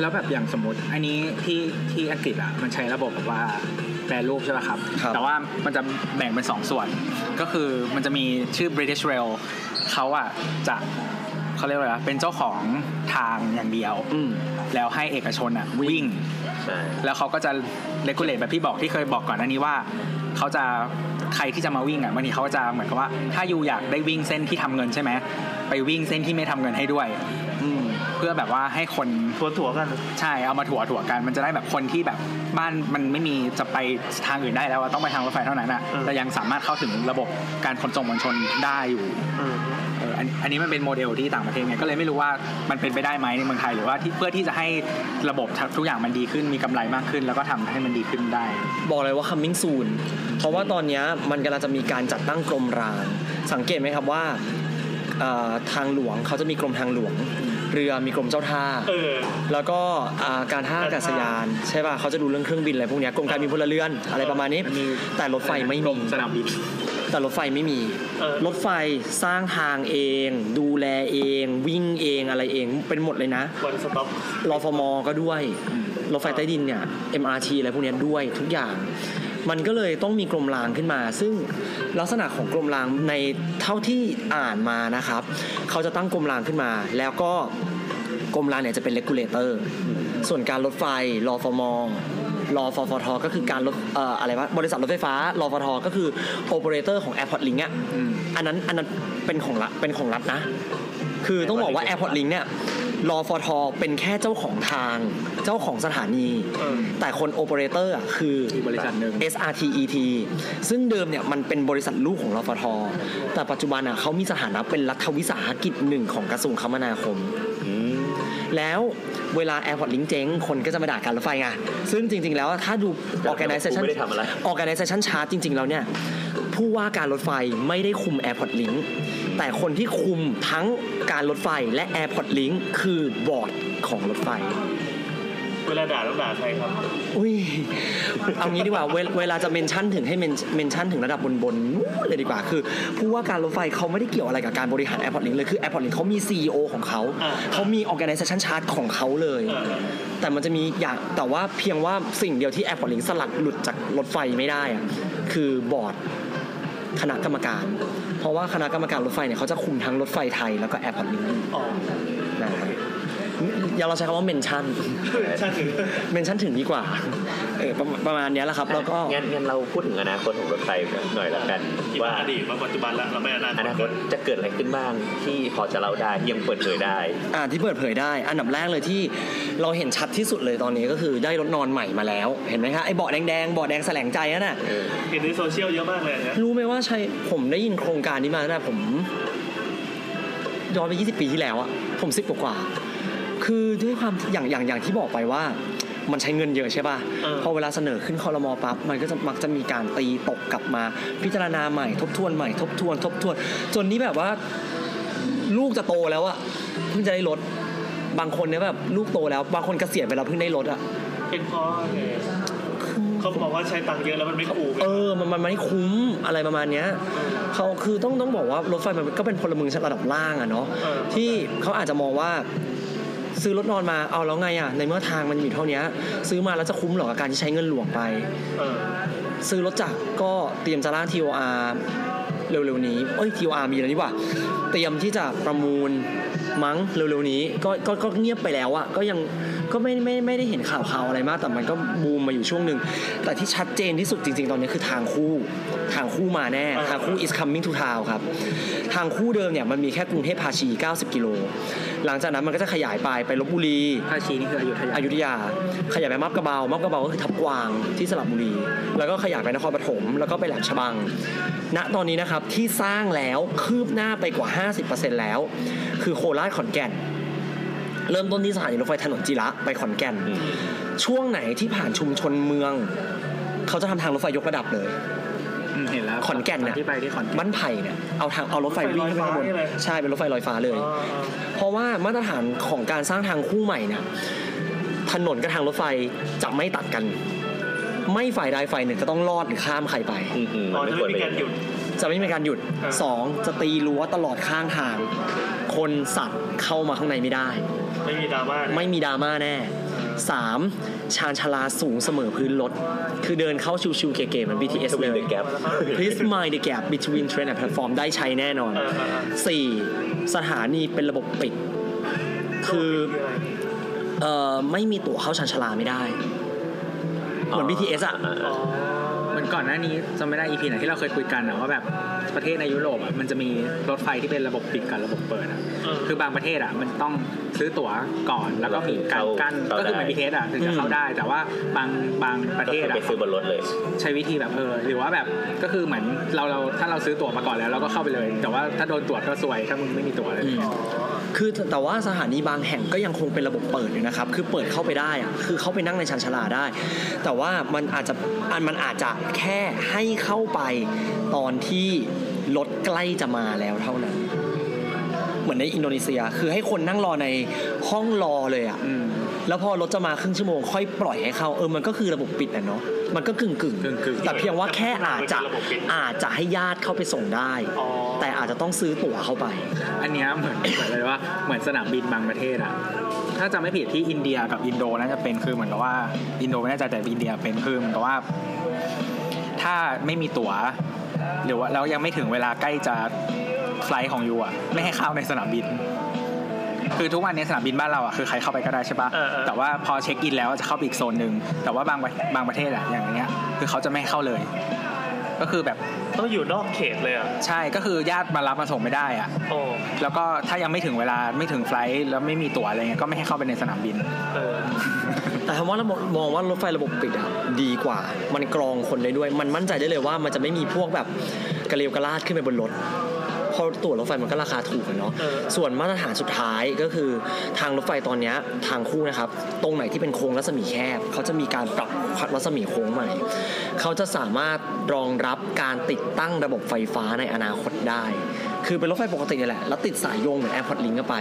แล้วแบบอย่างสมมติ อันนี้ที่ที่อังกฤษอะมันใช้ระบบแบบว่าแปรรูปใช่ไหมครับ ครับแต่ว่ามันจะแบ่งเป็นสองส่วน ก็คือมันจะมีชื่อ British Rail เขาอะจะ เขาเรียกว่าอะไรวะเป็นเจ้าของทางอย่างเดียว อืม แล้วให้เอกชนอะวิ่ง ใช่ แล้วเขาก็จะเลกูเลตแบบที่บอกที่เคยบอกก่อนหน้านี้ว่าเขาจะใครที่จะมาวิ่งอะบางทีเขาก็จะเหมือนกับว่า ถ้ายูอยากได้วิ่งเส้นที่ทำเงินใช่ไหมไปวิ่งเส้นที่ไม่ทำเงินให้ด้วย อืมเพื่อแบบว่าให้คน ถั่วถั่วๆกัน ใช่เอามาถั่วถั่วกันมันจะได้แบบคนที่แบบบ้านมันไม่มีจะไปทางอื่นได้แล้วอะต้องไปทางรถไฟเท่านั้นอะอืม แต่ยังสามารถเข้าถึงระบบการขนส่งมวลชนได้อยู่ อืมเอออันอันนี้มันเป็นโมเดลที่ต่างประเทศไงก็เลยไม่รู้ว่ามันเป็นไปได้ไหมในเมืองไทยหรือว่าที่เพื่อที่จะให้ระบบทุกอย่างมันดีขึ้นมีกำไรมากขึ้น แล้วก็ทำให้มันดีขึ้นได้ บอกเลยว่า coming soon เพราะว่าตอนเนี้ยมันกำลังจะมีการจัดตั้งกรมราง สังเกตไหมครับว่าเอ่อทางหลวงเขาจะมีกรมทางหลวง เรือมีกรมเจ้าท่าเออแล้วก็อ่าการท่าอากาศยาน ใช่ป่ะเขาจะดูเรื่องเครื่องบินอะไรพวกเนี้ยกรมการบินพลเรือนอะไรประมาณนี้มันมีแต่รถไฟไม่มีสนามบิน แต่รถไฟไม่มีเออรถไฟสร้างทางเอง ดูแลเอง วิ่งเองอะไรเองเป็นหมดเลยนะ one stop รฟมก็ด้วยรถไฟใต้ดินเนี่ย MRT อะไรพวกเนี้ยด้วยทุกอย่างมันก็เลยต้องมีกรมรางขึ้นมา ซึ่งลักษณะของกรมรางในเท่าที่อ่านมานะครับ เขาจะตั้งกรมรางขึ้นมา แล้วก็กรมรางเนี่ยจะเป็น regulator ส่วนการรถไฟรอฟม รอฟฟทก็คือการรถเอ่ออะไรวะบริษัทรถไฟฟ้ารฟฟทก็คือโอเปอเรเตอร์ของ Airport Link อะอืมอันนั้นอันนั้นเป็นของรัฐเป็นของรัฐนะ คือต้องบอกว่า Airport Link เนี่ยรฟทเป็นแค่เจ้าของทางเจ้าของสถานีเออแต่คนโอเปอเรเตอร์อะคืออีกบริษัทหนึ่ง SRTET ซึ่งเดิมเนี่ยมันเป็นบริษัทลูกของรฟทแต่ปัจจุบันอะเขามีสถานะเป็นรัฐวิสาหกิจหนึ่งของกระทรวงคมนาคมอืมแล้ว เวลา Airport Link เจ๊งคนก็จะมาด่าการรถไฟไงซึ่งจริง ๆ แล้วถ้าดู organization ไม่ได้ทำอะไร organization chart จริง ๆ แล้วเนี่ยผู้ว่าการรถไฟไม่ได้คุม Airport Link แต่คนที่คุมทั้งการรถไฟและ Airport Link คือบอร์ดของรถไฟ เวลาด่าต้องด่าใครครับ อุ้ย เอางี้ดีกว่า เวเวลาจะเมนชั่นถึงให้เมนเมนชั่นถึงระดับบนบนๆนู้นเลยดีกว่า คือผู้ว่าการรถไฟเขาไม่ได้เกี่ยวอะไรกับการบริหาร Airport Link เลย คือ Airport Link เขามี CEO ของเขา อ่า เขามี organization chart ของเขาเลย เออแต่มันจะมีอย่างแต่ว่าเพียงว่าสิ่งเดียวที่ Airport Link สลัดหลุดจากรถไฟไม่ได้อะคือบอร์ดคณะกรรมการ เพราะว่าคณะกรรมการรถไฟเนี่ยเขาจะคุมทั้งรถไฟไทยแล้วก็ Airport Link อ๋อ นะครับ อย่าเราใช้คำว่าเมนชั่นใช่ถึงเมนชั่นถึงดีกว่าเออประประมาณเนี้ยแหละครับ แล้วก็งั้นงั้นเราพูดถึงอนาคตของรถไฟหน่อยละกันที่ว่าว่าอดีตมาปัจจุบันแล้วเราไม่อนาคอตนาคตจะเกิดอะไรขึ้นบ้างที่พอจะเล่าได้ยังเปิดเผยได้ อ่าที่เปิดเผยได้ อันดับแรกเลยที่เราเห็นชัดที่สุดเลยตอนนี้ก็คือได้รถนอนใหม่มาแล้ว เห็นไหมคะไอ้เบาะแดงๆเบาะแดงแสลงใจนั่นน่ะเออเห็นในโซเชียลเยอะมากเลยอันเนี้ยรู้ไหมว่าใช่ผมได้ยินโครงการนี้มาตั้งแต่ผมย้อนไป 20 ปีที่แล้วอะผมสิบกว่าๆ คือด้วยความอย่างอย่างอย่างที่บอกไปว่า มันใช้เงินเยอะใช่ป่ะเออพอเวลาเสนอขึ้นคอรมอปั๊บมันก็จะมักจะมีการตีตกกลับมา พิจารณาใหม่ทบทวนใหม่ทบทวน ทบทวน จนนี้แบบว่า ลูกจะโตแล้วอะเพิ่งจะได้รถบางคนเนี่ยแบบลูกโตแล้ว บางคนเกษียณไปแล้วเพิ่งได้รถอะเป็นเพราะอะไรเขาบอกว่าใช้ตังค์เยอะแล้วมันไม่คุ้มเออมันมันไม่คุ้มอะไรประมาณเนี้ยเขาคือต้องต้องบอกว่ารถไฟมันก็เป็นพลเมืองชั้นระดับล่างอะเนาะเออที่เขาอาจจะมองว่า ซื้อรถนอนมาเอาแล้วไงอะในเมื่อทางมันอยู่เท่านี้ซื้อมาแล้วจะคุ้มหรอกับการที่ใช้เงินหลวงไปซื้อรถจักรก็เตรียมจะร่าง TOR เร็วๆนี้เอ้ย TOR มีแล้วนี่ว่าเตรียมที่จะประมูลมั้งเร็วๆนี้ก็ก็เงียบไปแล้วอะก็ยังก็ไม่ไม่ไม่ได้เห็นข่าวข่าวอะไรมาก แต่มันก็บูมมาอยู่ช่วงหนึ่ง แต่ที่ชัดเจนที่สุดจริง ๆ ตอนนี้คือทางคู่ ทางคู่มาแน่ ทางคู่ is coming to town ครับ ทางคู่เดิมเนี่ยมันมีแค่กรุงเทพภาชี 90 กิโล หลังจากนั้นมันก็จะขยายไปไปลบบุรี ภาชีนี่คืออยุธยาอยุธยา ขยายไปมับกระเบา มับกระเบาก็คือทับกวางที่สระบุรี แล้วก็ขยายไปนครปฐม แล้วก็ไปแหลมฉบัง ณ ตอนนี้นะครับที่สร้างแล้วคืบหน้าไปกว่า 50%แล้ว คือโคราชขอนแก่น เริ่มต้นที่สถานีรถไฟถนนจิระไปขอนแก่น ช่วงไหนที่ผ่านชุมชนเมือง เขาจะทำทางรถไฟยกระดับเลยอืมเห็นแล้วขอนแก่นเนี่ยที่ไปที่ขอนแก่นบ้านไผ่เนี่ยเอาทางเอารถไฟวิ่งขึ้นไปข้างบนรถไฟลอยฟ้านี่เลยใช่เป็นรถไฟลอยฟ้าเลยอ๋อเพราะว่ามาตรฐานของการสร้างทางคู่ใหม่เนี่ยถนนกับทางรถไฟจะไม่ตัดกัน ไม่ฝ่ายใดฝ่ายหนึ่งจะต้องลอดหรือข้ามใครไปอืมอืมอ๋อมันจะไม่ควไม่รมีเป็นการหยุด จะไม่มีการหยุดอ่าสองจะตีรั้วตลอดข้างทาง คนสัตว์เข้ามาข้างในไม่ได้ ไม่มีดราม่าเนี่ยไม่มีดราม่าแน่สามชานชาลาสูงเสมอพื้นรถ คือเดินเข้าชิวๆเก๋ๆเหมือน BTS ทวิเลนเดยอะแกป Please mind the gap between train and platform ได้ใช้แน่นอนเออเออเออสี่สถานีเป็นระบบปิด คือเอ่อไม่มีตั๋วเข้าชานชาลาไม่ได้ เหมือน BTS อะอ๋อเหมือน ก่อนหน้านี้จำไม่ได้อีพีไหนที่เราเคยคุยกันอะว่าแบบประเทศในยุโรปอะมันจะมีรถไฟที่เป็นระบบปิดกับระบบเปิดอะเออคือบางประเทศอะมันต้องซื้อตั๋วก่อนแล้วก็มีการกั้นเข้าก็คือเหมือนได้บีเทสอะถึงจะเข้าได้ แต่ว่าบางบางประก็เทศคืออะไปซื้อบนรถเลย ใช้วิธีแบบเออหรือว่าแบบก็คือเหมือนเราเราถ้าเราซื้อตั๋วมาก่อนแล้วเราก็เข้าไปเลย แต่ว่าถ้าโดนตรวจก็ซวยถ้ามึงไม่มีตั๋วเลยอืม คือแต่ว่าสถานีบางแห่งก็ยังคงเป็นระบบเปิดอยู่นะครับ คือเปิดเข้าไปได้อะคือเข้าไปนั่งในชานชาลาได้ แต่ว่ามันอาจจะอันมันอาจจะแค่ให้เข้าไปตอนที่รถใกล้จะมาแล้วเท่านั้น เหมือนในอินโดนีเซีย คือให้คนนั่งรอในห้องรอเลยอะ่ะ แล้วพอรถจะมาครึ่งชั่วโมงค่อยปล่อยให้เข้าเออมันก็คือระบบปิดอะเนาะมันก็กึ่งกึ่งกึ่งๆแต่เพียงว่าแค่อาจจะเป็นระบบปิดอาจจะให้ญาติเข้าไปส่งได้อ๋อแต่อาจจะต้องซื้อตั๋วเข้าไป อันเนี้ยเหมือนเหมือนเลยว่าเหมือนสนามบินบางประเทศอะถ้าจะไม่ผิดที่อินเดียกับอินโดน่าจะเป็นคือเหมือนกับว่าอินโดไม่แน่ใจแต่อินเดียเป็นคือเหมือนกับว่า ถ้าไม่มีตั๋วหรือว่าแล้วยังไม่ถึงเวลาใกล้จะ flight ของ you อะไม่ให้เข้าในสนามบิน คือทุกวันนี้สนามบินบ้านเราอะคือใครเข้าไปก็ได้ใช่ปะเออเออแต่ว่าพอเช็คอินแล้วจะเข้าไปอีกโซนหนึ่งแต่ว่าบางบางประเทศอะอย่างเงี้ยคือเขาจะไม่ให้เข้าเลย ก็คือแบบต้องอยู่นอกเขตเลยอะใช่ก็คือญาติมารับมาส่งไม่ได้อะโอ้แล้วก็ถ้ายังไม่ถึงเวลาไม่ถึงไฟลท์แล้วไม่มีตั๋วอะไรเงี้ยก็ไม่ให้เข้าไปในสนามบินเออแต่คำว่าระบบมองว่ารถไฟระบบปิดอะดีกว่า มันกรองคนได้ด้วย มันมั่นใจได้เลยว่ามันจะไม่มีพวกแบบกระเลวกระลาดขึ้นไปบนรถเพราะตั๋วรถไฟมันก็ราคาถูกอะเนาะเออส่วนมาตรฐานสุดท้ายก็คือทางรถไฟตอนเนี้ยทางคู่นะครับ ตรงไหนที่เป็นโค้งรัศมีแคบ เขาจะมีการปรับรัศมีโค้งใหม่ เขาจะสามารถรองรับการติดตั้งระบบไฟฟ้าในอนาคตได้ คือเป็นรถไฟปกตินี่แหละ แล้วติดสายโยงเหมือน Airport Link เข้าไป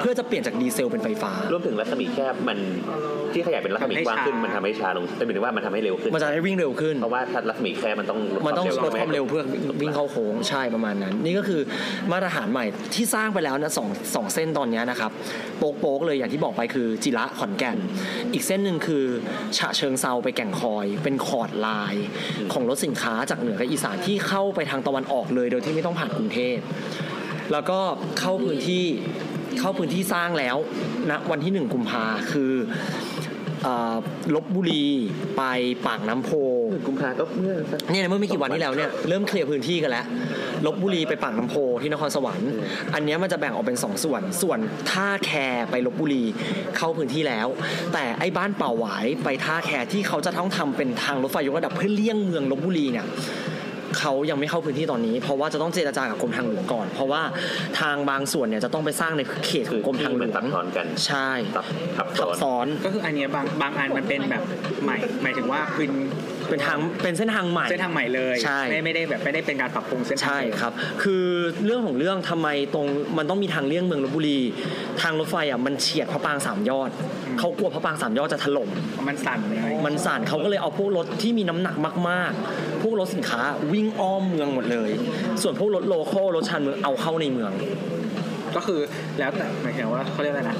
เพื่อจะเปลี่ยนจากดีเซลเป็นไฟฟ้ารวมถึงรัศมีแคบมันที่ขยายเป็นรัศมีกว้างขึ้นทำให้ช้ามัมันทำให้ช้าลงแต่หมายถึงว่ามันทำให้เร็วขึ้น มันจะให้วิ่งเร็วขึ้น เพราะว่าถ้ารัศมีแคบมันต้องลดมันต้องลดความเร็วใช่ไหเพื่อวิ่งเข้าโค้งใช่ประมาณนั้น นี่ก็คือมาตรฐานใหม่ที่สร้างไปแล้วนะสองสองเส้นตอนเนี้ยนะครับโป๊กโป๊กเลยอย่างที่บอกไปคือจิระขอนแก่น อีกเส้นหนึ่งคือฉะเชิงเทราไปแก่งคอย เป็น chord line ของรถสินค้าจากเหนือกับอีสานที่เข้าไปทางตะวันออกเลย โดยที่ไม่ต้องผ่านกรุงเทพ แล้วก็เข้าพื้นที่เข้าพื้นที่สร้างแล้วนะวันที่หนึ่งกุมภาคือเอ่อลพบุรีไปปากน้ำโพกุมภาก็เมื่อสักเนี่ยเมื่อไม่กี่วันที่แล้วเนี่ยเริ่มเคลียร์พื้นที่กันแล้วลพบุรีไปปากน้ำโพที่นครสวรรค์ อันเนี้ยมันจะแบ่งออกเป็น 2 ส่วน ส่วนท่าแคไปลพบุรีเข้าพื้นที่แล้ว แต่ไอ้บ้านป่าหวายไปท่าแคที่เขาจะต้องทำเป็นทางรถไฟยกระดับเพื่อเลี่ยงเมืองลพบุรีเนี่ย เขายังไม่เข้าพื้นที่ตอนนี้ เพราะว่าจะต้องเจรจากับกรมทางหลวงก่อน เพราะว่าทางบางส่วนเนี่ยจะต้องไปสร้างในเขตของกรมทางหลมันวซับงซ้อนกันใช่ซับซับซัซ้บอนซ้อนก็คืออันเนี้ยบางบางอันมันเป็นแบบใหม่หมายถึงว่าพื้น เป็นทางเป็นเส้นทางใหม่ เส้นทางใหม่เลยใช่ ไม่ไม่ได้แบบไม่ได้เป็นการปรับปรุงเส้นทางใช่ครับ คือเรื่องของเรื่องทำไมตรงมันต้องมีทางเลี่ยงเมืองลบบุรี ทางรถไฟอะมันเฉียดพระปรางสามยอด เขากลัวพระปรางสามยอดจะถล่มมันสั่นเลยมันสั่นเขาก็เลยเอาพวกรถที่มีน้ำหนักมาก ๆ พวกรถสินค้าวิ่งอ้อมเมืองหมดเลย ส่วนพวกรถโลคอลรถชานเมืองเอาเข้าในเมืองก็คือแล้วแต่หมายถึงว่าเขาเรียกอะไรนะ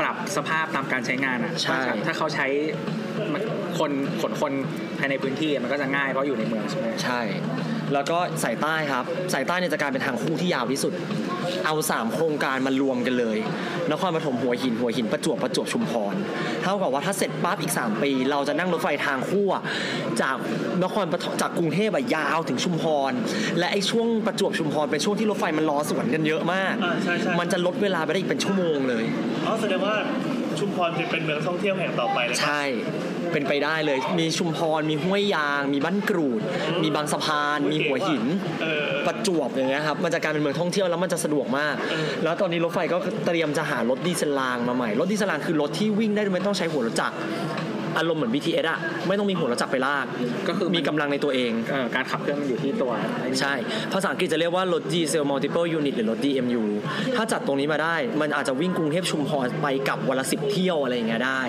ปรับสภาพตามการใช้งานอะใช่ถ้าถ้าเขาใช้ คนขนคนภายในพื้นที่อะมันก็จะง่ายเพราะอยู่ในเมืองใช่ไหมใช่ แล้วก็สายใต้ครับสายใต้เนี่ยจะกลายเป็นทางคู่ที่ยาวที่สุด เอา 3 โครงการมารวมกันเลยนครปฐมหัวหินหัวหินประจวบประจวบชุมพรเท่ากับว่าถ้าเสร็จปั๊บอีก 3 ปี เราจะนั่งรถไฟทางคู่อะจากนครปฐมจากกรุงเทพอะยาวถึงชุมพร และไอ้ช่วงประจวบชุมพรเป็นช่วงที่รถไฟมันรอสวนกันเยอะมากอ่าใช่ใช่มันจะลดเวลาไปได้อีกเป็นชั่วโมงเลยอ๋อแสดงว่า ชุมพรจะเป็นเมืองท่องเที่ยวแห่งต่อไปเลยใช่ เป็นไปได้เลย มีชุมพร มีห้วยยาง มีบ้านกรูด มีบางสะพาน มีหัวหินเออประจวบอย่างเงี้ยครับ มันจะกลายเป็นเมืองท่องเที่ยวแล้วมันจะสะดวกมาก แล้วตอนนี้รถไฟก็เตรียมจะหารถดีเซลรางมาใหม่ รถดีเซลรางคือรถที่วิ่งได้โดยไม่ต้องใช้หัวรถจักร อารมณ์เหมือน BTS อะไม่ต้องมีหัวรถจักรไปลาก ก็คือมีกำลังในตัวเอง เอ่อการขับเคลื่อนมันอยู่ที่ตัวไอ้นี่ใช่ ภาษาอังกฤษจะเรียกว่ารถ diesel multiple unit หรือรถ DMU ถ้าจัดตรงนี้มาได้ มันอาจจะวิ่งกรุงเทพชุมพรไปกลับวันละสิบเที่ยวอะไรอย่างเงี้ยได้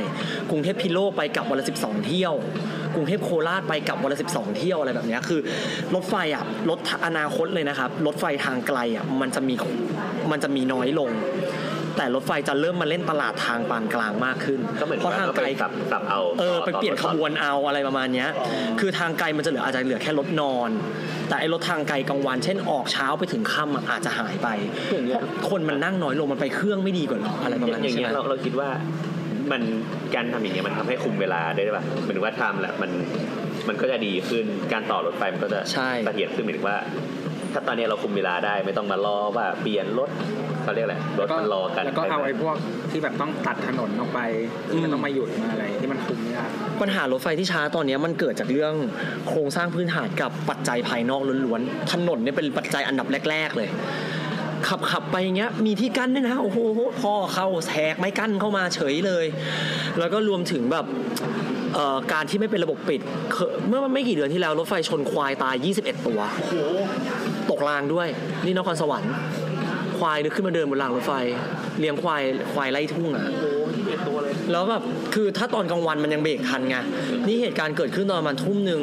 กรุงเทพพิโลกไปกลับวันละ12เที่ยว กรุงเทพโคราชไปกลับวันละ12เที่ยวอะไรแบบเนี้ยคือ รถไฟอะ รถอนาคตเลยนะครับ รถไฟทางไกลอะ มันจะมี มันจะมีน้อยลง แต่รถไฟจะเริ่มมาเล่นตลาดทางปานกลางมากขึ้นก็เหมือนเพราะทางไกลสับสับเอาเออต่ไปเปลี่ยนขบวนต่อเอาอะไรประมาณเนี้ยคือทางไกลมันจะเหลืออาจจะเหลือแค่รถนอน แต่ไอ้รถทางไกลกลางวันเช่นออกเช้าไปถึงค่ำอะอาจจะหายไปเพราะคนมันนั่งน้อยลงมันไปเครื่องไม่ดีกว่าเหรออะไรประมาณอนี้ย่างใช่เงี้ไหยมเราเราคิดว่ามันการทำอย่างเงี้ยมันทำให้คุมเวลาได้ป่ะเหมือนว่าทำแหละมันมันก็จะดีขึ้นการต่อรถไฟมันก็จะใช่เสถียรขึ้นหมายถึงว่า ถ้าตอนนี้เราคุมเวลาได้ไม่ต้องมารอว่าเปลี่ยนรถเขาเรียกอะไรรถมันรอกันแล้วก็เอาไอ้พวกที่แบบต้องตัดถนนออกไปที่มันต้องมาหยุดมาอะไรที่มันคุมไม่ได้ปัญหารถไฟที่ช้าตอนเนี้ยมันเกิดจากเรื่องโครงสร้างพื้นฐานกับปัจจัยภายนอกล้วนๆถนนเนี่ยเป็นปัจจัยอันดับแรก ๆ เลย ขับขับไปอย่างเงี้ยมีที่กั้นด้วยนะโอ้โหพ่อเข้าแทกไม่กั้นเข้ามาเฉยเลย แล้วก็รวมถึงแบบเอ่อการที่ไม่เป็นระบบปิดเคยเมื่อไม่กี่เดือนที่แล้วรถไฟชนควายตาย 21 ตัวโอ้โห ตกรางด้วย นี่นครสวรรค์ ควายนึกขึ้นมาเดินบนรางรถไฟ เลี้ยงควายควายไล่ทุ่งอะโอ้โหที่เป็นตัวเลยแล้วแบบคือถ้าตอนกลางวันมันยังเบรกทันไงนี่เหตุการณ์เกิดขึ้นตอนประมาณทุ่มหนึ่ง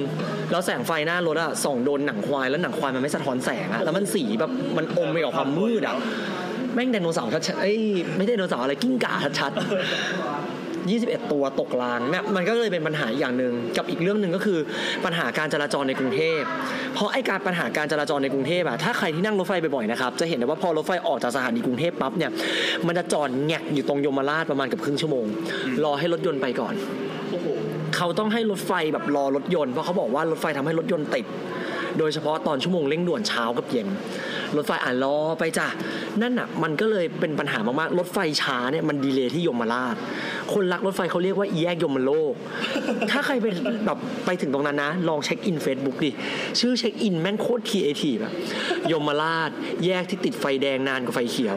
แล้วแสงไฟหน้ารถอะส่องโดนหนังควายแล้วหนังควายมันไม่สะท้อนแสงอะแล้วมันสีแบบมันอมไปกับความมืดอะแม่งไดโนเสาร์ชัดๆเอ้ยไม่ใช่ไดโนเสาร์อะไรกิ้งก่าชัดๆ 21 ตัวตกรางเนี่ยมันก็เลยเป็นปัญหาอีกอย่างหนึ่งกับอีกเรื่องหนึ่งก็คือปัญหาการจราจรในกรุงเทพ เพราะไอ้การปัญหาการจราจรในกรุงเทพอะถ้าใครที่นั่งรถไฟบ่อยๆนะครับจะเห็นได้ว่าพอรถไฟออกจากสถานีกรุงเทพปั๊บเนี่ยมันจะจอดแงกอยู่ตรงยมราชประมาณเกือบครึ่งชั่วโมง รอให้รถยนต์ไปก่อนโอ้โหเขาต้องให้รถไฟแบบรอรถยนต์เพราะเขาบอกว่ารถไฟทำให้รถยนต์ติด โดยเฉพาะตอนชั่วโมงเร่งด่วนเช้ากับเย็น รถไฟอ่านรอไปจ้ะ นั่นอะมันก็เลยเป็นปัญหามากๆ รถไฟช้าเนี่ยมัน delay ที่ยมราช คนรักรถไฟเขาเรียกว่าแยกยมโลก ถ้าใครไปแบบไปถึงตรงนั้นนะ ลองเช็คอิน Facebook ดิ ชื่อเช็คอินแม่งโคตรครีเอทีฟอะยมราช แยกที่ติดไฟแดงนานกว่าไฟเขียว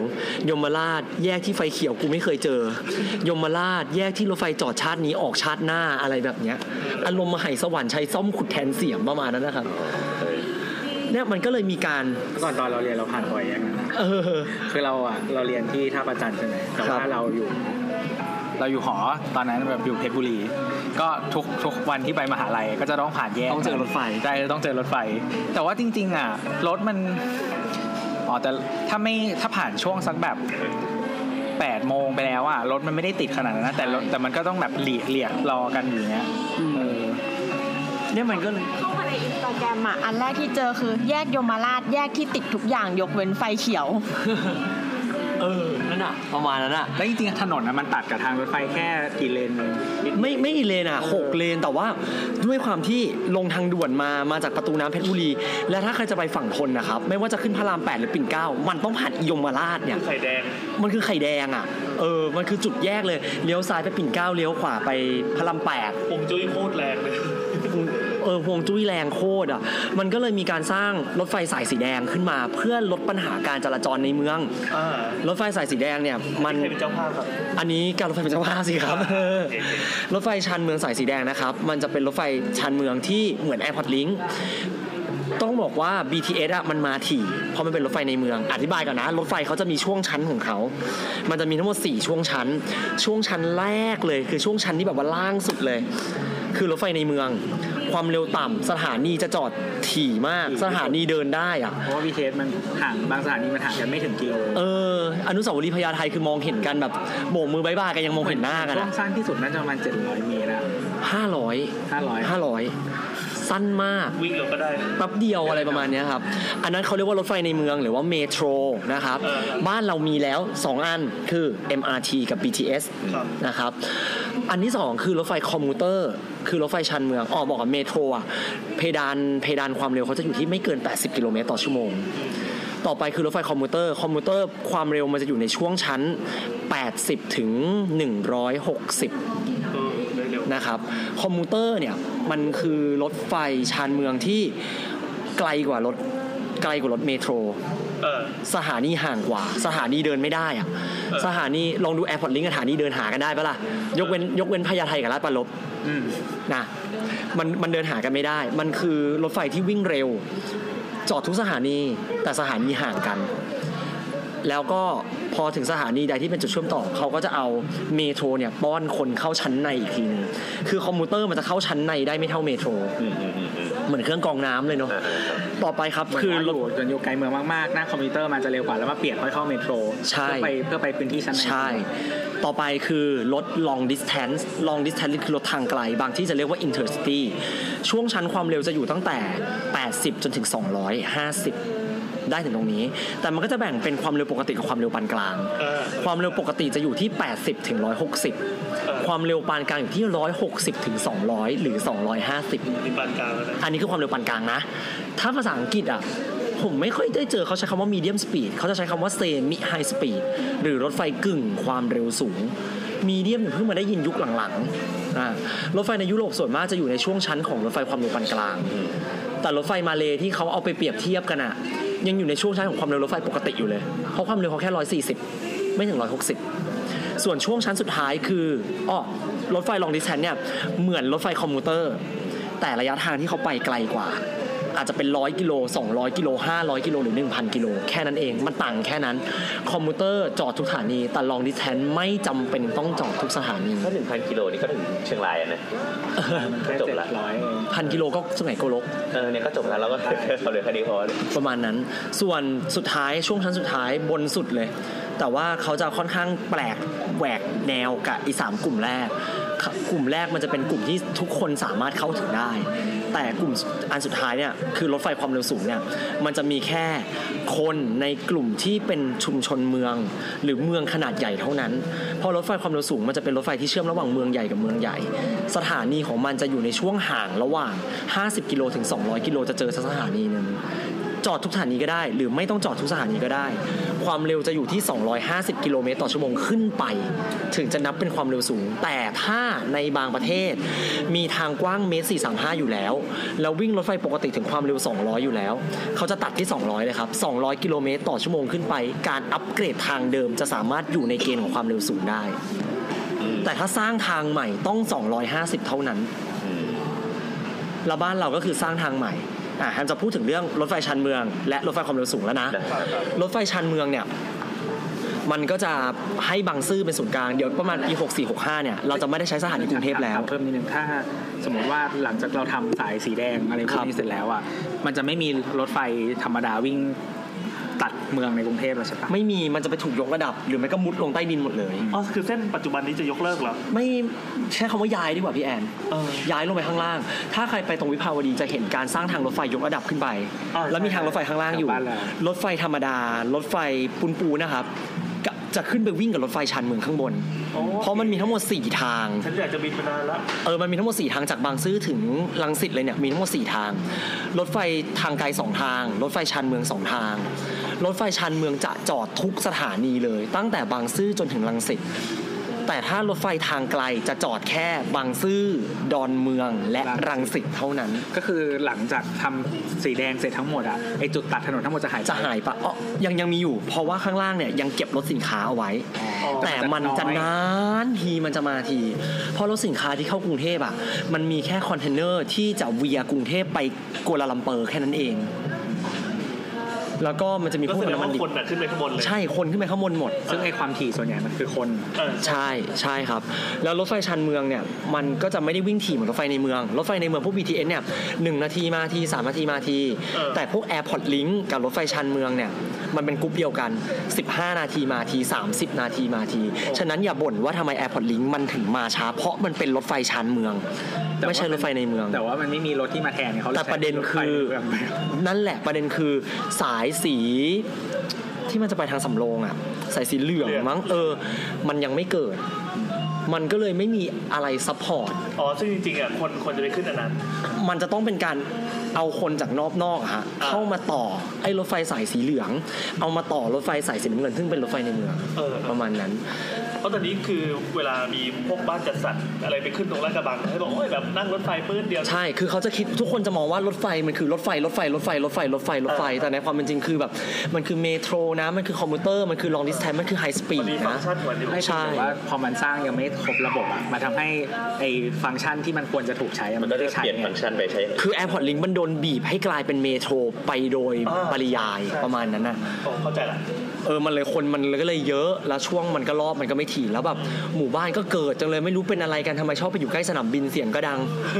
ยมราช แยกที่ไฟเขียวกูไม่เคยเจอ ยมราช แยกที่รถไฟจอดชาตินี้ออกชาติหน้าอะไรแบบเนี้ย อารมณ์มหายสวรรค์ใช้ซ่อมขุดแทนเสียมประมาณนั้นนะครับ เออเนี่ยมันก็เลยมีการก่อนตอนเราเรียนเราผ่านบ่อยอย่างนั้นนะเออ คือเราอะเราเรียนที่ท่าประจันทร์ใช่ไหมแต่ครัว่าบเราอยู่เราอยู่หอตอนนั้นแบบอยู่เพชรบุรี ก็ทุกทุกวันที่ไปมหาลัยก็จะต้องผ่านแยกต้องเจอรถไฟใช่ต้องเจอรถไฟ แต่ว่าจริง ๆ อะรถมันอ๋อแต่ถ้าไม่ถ้าผ่านช่วงสักแบบแปดโมงไปแล้วอะรถมันไม่ได้ติดขนาดนั้นนะแต่รถแต่มันก็ต้องแบบเหลียเลียรอกันอยู่เนี้ย เออเนี่ยมันก็เลยเข้ามาในอินสตาแกรมอะอันแรกที่เจอคือแยกยมราชแยกที่ติดทุกอย่างยกเว้นไฟเขียว เออ นั่นอะประมาณนั้นอะแล้วจริงๆถนนนะมันตัดกับทางรถไฟแค่กี่เลนเองนิดไม่ไม่กี่เลนอะหกเลนแต่ว่าด้วยความที่ลงทางด่วนมามาจากประตูน้ำเพชรบุรี และถ้าใครจะไปฝั่งทนนะครับ ไม่ว่าจะขึ้นพระรามแปดหรือปิ่นเกล้ามันต้องผ่านยมราชเนี่ย ไข่แดง มันคือไข่แดงอะ เออ มันคือจุดแยกเลย เลี้ยวซ้ายไปปิ่นเกล้า เลี้ยวขวาไปพระรามแปดวงจุ้ยโคตรแรงเลย เออห่วงจุ้ยแรงโคตรอะมันก็เลยมีการสร้างรถไฟสายสีแดงขึ้นมา เพื่อลดปัญหาการจราจรในเมืองอ่ารถไฟสายสีแดงเนี่ยมันใครเป็นเจ้าภาพครับอันนี้การรถไฟเป็นเจ้าภาพสิครับเออรถไฟชานเมืองสายสีแดงนะครับ มันจะเป็นรถไฟชานเมืองที่เหมือน Airport Link ต้องบอกว่า BTS อะมันมาถี่ เพราะมันเป็นรถไฟในเมือง อธิบายก่อนนะ รถไฟเขาจะมีช่วงชั้นของเขา มันจะมีทั้งหมด 4 ช่วงชั้น ช่วงชั้นแรกเลย คือช่วงชั้นที่แบบว่าล่างสุดเลย คือรถไฟในเมือง ความเร็วต่ำสถานีจะจอดถี่มาก สถานีเดินได้อะเพราะว่า BTS มันห่างบางสถานีมันห่างกันไม่ถึงกิโลเอออนุสาวรีย์พญาไทคือมองเห็นกันแบบโบกมือ bye bye กันยังมองเห็นหน้ากันช่วอะงสั้นที่สุดน่าจะประมาณ700เมตรอะห้าร้อย500ห้าร้อย สั้นมากวิ่งเราก็ได้แป๊บเดียวอะไรประมาณเนี้ยครับ อันนั้นเขาเรียกว่ารถไฟในเมืองหรือว่า metro นะครับเออบ้านเรามีแล้ว 2 อันคือ MRT กับ BTS ครับนะครับ อันที่ 2 คือรถไฟ commuter คือรถไฟชานเมืองอ๋อบอกกับ metro อะเพดานเพดานความเร็วเขาจะอยู่ที่ไม่เกิน 80 กิโลเมตรต่อชั่วโมงต่อไปคือรถไฟ commuter commuter ความเร็วมันจะอยู่ในช่วงชั้น 80 ถึง 160เออได้เร็วนะครับ commuter เนี่ย มันคือรถไฟชานเมืองที่ไกลกว่ารถไกลกว่ารถ metro เออสถานีห่างกว่า สถานีเดินไม่ได้อะเออสถานีลองดู Airport Link สถานีเดินหากันได้ปะล่ะยกเว้นยกเว้นพญาไทกับราชปรารภอืมนะมันมันเดินหากันไม่ได้ มันคือรถไฟที่วิ่งเร็ว จอดทุกสถานีแต่สถานีห่างกัน แล้วก็พอถึงสถานีใดที่เป็นจุดเชื่อมต่อเขาก็จะเอา metro เนี่ยป้อนคนเข้าชั้นในอีกทีหนึ่งคือ commuter มันจะเข้าชั้นในได้ไม่เท่า metro อืมอืมอืมอืมเหมือนเครื่องกรองน้ำเลยเนาะอ่าๆครับต่อไปครับคืคือออรถอยู่จนอยู่ไกลเมืองมากๆหน้า commuter มันจะเร็วกว่าแล้วมาเปลี่ยนค่อยเข้า metroใช่เพื่อไปเพื่อไปพื้นที่ชั้นในใช่ต่อไปคือรถ long distance long distance คือรถทางไกล บางที่จะเรียกว่า intercity ช่วงชั้นความเร็วจะอยู่ตั้งแต่ 80 จนถึง 250 ได้ถึงตรงนี้ แต่มันก็จะแบ่งเป็นความเร็วปกติกับความเร็วปานกลางเออความเร็วปกติจะอยู่ที่ 80ถึง160 ความเร็วปานกลางอยู่ที่ 160ถึง200 หรือ 250มีปานกลางแล้วนะอันนี้คือความเร็วปานกลางนะ ถ้าภาษาอังกฤษอะผมไม่ค่อยได้เจอเขาใช้คำว่า medium speed เขาจะใช้คำว่า semi high speed หรือรถไฟกึ่งความเร็วสูง medium เนี่ยเพิ่งมาได้ยินยุคหลังๆอ่ารถไฟในยุโรปส่วนมากจะอยู่ในช่วงชั้นของรถไฟความเร็วปานกลาง แต่รถไฟมาเลที่เขาเอาไปเปรียบเทียบกันอะยังอยู่ในช่วงชั้นของความเร็วรถไฟปกติอยู่เลยเพราะความเร็วเขาแค่140ไม่ถึง160ส่วนช่วงชั้นสุดท้ายคืออ้อรถไฟลองดิสแทนเนี่ยเหมือนรถไฟ commuter แต่ระยะทางที่เขาไปไกลกว่า อาจจะเป็นร้อยกิโล200กิโล500กิโลหรือ1,000กิโลแค่นั้นเอง มันต่างแค่นั้น commuter จอดทุกสถานี แต่ long distance ไม่จำเป็นต้องจอดทุกสถานีถ้าหนึ่งพันกิโลนี่ก็ถึงเชียงรายอะนะแค่จบเจ็ดละร้อยเองพันกิโลก็สุไหงโกลกเออเนี่ยก็จบแล้วเราก็เขาเลยคดีพอเลยประมาณนั้น ส่วนสุดท้ายช่วงชั้นสุดท้ายบนสุดเลย แต่ว่าเขาจะค่อนข้างแปลกแหวกแนวกับอีสามกลุ่มแรก กลุ่มแรกมันจะเป็นกลุ่มที่ทุกคนสามารถเข้าถึงได้ แต่กลุ่มอันสุดท้ายเนี่ยคือรถไฟความเร็วสูงเนี่ยมันจะมีแค่คนในกลุ่มที่เป็นชุมชนเมือง หรือเมืองขนาดใหญ่เท่านั้นเพราะรถไฟความเร็วสูงมันจะเป็นรถไฟที่เชื่อมระหว่างเมืองใหญ่กับเมืองใหญ่ สถานีของมันจะอยู่ในช่วงห่างระหว่าง 50 กิโลถึง 200 กิโลจะเจอสถานีหนึ่ง จอดทุกสถานีก็ได้ หรือไม่ต้องจอดทุกสถานีก็ได้ ความเร็วจะอยู่ที่ 250 กิโลเมตรต่อชั่วโมงขึ้นไป ถึงจะนับเป็นความเร็วสูง แต่ถ้าในบางประเทศ มีทางกว้างเมตร 435 อยู่แล้ว แล้ววิ่งรถไฟปกติถึงความเร็ว 200 อยู่แล้ว เขาจะตัดที่ 200 เลยครับ 200 กิโลเมตรต่อชั่วโมงขึ้นไป การอัปเกรดทางเดิมจะสามารถอยู่ในเกณฑ์ของความเร็วสูงได้ แต่ถ้าสร้างทางใหม่ต้อง 250 เท่านั้นแล้วบ้านเราก็คือสร้างทางใหม่ อะแฮมจะพูดถึงเรื่องรถไฟชันเมือง และรถไฟความเร็วสูงแล้วนะได้ครับรถไฟชันเมืองเนี่ยมันก็จะให้บางซื่อเป็นศูนย์กลางเดี๋ยวประมาณปี 64-65 เนี่ย เราจะไม่ได้ใช้สถานีกรุงเทพแล้วถามเพิ่มนิดนึงถ้าสมมติว่าหลังจากเราทำสายสีแดงอะไรพวครักบนี้เสร็จแล้วอะมันจะไม่มีรถไฟธรรมดาวิ่ง ตัดเมืองในกรุงเทพแล้วใช่ปะไม่มีมันจะไปถูกยกระดับ หรือไม่ก็มุดลงใต้ดินหมดเลยอ๋อคือเส้นปัจจุบันนี้จะยกเลิกเหรอไม่ใช้คำว่าย้ายดีกว่าพี่แอนเออย้ายลงไปข้างล่าง ถ้าใครไปตรงวิภาวดีจะเห็นการสร้างทางรถไฟยกระดับขึ้นไปอ่าแล้วมีทางรถไฟข้างล่างอยู่แถวบ้านเรารถไฟธรรมดา รถไฟปูนปูนนะครับกะ จะขึ้นไปวิ่งกับรถไฟชันเมืองข้างบนโอ้เพราะมันมีทั้งหมด 4 ทาง ฉันอยากจะบินไปนานละเออมันมีทั้งหมด 4 ทางจากบางซื่อถึงลังสิตเลยเนี่ยมีทั้งหมด 4 ทาง รถไฟทางไกล2ทาง รถไฟชันเมือง 2 ทาง รถไฟชันเมืองจะจอดทุกสถานีเลย ตั้งแต่บางซื่อจนถึงลังสิต แต่ถ้ารถไฟทางไกลจะจอดแค่บางซื่อดอนเมืองและรังสิตเท่านั้น ก็คือหลังจากทำสีแดงเสร็จทั้งหมดอะไอจุดตัดถนนทั้งหมดจะหายไปจะหายปะอ๋อยังยังมีอยู่ เพราะว่าข้างล่างเนี่ยยังเก็บรถสินค้าเอาไว้อ๋อแต่มันจะนานทีมันจะมาทีเพราะรถสินค้าที่เข้ากรุงเทพอะมันมีแค่คอนเทนเนอร์ที่จะเวียกรุงเทพไปกัวลาลัมเปอร์แค่นั้นเอง แล้วก็มันจะมีก็พวกแสดงน้ำมัว่านดิบคนน่ะขึ้นไปข้างบนเลยใช่คนขึ้นไปข้างบนหมด ซึ่งไอความถี่ส่วนใหญ่มันคือคนเออใช่ใช่ครับ แล้วรถไฟชานเมืองเนี่ยมันก็จะไม่ได้วิ่งถี่เหมือนรถไฟในเมือง รถไฟในเมืองพวก BTS เนี่ยหนึ่งนาทีมาทีสามนาทีมาที แต่พวก Airport Link กับรถไฟชานเมืองเนี่ยมันเป็นกรุ๊ปเดียวกัน 15 นาทีมาที 30 นาทีมาที ฉะนั้นอย่าบ่นว่าทำไม Airport Link มันถึงมาช้า เพราะมันเป็นรถไฟชานเมืองแต่ว่าไม่ใช่รถไฟในเมือง แต่ว่ามันไม่มีรถที่มาแทนเนี่ยเขาเลยแต่ประเด็นคือใช้รถไฟเมืองนั่นแหละประเด็นคือสายสีที่มันจะไปทางสำโรงอะสายสีเหลืองมั้งเออ มันยังไม่เกิด มันก็เลยไม่มีอะไร support อ๋อซึ่งจริงๆอะคนคนจะไปขึ้นอันนั้น มันจะต้องเป็นการเอาคนจากนอกนอกๆอะฮะอ่าเข้ามาต่อไอ้รถไฟสายสีเหลือง เอามาต่อรถไฟสายสีน้ำเงินซึ่งเป็นรถไฟในเมืองเออประมาณนั้น เพราะตอนนี้คือเวลามีพวกบ้านจัดสรรอะไรไปขึ้นตรงลาดกระบังให้บอกโอ้ยแบบนั่งรถไฟปื๊ดเดียวใช่คือเขาจะคิดทุกคนจะมองว่ารถไฟมันคือรถไฟรถไฟรถไฟรถไฟรถไฟรถไฟแต่ในความเป็นจริงคือแบบมันคือเมโทรนะมันคือคอมพิวเตอร์มันคือลองดิสแทนมันคือไฮสปีมัดนมีฟังนะก์ชันเหมือนอยู่ไม่ใช่ใช่แต่ว่าพอมันสร้างยังไม่ครบระบบอะมันทำให้ไอฟังก์ชันที่มันควรจะถูกใช้อะมัมันนก็ไม่จะได้ใช้เปลี่ยนไงฟังก์ชันไปใช้คือ Airport Link มันโดนบีบให้กลายเป็นเมโทรไปโดยปริยายประมาณนั้นน่ะโอ้เข้าใจละ เออมันเลยคนมันก็เลยเยอะแล้วช่วงมันก็รอบมันก็ไม่ถี่แล้วแบบหมู่บ้านก็เกิดจังเลยไม่รู้เป็นอะไรกันทำไมชอบไปอยู่ใกล้สนามบินเสียงก็ดัง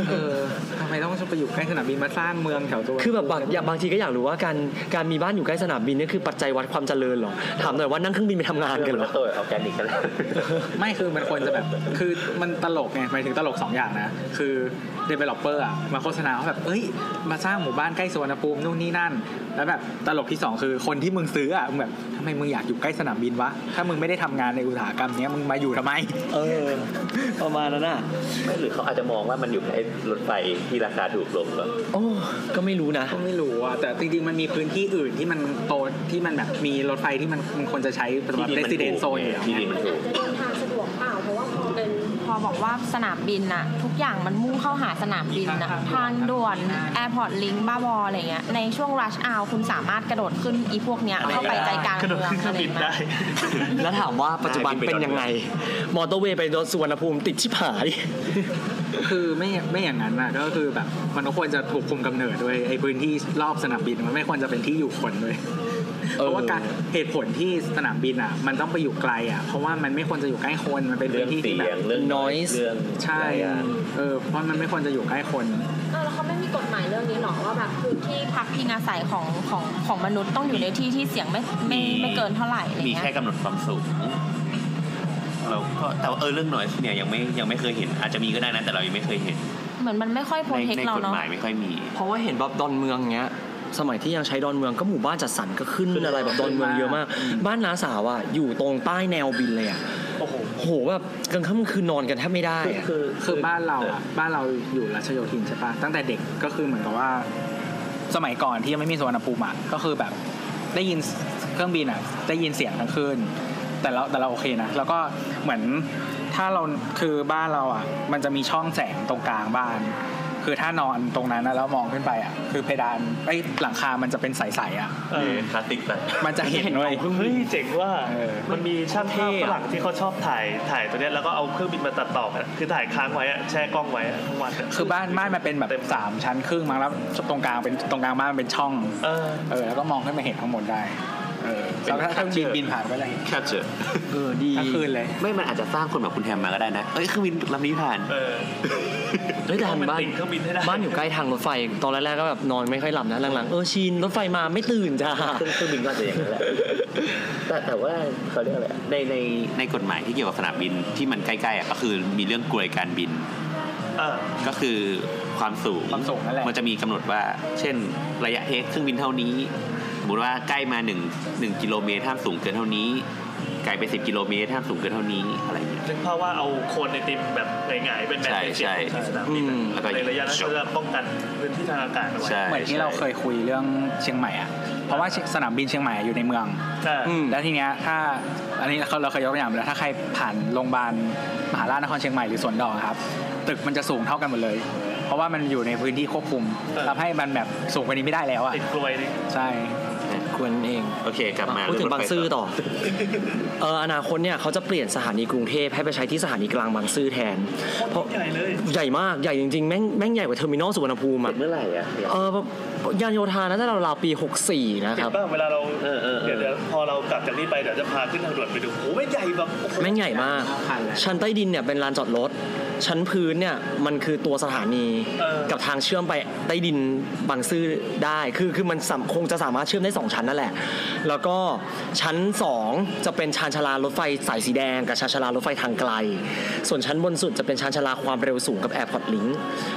เออทำไมต้องไปอยู่ใกล้สนามบินมาสร้างเมืองแถวตัวคือแบบบางอย่างบางทีก็อยากรู้ว่าการการมีบ้านอยู่ใกล้สนามบินนี่คือปัจจัยวัดความเจริญเหรอถามหน่อยว่านั่งเครื่องบินไปทำงานกันเหรอ ตัวออร์แกนิกกันแล้วไม่คือมันควรจะแบบ คือมันตลกไงหมายถึงตลกสองอย่างนะ คือ developer อะมาโฆษณาว่าแบบ เอ้ย มาสร้างหมู่บ้านใกล้สุวรรณภูมินู่นนี่นั่น แล้วแบบตลกที่สองคือคนที่มึงซื้ออะมึงแบบทำไมมึงอยากอยู่ใกล้สนามบินวะ ถ้ามึงไม่ได้ทำงานในอุตสาหกรรมเนี้ยมึงมาอยู่ทำไม เออ ประมาณนั้นน่ะไม่หรือเขาอาจจะมองว่ามันอยู่ใกล้รถไฟที่ราคาถูกลงหรอโอ้ก็ไม่รู้นะ ก็ไม่รู้อะแต่จริงๆมันมีพื้นที่อื่นที่มันโตที่มันแบบมีรถไฟที่มันมันควรจะใช้สำหรับ resident zone อยู่แล้วที่ดินมันถูกไง เดินทางสะดวกเปล่าเพราะว่าพอเป็นพอบอกว่าสนามบินอะทุกอย่างมันมุ่งเข้าหาสนามบินอะทางด่วน Airport Link บ้าบออะไรเงี้ยในช่วงรัชอ r คุณสามารถกระโดดขึ้นอีพวกเนี้ยเข้าไปใจกลางกระโดดเมืองขึ้นเครื่องบินได้ แล้วถามว่าปัจจุบันเป็นยังไง มอเตอร์เวย์ไปรถสุวรรณภูมิติดชิบหาย คือไม่ไม่อย่างนั้นนะก็คือแบบมันก็ควรจะถูกคุมกำเนิดด้วยไอ้พื้นที่รอบสนามบินมันไม่ควรจะเป็นที่อยู่คนด้วย เออเพราะว่าการเหตุผลที่สนามบินอะ มันต้องไปอยู่ไกลอะ เพราะว่ามันไม่ควรจะอยู่ใกล้คนมันเป็นเรื่พื้องนที่เสีที่แบยงบเรื่อง noise เรื่องใช่หลายอย่างเออเพราะมันไม่ควรจะอยู่ใกล้คนเออแล้วเขาไม่มีกฎหมายเรื่องนี้หรอว่าแบบพื้นที่พักพิงอาศัยของของของมนุษย์ต้องอยู่ในที่ที่เสียงไม่ไม่ไม่เกินเท่าไหร่อะไรมีเงี้แค่ยกำหนดความสูงเราก็แต่ว่าเออเรื่องน้อยเนี่ยยังไม่ยังไม่เคยเห็น อาจจะมีก็ได้นะแต่เรายังไม่เคยเห็น เหมือนมันไม่ค่อยโปรในเทคในเรากฎเนาะหมายไม่ค่อยมี เพราะว่าเห็นแบบดอนเมืองเงี้ย สมัยที่ยังใช้ดอนเมืองก็หมู่บ้านจัดสรรก็ขึ้นขึ้นอะไรแบบดอนเมืองเยอะมาก บ้านน้าสาวอะอยู่ตรงใต้แนวบินเลยอะโอ้โหโหแบบกลางค่ำกลางคืนนอนกันแทบไม่ได้อะคือคือบ้านเราอะบ้านเราอยู่รัชโยธินใช่ปะตั้งแต่เด็กก็คือเหมือนกับว่า สมัยก่อนที่ยังไม่มีสวนภูมิอะก็คือแบบได้ยินเครื่องบินอะ ได้ยินเสียงทั้งคืนแต่เราแต่เราโอเคนะแล้วก็เหมือนถ้าเราคือบ้านเราอะ มันจะมีช่องแสงตรงกลางบ้าน คือถ้านอนตรงนั้นนะแล้วมองขึ้นไปอะคือเพดานไอ้ยหลังคามันจะเป็นใสๆอะเออคลาสสิกแบบมันจะเห็นเลยเฮ้ยเจ๋งว่าเออมันมีช่างภาพฝรั่งที่เขาชอบถ่ายถ่ายตัวเนี้ยแล้วก็เอาเครื่องบินมาตัดต่อกันอะคือถ่ายค้างไว้อะแช่กล้องไว้อะทั้งวันอะคือบ้านบ้านมันเป็นแบบสามชั้นครึ่งมั้งแล้วตรงกลางเป็นตรงกลางบ้านมันเป็นช่องเออเออแล้วก็มองขึ้นมาเห็นข้างบนได้ เออแล้วถ้าเครื่องบินบินผ่านไปเลยแคปเจอร์เออดีทั้งคืนเลย ไม่มันอาจจะสร้างคนแบบคุณแฮมมาก็ได้นะ เอ้ยเครื่องบินลำนี้ผ่าน เออเฮ้ยแต่มันบ้านติดเครื่องบินให้ได้บ้านอยู่ใกล้ทางรถไฟ ตอนแรกๆก็แบบนอนไม่ค่อยหลับนะหลังๆเออชินรถไฟมาไม่ตื่นจ้าเครื่องเครื่องบินก็อาจจะอย่างนั้นแหละแต่แต่ว่าเขาเรียกอะไรในในในกฎหมายที่เกี่ยวกับสนามบินที่มันใกล้ๆอะก็คือมีเรื่องกลวยการบินเออก็คือความสูงความสูงนั่นแหละมันจะมีกำหนดว่า เช่น ระยะเทคเครื่องบินเท่านี้ส มมติว่าใกล้มา1 1กิโลเมตรห้ามสูงเกินเท่านี้ไกลไป10กิโลเมตรห้ามสูงเกินเท่านี้อะไรอย่างเงี้ยนึกภาพว่าเอาโคนไอติมแบบหงายๆเป็นแบบใช่เฉียงๆใช่ที่สนามบินอะอืมแล้วก็ในระยะนั้นเขาจะป้องกันพื้นที่ทางอากาศเอาไว้ใช่เหมือนที่เราเคยคุยเรื่องเชียงใหม่อะเพราะว่าสนามบินเชียงใหม่อยู่ในเมืองใช่อืมแล้วทีเนี้ยถ้าอันนี้เราเราเคยยกตัวอย่างไปแล้วถ้าใครผ่านโรงพยาบาลมหาราชนครเชียงใหม่หรือสวนดอกอะครับตึกมันจะสูงเท่ากันหมดเลย เพราะว่ามันอยู่ในพื้นที่ควบคุมทำให้มันแบบสูงกว่านี้ไม่ได้แล้วอะติดกรวยนี่ใช่ก รวยนั่นเองโอเคกลับมาพูดถึงเรื่บางรถไฟบางซื่อต่อเอออนาคตเนี่ยเขาจะเปลี่ยนสถานีกรุงเทพให้ไปใช้ที่สถานีกลางบางซื่อแทน เพราะใหญ่เลยใหญ่มากใหญ่จริงๆแม่งแม่งใหญ่กว่า terminal สุวรรณภูมิเสร็อะจเมื่อไหร่อะเอองานโยธาน่าจะราวๆปี 64 นะคเห็นป่ะเวลาเราเออเออเออเดี๋ยวเดี๋ยวพอเรากลับจากนี่ไปเดี๋ยวจะพาขึ้นทางด่วนไปดูโอ้โหแม่งใหญ่แบบโอ้โหแม่งใหญ่มากผ่านแล้วชั้นใต้ดินเนี่ยเป็นลานจอดรถชั้นพื้นเนี่ยมันคือตัวสถานีเออกับทางเชื่อมไปใต้ดินบางซื่อได้ คือคือมันสามคงจะสามารถเชื่อมได้ 2 ชั้นนั่นแหละ แล้วก็ชั้น 2 จะเป็นชานชาลารถไฟสายสีแดงกับชานชาลารถไฟทางไกล ส่วนชั้นบนสุดจะเป็นชานชาลาความเร็วสูงกับ Airport Link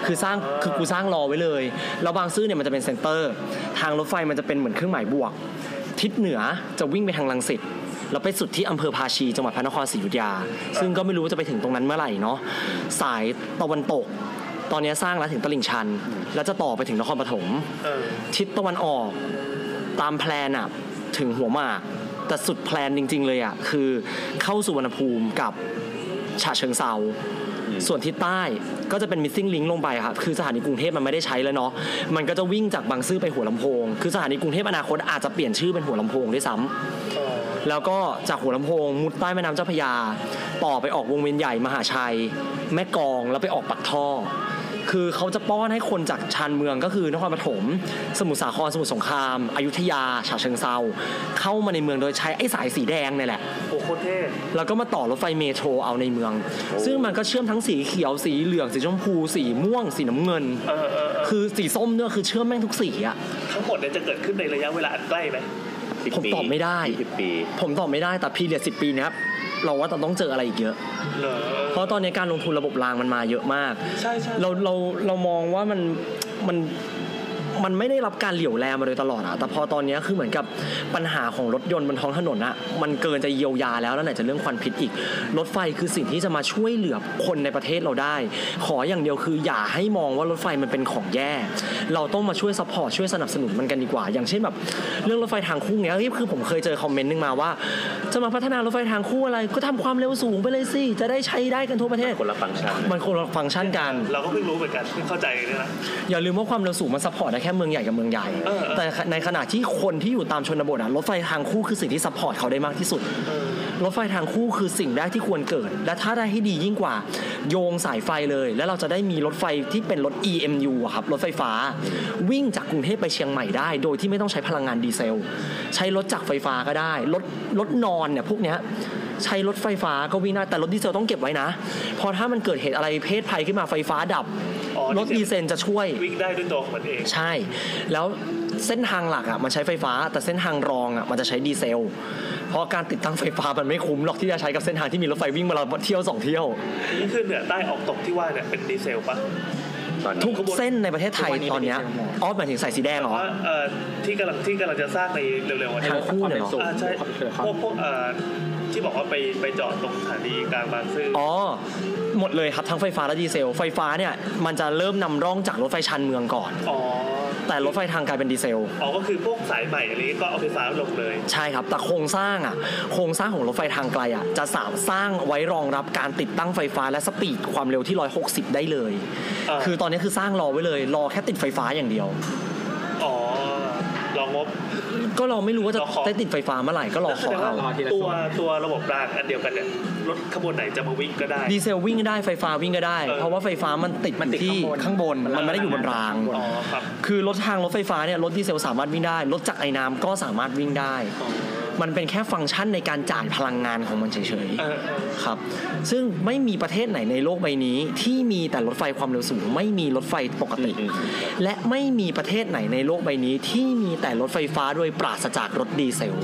คือสร้างคือกูสร้างรอไว้เลยแล้วบางซื่อเนี่ยมันจะเป็น center ทางรถไฟมันจะเป็นเหมือนเครื่องหมายบวก ทิศเหนือจะวิ่งไปทางรังสิตแล้วไปสุดที่อำเภอภาชีจังหวัดพระนครศรีอยุธยา ซึ่งก็ไม่รู้ว่าจะไปถึงตรงนั้นเมื่อไหร่เนาะสายตะวันตก ตอนนี้สร้างแล้วถึงตลิ่งชัน แล้วจะต่อไปถึงนครปฐมเออทิศตะวันออก ตาม plan อะถึงหัวหมาก แต่สุด plan จริง ๆ เลยอะคือเข้าสุวรรณภูมิกับฉะเชิงเซาส่วนทิศใต้ก็จะเป็น missing link ลงไปครับคือสถานีกรุงเทพมันไม่ได้ใช้แล้วเนาะมันก็จะวิ่งจากบางซื่อไปหัวลำโพง คือสถานีกรุงเทพอนาคตอาจจะเปลี่ยนชื่อเป็นหัวลำโพงด้วยซ้ำเออแล้วก็จากหัวลำโพงมุดใต้แม่น้ำเจ้าพระยา ต่อไปออกวงเวียนใหญ่มหาชัย แม่กลองแล้วไปออกปักท่อ คือเขาจะป้อนให้คนจากชานเมืองก็คือนครปฐม สมุทรสาครสมุทรสงครามอยุธยาฉะเชิงเซาเข้ามาในเมืองโดยใช้ไอ้สายสีแดงเนี่ยแหละ โอ้โหโคตรเท่แล้วก็มาต่อรถไฟเมโทรเอาในเมือง ซึ่งมันก็เชื่อมทั้งสีเขียวสีเหลืองสีชมพู สีม่วง สีน้ำเงินเออเออเออคือสีส้มเนี่ยคือเชื่อมแม่งทุกสีอะทั้งหมดเนี่ยจะเกิดขึ้นในระยะเวลาอันใกล้ไหม สิบผมปีตอบไม่ได้สิบปีผมตอบไม่ได้แต่พีเรียดสิปีเนี้ยเราว่าต้องเจออะไรอีกเยอะ เหรอเพราะตอนนี้การลงทุนระบบรางมันมาเยอะมาก ใช่ใช่ เราเราเรามองว่ามันมัน มันไม่ได้รับการเหลียวแลมาโดยตลอดอะแต่พอตอนนี้คือเหมือนกับปัญหาของรถยนต์บนท้องถนนอะมันเกินจะเยียวยาแล้วแล้วไหนจะเรื่องควันพิษอีก รถไฟคือสิ่งที่จะมาช่วยเหลือคนในประเทศเราได้ ขออย่างเดียวคืออย่าให้มองว่ารถไฟมันเป็นของแย่ เราต้องมาช่วย support ช่วยสนับสนุนมันกันดีกว่า อย่างเช่นแบบเรื่องรถไฟทางคู่เนี้ยเฮ้ยคือผมเคยเจอคอมเมนต์หนึ่งมาว่า จะมาพัฒนารถไฟทางคู่อะไร ก็ทำความเร็วสูงไปเลยสิจะได้ใช้ได้กันทั่วประเทศคนละฟังก์ชันมันคนละฟังก์ชันกัน เราก็เพิ่งรู้เหมือนกันเพิ่งเข้าใจเนี่ยนะอย่าลืมว่าความเร็วสูงมัน support ได้แค่เมืองใหญ่กับเมืองใหญ่เออเออแต่ในขณะที่คนที่อยู่ตามชนบทอะรถไฟทางคู่คือสิ่งที่ support เขาได้มากที่สุดเออรถไฟทางคู่คือสิ่งแรกที่ควรเกิด และถ้าได้ให้ดียิ่งกว่า โยงสายไฟเลย แล้วเราจะได้มีรถไฟที่เป็นรถ EMU อะครับรถไฟฟ้า วิ่งจากกรุงเทพไปเชียงใหม่ได้ โดยที่ไม่ต้องใช้พลังงานดีเซล ใช้รถจักรไฟฟ้าก็ได้ รถรถนอนเนี่ยพวกเนี้ยใช้รถไฟฟ้าก็วิ่งได้แต่รถดีเซลต้องเก็บไว้นะเพอถ้ามันเกิดเหตุอะไรเพศภัยขึ้นมาไฟฟ้าดับอ๋อ รถดีเซลจะช่วยวิ่งได้ด้วยตัวของมันเองใช่ แล้วเส้นทางหลักอะมันใช้ไฟฟ้า แต่เส้นทางรองอะมันจะใช้ดีเซล เพราะการติดตั้งไฟฟ้ามันไม่คุ้มหรอกที่จะใช้กับเส้นทางที่มีรถไฟวิ่งมาเราเที่ยวสองเที่ยวนี่คือเหนือใต้ออกตกที่ว่าเนี่ยเป็นดีเซลปะตอนนี้ทุกเส้นในประเทศไทยตอนเนี้ยอ๋อหมายถึงสายสีแดงเหรอว่าเอ่อที่กำลังที่กำลังจะสร้างในเร็วๆวันนี้ทางคู่เนี่ยเหรออ่าใช่พวกพวกเอ่อ ที่บอกว่าไปไปจอดตรงสถานีกลางบางซื่อออ๋อ หมดเลยครับทั้งไฟฟ้าและดีเซล ไฟฟ้าเนี่ยมันจะเริ่มนำร่องจากรถไฟชันเมืองก่อน อ๋อแต่รถไฟทางไกลเป็นดีเซล อ๋อก็คือพวกสายใหม่อะไรนี้ก็เอาไฟฟ้าลงเลย ใช่ครับ แต่โครงสร้างอะ โครงสร้างของรถไฟทางไกลอะ จะสามารถสร้างไว้รองรับการติดตั้งไฟฟ้าและสปีดความเร็วที่ 160 ได้เลย อ่า คือตอนนี้คือสร้างรอไว้เลย รอแค่ติดไฟฟ้าอย่างเดียว อ๋อลองงบ ก็เราไม่รู้ว่าจะรอขอได้ติดไฟฟ้าเมื่อไหร่ก็รอแล้วขแสอดงว่าเอาตัวตัวระบบรางอันเดียวกันเนี่ยรถขบวนไหนจะมาวิ่งก็ได้ดีเซลวิ่งได้ไฟฟ้าวิ่งก็ได้เออเพราะว่าไฟฟ้ามันติดมันติดที่ข้างบนข้างบนมันไม่ได้อยู่บนรางอ๋อครับคือรถทางรถไฟฟ้าเนี่ยรถดีเซลสามารถวิ่งได้ รถจักรไอ้น้ำก็สามารถวิ่งได้อ๋อ มันเป็นแค่ฟังก์ชันในการจ่ายพลังงานของมันเฉยเออเออๆครับ ซึ่งไม่มีประเทศไหนในโลกใบนี้ ที่มีแต่รถไฟความเร็วสูง ไม่มีรถไฟปกติอืมและไม่มีประเทศไหนในโลกใบนี้ ที่มีแต่รถไฟฟ้าโดยปราศจากรถดีเซล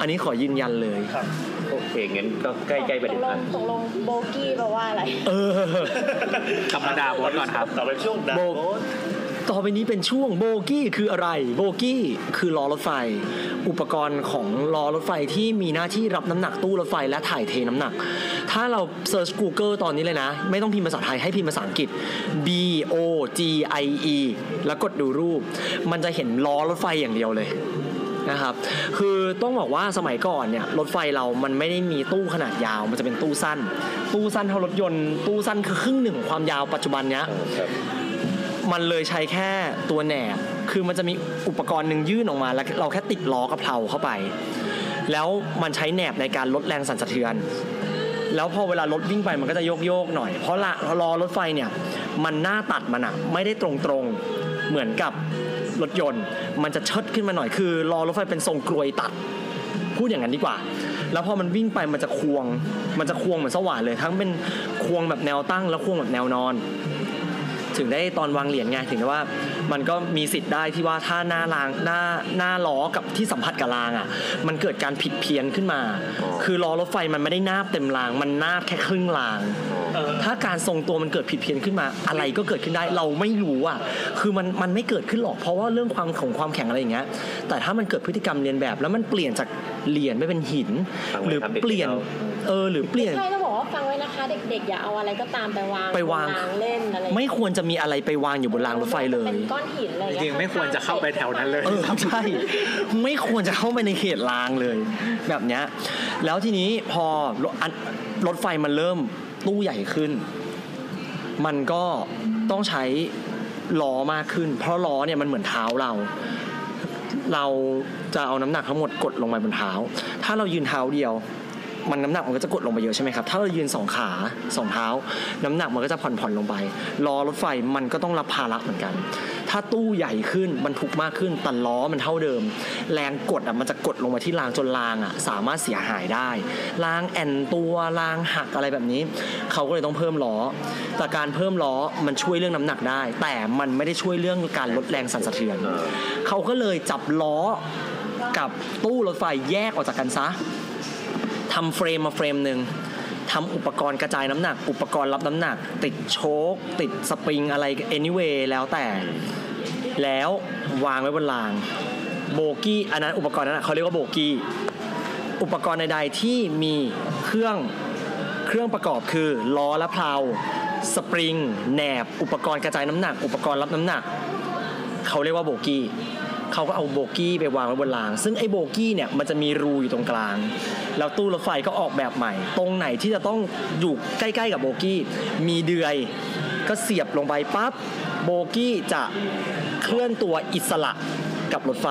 อันนี้ขอยืนยันเลยครับโอเคงั้นก็ใกล้ๆประเด็นตกลละงตกลงโบกี้แปลว่าอะไร เออกลับมาด่าโบอสก่อนครับต่อไปช่วงด่าโบโบส ต่อไปนี้เป็นช่วงโบกี้คืออะไร โบกี้คือล้อรถไฟ อุปกรณ์ของล้อรถไฟที่มีหน้าที่รับน้ำหนักตู้รถไฟและถ่ายเทน้ำหนัก ถ้าเราเซิร์ช Google ตอนนี้เลยนะ ไม่ต้องพิมพ์ภาษาไทยให้พิมพ์ภาษาอังกฤษ B O G I E แล้วกดดูรูป มันจะเห็นล้อรถไฟอย่างเดียวเลยนะครับ คือต้องบอกว่าสมัยก่อนเนี่ยรถไฟเรามันไม่ได้มีตู้ขนาดยาว มันจะเป็นตู้สั้น ตู้สั้นเท่ารถยนต์ ตู้สั้นคือครึ่งหนึ่งของความยาวปัจจุบันเนี้ย มันเลยใช้แค่ตัวแหนบคือมันจะมีอุปกรณ์หนึ่งยื่นออกมา แล้วเราแค่ติดล้อกระเพราเข้าไป แล้วมันใช้แหนบในการลดแรงสั่นสะเทือน แล้วพอเวลารถวิ่งไปมันก็จะโยกโยกๆหน่อย เพราะละรอรถไฟเนี่ยมันหน้าตัดมันอะไม่ได้ตรงๆเหมือนกับรถยนต์ มันจะเชิดขึ้นมาหน่อยคือรอรถไฟเป็นทรงกลวยตัดพูดอย่างนั้นดีกว่า แล้วพอมันวิ่งไปมันจะควง มันจะควงเหมือนสว่านเลย ทั้งเป็นควงแบบแนวตั้ง แล้วควงแบบแนวนอน ถึงได้ตอนวางเหรียญไงถึงได้ว่า มันก็มีสิทธิ์ได้ที่ว่าถ้าหน้ารางหน้าหน้าล้อกับที่สัมผัสกับรางอะ มันเกิดการผิดเพี้ยนขึ้นมา คือล้อรถไฟมันไม่ได้นาบเต็มราง มันนาบแค่ครึ่งรางเออถ้าการทรงตัวมันเกิดผิดเพี้ยนขึ้นมา อะไรก็เกิดขึ้นได้เราไม่รู้อะคือมันมันไม่เกิดขึ้นหรอกเพราะว่าเรื่องความของความแข็งอะไรอย่างเงี้ยแต่ถ้ามันเกิดพฤติกรรมเรียนแบบ แล้วมันเปลี่ยนจากเหรียญไม่เป็นหินฟังไว้หรือครับเด็กๆเปลี่ยน เราเออหรือเปลี่ยนใช่ต้องบอกว่าฟังไว้นะคะ เด็กๆอย่าเอาอะไรก็ตามไปวางไปวางบนรเล่นอะไรไม่ควรจะมีอะไรไปวางอยู่บนรางรถไฟเลยเป็นก้อนหินอะไรจอย่าริเยงๆไม่ควรจะเข้าไปแถวนั้นเลยเออใช่ไม่ควรจะเข้าไปในเขตรางเลย แบบเนี้ยแล้วทีนี้พอรถอันรถไฟมันเริ่มตู้ใหญ่ขึ้น มันก็ต้องใช้ล้อมากขึ้น เพราะล้อเนี่ยมันเหมือนเท้าเรา เราจะเอาน้ำหนักทั้งหมดกดลงไปบนเท้า ถ้าเรายืนเท้าเดียว มันน้ำหนักมันก็จะกดลงไปเยอะใช่ไหมครับ ถ้าเรายืนสองขาสองเท้า น้ำหนักมันก็จะผ่อนผ่อนลงไปล้อรถไฟมันก็ต้องรับภาระเหมือนกัน ถ้าตู้ใหญ่ขึ้นบรรทุกมากขึ้นแต่ล้อมันเท่าเดิม แรงกดอะมันจะกดลงมาที่รางจนรางอะสามารถเสียหายได้รางแอนตัวรางหักอะไรแบบนี้ เขาก็เลยต้องเพิ่มล้อ แต่การเพิ่มล้อมันช่วยเรื่องน้ำหนักได้ แต่มันไม่ได้ช่วยเรื่องการลดแรงสั่นสะเทือน เขาก็เลยจับล้อกับตู้รถไฟแยกออกจากกันซะ ทำเฟรมมาเฟรมหนึ่งทำอุปกรณ์กระจายน้ำหนัก อุปกรณ์รับน้ำหนัก ติดโชคติดสปริงอะไร anyway แล้วแต่ แล้ววางไว้บนราง โบกี้อันนั้นอุปกรณ์นั้นเขาเรียกว่าโบกี้ อุปกรณ์ใดๆที่มีเครื่องเครื่องประกอบคือล้อและเพลาสปริงแหนบ อุปกรณ์กระจายน้ำหนัก อุปกรณ์รับน้ำหนัก เขาเรียกว่าโบกี้ เขาก็เอาโบกี้ไปวางไว้บนราง ซึ่งไอ้โบกี้เนี่ยมันจะมีรูอยู่ตรงกลาง แล้วตู้รถไฟก็ออกแบบใหม่ ตรงไหนที่จะต้องอยู่ใกล้ๆกับโบกี้ มีเดือยก็เสียบลงไปปั๊บโบกี้จะเคลื่อนตัวอิสระกับรถไฟ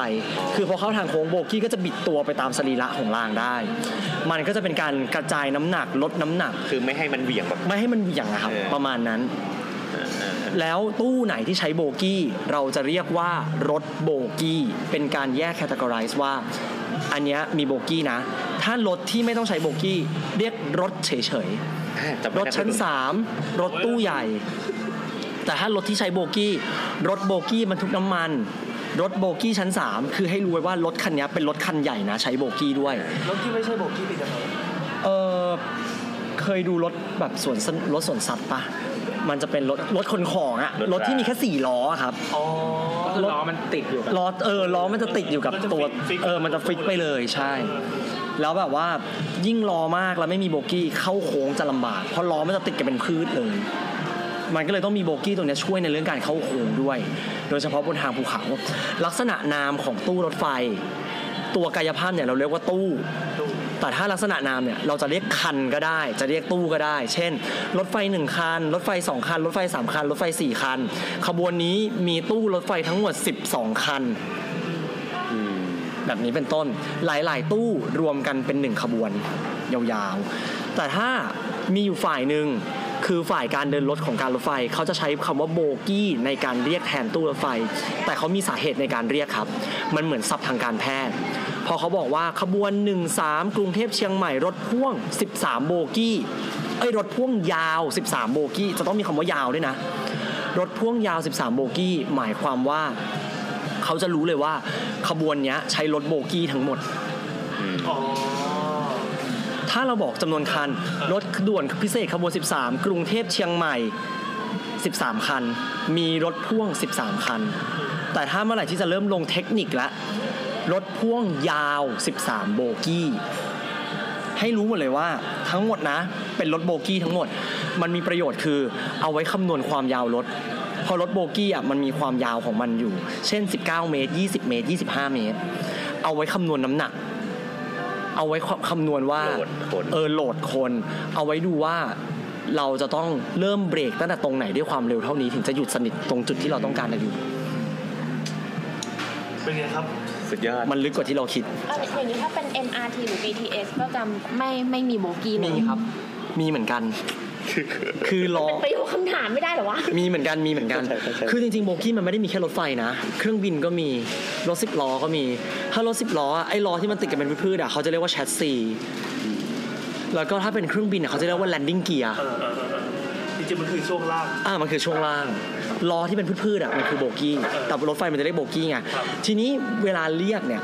คือพอเข้าทางโค้งโบกี้ก็จะบิดตัวไปตามสรีระของรางได้ มันก็จะเป็นการกระจายน้ำหนักลดน้ำหนัก คือไม่ให้มันเหวี่ยงแบบไม่ให้มันเหวี่ยงอะครับเออประมาณนั้น แล้วตู้ไหนที่ใช้โบกี้ เราจะเรียกว่ารถโบกี้ เป็นการแยกแคตตากร i z e ว่า อันเนี้ยมีโบกี้นะ ถ้ารถที่ไม่ต้องใช้โบกี้ เรียกรถเฉยอ่าจำๆไม่รถได้ชั้น 3 รถตู้ใหญ่ แต่ถ้ารถที่ใช้โบกี้ รถโบกี้บรรทุกน้ำมันรถโบกี้ชั้น 3 คือให้รู้ไว้ว่ารถคันเนี้ยเป็นรถคันใหญ่นะ ใช้โบกี้ด้วย รถที่ไม่ใช่โบกี้เป็นยังไงเออเคยดูรถแบบสวนสนรถสวนสัตว์ปะ มันจะเป็นรถรถขนของอะรถที่มีแค่สี่ล้ออะครับ อ๋อก็คือล้อมันติดอยู่กับ ล้อเออล้อมันจะติดอยู่กับมันจะตัวฟิกๆเออมันจะฟิกไปเลยใช่ แล้วแบบว่ายิ่งล้อมากแล้วไม่มีโบกี้เข้าโค้งจะลำบาก เพราะล้อมันจะติดกันเป็นพืชเลย มันก็เลยต้องมีโบกี้ตรงเนี้ยช่วยในเรื่องการเข้าโค้งด้วย โดยเฉพาะบนทางภูเขา ลักษณะนามของตู้รถไฟ ตัวกายภาพเนี่ยเราเรียกว่าตู้ แต่ถ้าลักษณะนามเนี่ยเราจะเรียกคันก็ได้ จะเรียกตู้ก็ได้ เช่น รถไฟหนึ่งคัน รถไฟสองคัน รถไฟสามคัน รถไฟสี่คัน ขบวนนี้มีตู้รถไฟทั้งหมด 12 คันแบบนี้เป็นต้นหลาย ๆ ตู้รวมกันเป็นหนึ่งขบวนยาวๆ แต่ถ้ามีอยู่ฝ่ายหนึ่งคือฝ่ายการเดินรถของการรถไฟ เขาจะใช้คำว่าโบกี้ในการเรียกแทนตู้รถไฟ แต่เขามีสาเหตุในการเรียกครับ มันเหมือนศัพท์ทางการแพทย์ พอเขาบอกว่าขบวน 13 กรุงเทพเชียงใหม่รถพ่วง 13 โบกี้เอ้ยรถพ่วงยาว 13 โบกี้ จะต้องมีคำว่ายาวด้วยนะ รถพ่วงยาว 13 โบกี้ หมายความว่า เขาจะรู้เลยว่า ขบวนนี้ใช้รถโบกี้ทั้งหมดถ้าเราบอกจำนวนคัน รถด่วนพิเศษขบวน 13 กรุงเทพเชียงใหม่ 13 คัน มีรถพ่วง 13 คัน แต่ถ้าเมื่อไหร่ที่จะเริ่มลงเทคนิคละ รถพ่วงยาว 13 โบกี้ ให้รู้หมดเลยว่าทั้งหมดนะ เป็นรถโบกี้ทั้งหมด มันมีประโยชน์คือเอาไว้คำนวณความยาวรถเพอรถโบกี้อะมันมีความยาวของมันอยู่ เช่น 19 เมตร 20 เมตร 25 เมตร เอาไว้คำนวณน้ำหนัก เอาไว้คำนวณว่าโหลดคนเออโหลดคน เอาไว้ดูว่าเราจะต้องเริ่มเบรกตั้งแต่ตรงไหนด้วยความเร็วเท่านี้ถึงจะหยุดสนิทตรงจุดที่เราต้องการจะหยุดเป็นไงครับ สุดยอด มันลึกกว่าที่เราคิดเอาอย่างนี้ถ้าเป็น MRT หรือ BTS ก็จะไม่ไม่มีโบกี้เลยมีครับ มีเหมือนกัน คือล้อเป็นประโยคคำถามไม่ได้เหรอวะ มีเหมือนกัน มีเหมือนกัน ใช่ใช่ใช่ คือจริงๆ โบกี้มันไม่ได้มีแค่รถไฟนะ เครื่องบินก็มี รถสิบล้อก็มี ถ้ารถสิบล้ออะไอ้ล้อที่มันติดกันเป็นพรืดๆอะเขาจะเรียกว่าแชสซี แล้วก็ถ้าเป็นเครื่องบินอะเขาจะเรียกว่า landing gear เออเออเออเออ จริงๆมันคือช่วงล่าง อ่ามันคือช่วงล่างล้อที่เป็นพืชๆอะมันคือโบกี้แต่รถไฟมันจะเรียกโบกี้ไงครับ ทีนี้เวลาเรียกเนี่ย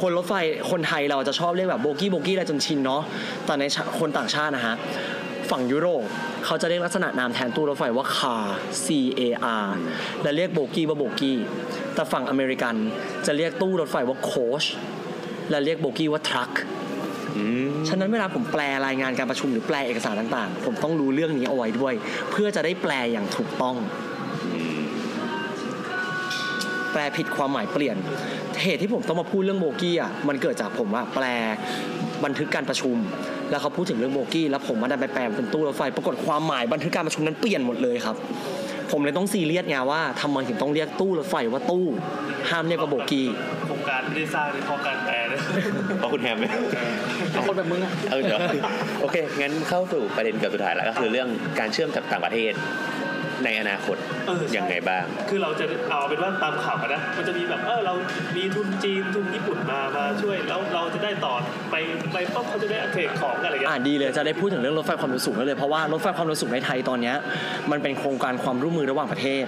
คนรถไฟคนไทยเราจะชอบเรียกแบบโบกี้โบกี้อะไรจนชินเนาะแต่ในชาคนต่างชาตินะฮะฝั่งยุโรปเขาจะเรียกลักษณะนามแทนตู้รถไฟว่า car C A R และเรียกโบกี้ว่าโบกี้แต่ฝั่งอเมริกันจะเรียกตู้รถไฟว่า coach และเรียกโบกี้ว่า truck อืม ฉะนั้นเวลาผมแปลรายงานการประชุมหรือแปลเอกสารต่างๆ ผมต้องรู้เรื่องนี้เอาไว้ด้วย เพื่อจะได้แปลอย่างถูกต้อง แปลผิดความหมายเปลี่ยน เหตุที่ผมต้องมาพูดเรื่องโบกี้อะมันเกิดจากผมอะแปลบันทึกการประชุม แล้วเขาพูดถึงเรื่องโบกี้ แล้วผมมาดันไปแปลเป็นตู้รถไฟ ปรากฏความหมายบันทึกการประชุมนั้นเปลี่ยนหมดเลยครับ ผมเลยต้องซีเรียสไงว่าทำไมถึงต้องเรียกตู้รถไฟว่าตู้ ห้ามเรียกว่าโบกี้โครงการไม่ได้สร้างในเพราะการแปลนะเพราะคุณแฮมไหมเอาคนแบบมึงอะเออเดี๋ยวโอเคงั้นเข้าสู่ประเด็นเกือบสุดท้ายแล้วก็คือเรื่องการเชื่อมกับต่างประเทศ ในอนาคตเออใช่ ยังไงบ้าง คือเราจะเอาเป็นว่าตามข่าวกันนะ มันจะมีแบบเออเรามีทุนจีนทุนญี่ปุ่นมามาช่วยแล้วเราจะได้ต่อไปไปปั๊บเขาจะได้เทรดของกันอะไรอย่างอ่าเงี้ยดีเลยจะได้พูดถึงเรื่องรถไฟความเร็วสูงได้เลยเพราะว่ารถไฟความเร็วสูงในไทยตอนเนี้ยมันเป็นโครงการความร่วมมือระหว่างประเทศ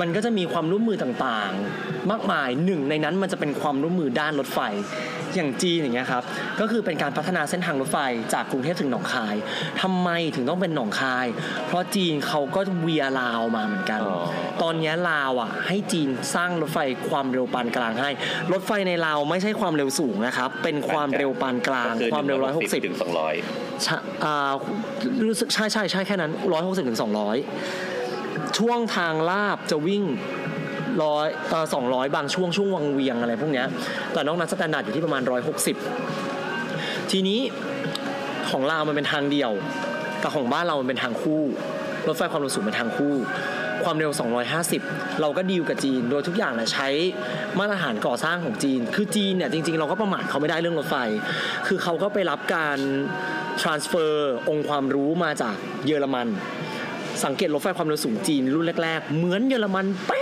มันก็จะมีความร่วมมือต่างๆ มากมายหนึ่งในนั้นมันจะเป็นความร่วมมือด้านรถไฟ อย่างจีนอย่างเงี้ยครับก็คือเป็นการพัฒนาเส้นทางรถไฟจากกรุงเทพถึงหนองคายทำไมถึงต้องเป็นหนองคาย เพราะจีนเขาก็เวียลาวมาเหมือนกันอ๋อตอนเนี้ยลาวอะ ให้จีนสร้างรถไฟความเร็วปานกลางให้ รถไฟในลาวไม่ใช่ความเร็วสูงนะครับ เป็นความเร็วปานกลางก็คือความเร็ว160ถึงสองร้อยใช่อ่ารู้สึกใช่ใช่ใช่แค่นั้นร้อยหกสิบถึงสองร้อยช่วงทางลาบจะวิ่ง ร้อยเออสองร้อยบางช่วงช่วงวังเวียงอะไรพวกเนี้ยแต่นอกนั้น standard อยู่ที่ประมาณร้อยหกสิบทีนี้ของลาวมันเป็นทางเดียว แต่ของบ้านเรามันเป็นทางคู่ รถไฟความเร็วสูงเป็นทางคู่ ความเร็ว 250 เราก็ดีลกับจีน โดยทุกอย่างเนี่ยใช้มาตรฐานก่อสร้างของจีน คือจีนเนี่ยจริง ๆ เราก็ประมาทเขาไม่ได้เรื่องรถไฟ คือเขาก็ไปรับการ transfer องค์ความรู้มาจากเยอรมัน สังเกตรถไฟความเร็วสูงจีนรุ่นแรก ๆ เหมือนเยอรมันเป๊ะ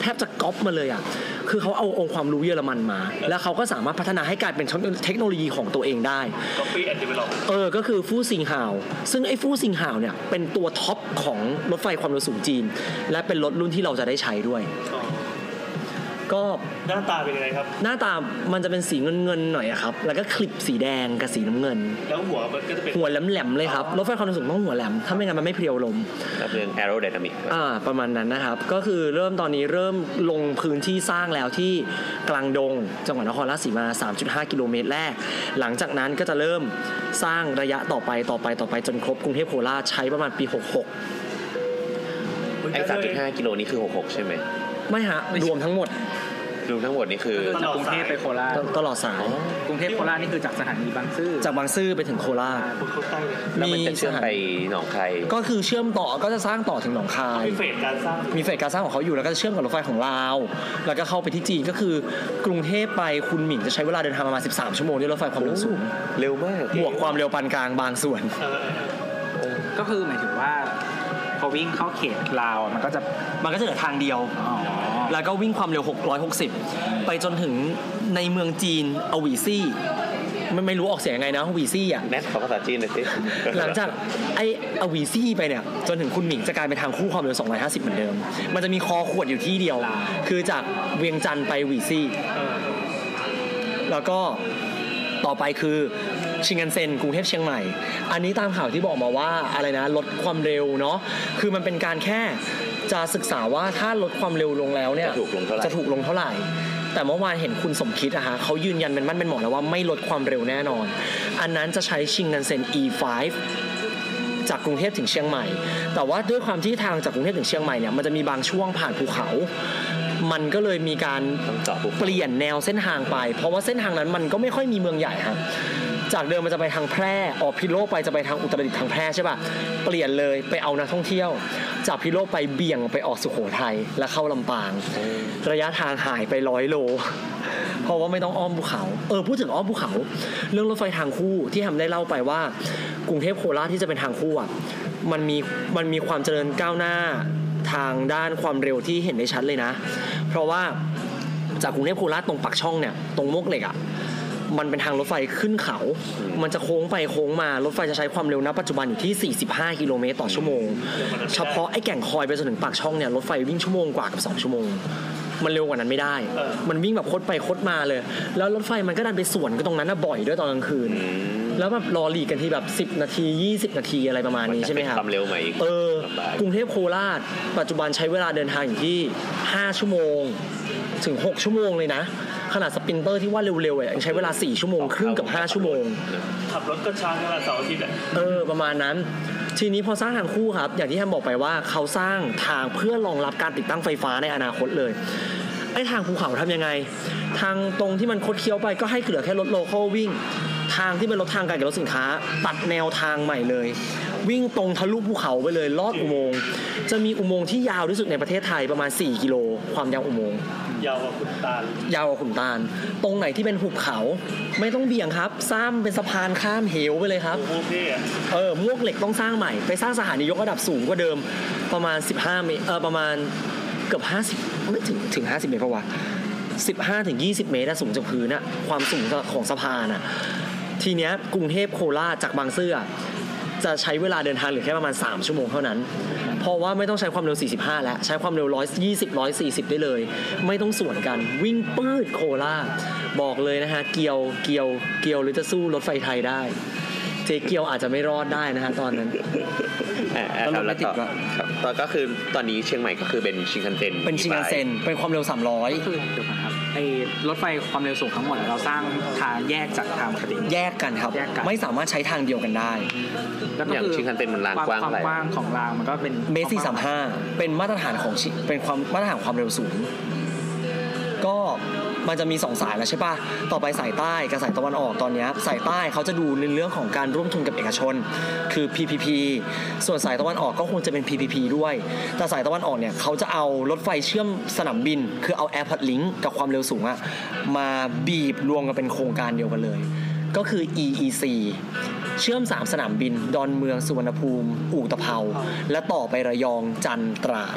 แทบจะก๊อปมาเลยอะคือเขาเอาองค์ความรู้เยอรมันมา แล้วเขาก็สามารถพัฒนาให้กลายเป็นเทคโนโลยีของตัวเองได้ copy and develop เออ ก็คือฟู่ซิงฮาว ซึ่งไอ้ฟู่ซิงฮาวเนี่ยเป็นตัวท็อปของรถไฟความเร็วสูงจีน และเป็นรถรุ่นที่เราจะได้ใช้ด้วย อ๋อ ก็หน้าตาเป็นยังไงครับ หน้าตามันจะเป็นสีเงินเงินๆหน่อยอะครับ แล้วก็คลิปสีแดงกับสีน้ำเงิน แล้วหัวมันก็จะเป็นหัวแหลมๆเลยครับรถไฟความเร็วสูงต้องหัวแหลมถ้าไม่งั้นมันไม่เพรียวลมรับเรื่อง aerodynamic อ่าประมาณนั้นนะครับ ก็คือเริ่มตอนนี้เริ่มลงพื้นที่สร้างแล้วที่กลางดง จังหวัดนครราชสีมา 3.5 กิโลเมตรแรก หลังจากนั้นก็จะเริ่มสร้างระยะต่อไปต่อไปต่อไปจนครบกรุงเทพโคราชใช้ประมาณปี 66ไอ้สามจุดห้ากิโลนี่คือหกหกใช่ไหม ไม่ฮะรวมทั้งหมด รวมทั้งหมดนี่คือ จากกรุงเทพไปโคราชตลอดสาย กรุงเทพโคราชนี่คือจากสถานีบางซื่อจากบางซื่อไปถึงโคราชคุณเขาใกล้เลยแล้วมันจะเชื่อมสถาไปหนองคายก็คือเชื่อมต่อก็จะสร้างต่อถึงหนองคาย มีเฟสการสร้างมีเฟสการสร้างของเขาอยู่แล้วก็จะเชื่อมกับรถไฟของลาว แล้วก็เข้าไปที่จีนก็คือกรุงเทพไปคุณหมิงจะใช้เวลาเดินทางประมาณ 13 ชั่วโมงด้วยรถไฟความเร็วสูง เร็วมากบวกความเร็วปานกลางบางส่วนเออเออก็คือหมายถึงว่า พอวิ่งเข้าเขตลาวอะมันก็จะมันก็จะเหลือทางเดียวอ๋อแล้วก็วิ่งความเร็ว 660 ไปจนถึงในเมืองจีนอวีซี่ไม่ไม่รู้ออกเสียงยังไงนะอวีซี่อะแนทขอภาษาจีนหน่อยสิหลังจากไอ้อวีซี่ไปเนี่ย จนถึงคุนหมิงจะกลายเป็นทางคู่ความเร็ว 250 เหมือนเดิม มันจะมีคอขวดอยู่ที่เดียว คือจากเวียงจันทร์ไปอวีซี่เออแล้วก็ต่อไปคือ ชินคันเซ็นกรุงเทพเชียงใหม่ อันนี้ตามข่าวที่บอกมาว่าอะไรนะลดความเร็วเนาะคือมันเป็นการแค่จะศึกษาว่าถ้าลดความเร็วลงแล้วเนี่ยจะถูกลงเท่าไหร่จะถูกลงเท่าไหร่แต่เมื่อวานเห็นคุณสมคิดอะฮะเขายืนยันเป็นมั่นเป็นหมอแล้วว่าไม่ลดความเร็วแน่นอน อันนั้นจะใช้ชิงกันเซ็น E5 จากกรุงเทพถึงเชียงใหม่ แต่ว่าด้วยความที่ทางจากกรุงเทพถึงเชียงใหม่เนี่ยมันจะมีบางช่วงผ่านภูเขา มันก็เลยมีการต้องเจาะภูเปลี่ยนแนวเส้นทางไป เพราะว่าเส้นทางนั้นมันก็ไม่ค่อยมีเมืองใหญ่ครับ จากเดิมมันจะไปทางแพร่ออกพิโลไปจะไปทางอุตรดิตถ์ทางแพร่ใช่ป่ะเปลี่ยนเลยไปเอานักท่องเที่ยว จากพิโลไปเบี่ยงไปออกสุโขทัยแล้วเข้าลำปาง ระยะทางหายไปร้อยโล เพราะว่าไม่ต้องอ้อมภูเขา เออพูดถึงอ้อมภูเขา เรื่องรถไฟทางคู่ที่ทำได้เล่าไปว่ากรุงเทพโคราชที่จะเป็นทางคู่อะมันมีมันมีความเจริญก้าวหน้าทางด้านความเร็วที่เห็นได้ชัดเลยนะ เพราะว่าจากกรุงเทพโคราชตรงปักช่องเนี่ยตรงมวกเหล็กอะ มันเป็นทางรถไฟขึ้นเขา มันจะโค้งไปโค้งมา รถไฟจะใช้ความเร็วณปัจจุบันอยู่ที่ 45 กิโลเมตรต่อชั่วโมง เฉพาะไอ้แก่งคอยไปจนถึงปากช่องเนี่ย รถไฟวิ่งชั่วโมงกว่ากับสองชั่วโมง มันเร็วกว่านั้นไม่ได้ มันวิ่งแบบโคตรไปโคตรมาเลย แล้วรถไฟมันก็ดันไปสวนกันตรงนั้นนะบ่อยด้วยตอนกลางคืน แล้วแบบรอหลีกกันที่แบบ 10 นาที 20 นาทีอะไรประมาณนี้ใช่ไหมครับความเร็วใหม่อีกเออลำบากกรุงเทพโคราช ปัจจุบันใช้เวลาเดินทางอยู่ที่ 5 ชั่วโมง ถึง 6 ชั่วโมงเลยนะ ขนาด sprinter ที่ว่าเร็วๆอะยังใช้เวลา 4 ชั่วโมงครึ่งกับ 5 ชั่วโมง ขับรถก็ช้าแค่วันเสาร์อาทิตย์อะเออ ประมาณนั้น ทีนี้พอสร้างทางคู่ครับ อย่างที่แฮมบอกไปว่าเขาสร้างทางเพื่อรองรับการติดตั้งไฟฟ้าในอนาคตเลย ไอ้ทางภูเขาทำยังไง ทางตรงที่มันคดเคี้ยวไปก็ให้เหลือแค่รถ local วิ่ง ทางที่เป็นรถทางไกลกับรถสินค้า ตัดแนวทางใหม่เลย วิ่งตรงทะลุภูเขาไปเลยลอดอุโมงค์จะมีอุโมงค์ที่ยาวที่สุดในประเทศไทยประมาณ 4 กิโล ความยาวอุโมงค์ยาวกว่าคุณตาลยาวกว่าขุนตาล ตรงไหนที่เป็นหุบเขา ไม่ต้องเบี่ยงครับสร้างเป็นสะพานข้ามเหวไปเลยครับโอเคอะเออมวกเหล็กต้องสร้างใหม่ ไปสร้างสถานียกระดับสูงกว่าเดิมประมาณ 15เมตรเออประมาณ เกือบ50ไม่ถึงถึง50เมตรปะวะ15ถึง20เมตรอะสูงจากพื้นอะความสูงของสะพานอะทีเนี้ยกรุงเทพโคราชจากบางซื่อจะใช้เวลาเดินทางเหลือแค่ประมาณ 3 ชั่วโมงเท่านั้น เพราะว่าไม่ต้องใช้ความเร็ว 45 แล้ว ใช้ความเร็ว 120 140 ได้เลย ไม่ต้องสวนกันวิ่งปื้ดโคราชบอกเลยนะฮะ เกียวเกียวเกียวหรือจะสู้รถไฟไทยได้ จ๊เกียวอาจจะไม่รอดได้นะฮะตอนนั้น อ่าอ่าแล้วครรับถไม่แล้วติต่ดอก็ครับตอนก็คือตอนนี้เชียงใหม่ก็คือเป็นชินคันเซ็นเป็นชิงกันเซ็นเป็นความเร็ว300คือเดี๋ยวก่อนครับไอ้รถไฟความเร็วสูงทั้งหมดเราสร้างทางแยกจากทางปกติแยกกันครับ แยกกัน ไม่สามารถใช้ทางเดียวกันได้ แล้วก็อย่างคือชินคันเซ็นมันรางความกว้างความเท่าไหร่ กว้างของรางมันก็เป็นเมตรสี่สามห้าเป็นมาตรฐานของชิเป็นความมาตรฐานความเร็วสูง ก็ มันจะมีสองสายแล้วใช่ปะต่อไปสายใต้กับสายตะวันออกตอนนี้สายใต้เขาจะดูในเรื่องของการร่วมทุนกับเอกชน คือ PPP ส่วนสายตะวันออกก็คงจะเป็น PPP ด้วย แต่สายตะวันออกเนี่ยเขาจะเอารถไฟเชื่อมสนามบิน คือเอา Airport Link กับความเร็วสูงอะมาบีบรวมกันเป็นโครงการเดียวกันเลย ก็คือ EEC เชื่อม 3 สนามบิน ดอนเมืองสุวรรณภูมิ อู่ตะเภา และต่อไประยองจันตราด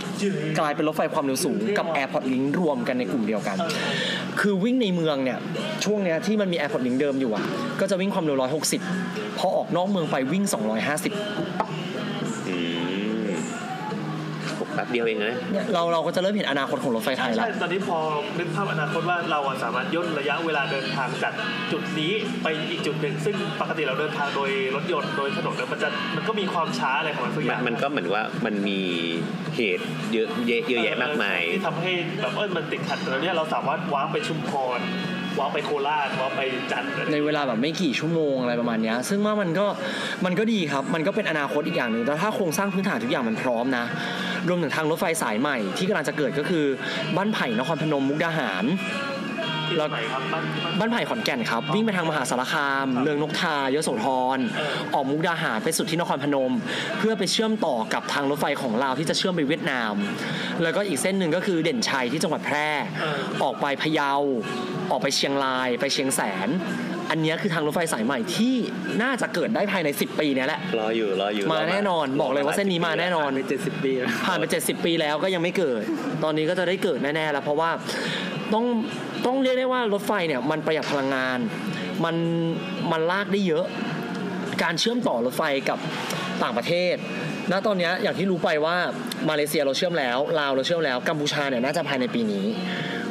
กลายเป็นรถไฟความเร็วสูงกับ Airport Link รวมกันในกลุ่มเดียวกัน คือวิ่งในเมืองเนี่ย ช่วงเนี้ยที่มันมี Airport Link เดิมอยู่อะ ก็จะวิ่งความเร็ว 160 พอออกนอกเมืองไปวิ่ง 250อืม แป๊บเดียวเองนะเนี่ยเราเราก็จะเริ่มเห็นอนาคตของรถไฟไทใช่ยแล้ว ใช่ตอนนี้พอนึกภาพอนาคตว่าเราอะสามารถย่นระยะเวลาเดินทางจากจุดนี้ไปอีกจุดหนึ่ง ซึ่งปกติเราเดินทางโดยรถยนต์โดยถนนเนี่ยมันจะมันก็มีความช้าอะไรของมันสักอมันย่างมันก็เหมือนว่ามันมีเหตุเยอะเยอะเยอะแยะมากมายที่ทำให้แบบเออมันติดขัดแต่เนี่ยเราสามารถว้างไปชุมพร ว้าไปโคราชว้าไปจันทร์ในเวลาแบบไม่กี่ชั่วโมงอะไรประมาณนี้ซึ่งว่ามันก็มันก็ดีครับ มันก็เป็นอนาคตอีกอย่างหนึ่งแต่ถ้าโครงสร้างพื้นฐานทุกอย่างมันพร้อมนะรวมถึงทางรถไฟสายใหม่ที่กำลังจะเกิดก็คือบ้านไผ่นครพนมมุกดาหาร ที่ไหนครับบ้านบ้านบ้านไผ่ขอนแก่นครับ วิ่งไปทางมหาสารคาม เรืองนกทายโสธรเออออกมุกดาหารไปสุดที่นครพนม เพื่อไปเชื่อมต่อกับทางรถไฟของลาวที่จะเชื่อมไปเวียดนาม แล้วก็อีกเส้นหนึ่งก็คือเด่นชัยที่จังหวัดแพร่ ออกไปพะเยา ออกไปเชียงราย ไปเชียงแสน อันเนี้ยคือทางรถไฟสายใหม่ที่น่าจะเกิดได้ภายใน 10 ปีเนี้ยแหละ รออยู่ รออยู่ มาแน่นอน บอกเลยว่าเส้นนี้มาแน่นอนไปเจ็ดสิบปีแล้วผ่านไป 70 ปีแล้วก็ยังไม่เกิด ตอนนี้ก็จะได้เกิดแน่ๆแล้วเพราะว่า ต้องต้องเรียกได้ว่ารถไฟเนี่ยมันประหยัดพลังงาน มันมันลากได้เยอะ การเชื่อมต่อรถไฟกับต่างประเทศณตอนเนี้ยอย่างที่รู้ไปว่ามาเลเซียเราเชื่อมแล้วลาวเราเชื่อมแล้วกัมพูชาเนี่ยน่าจะภายในปีนี้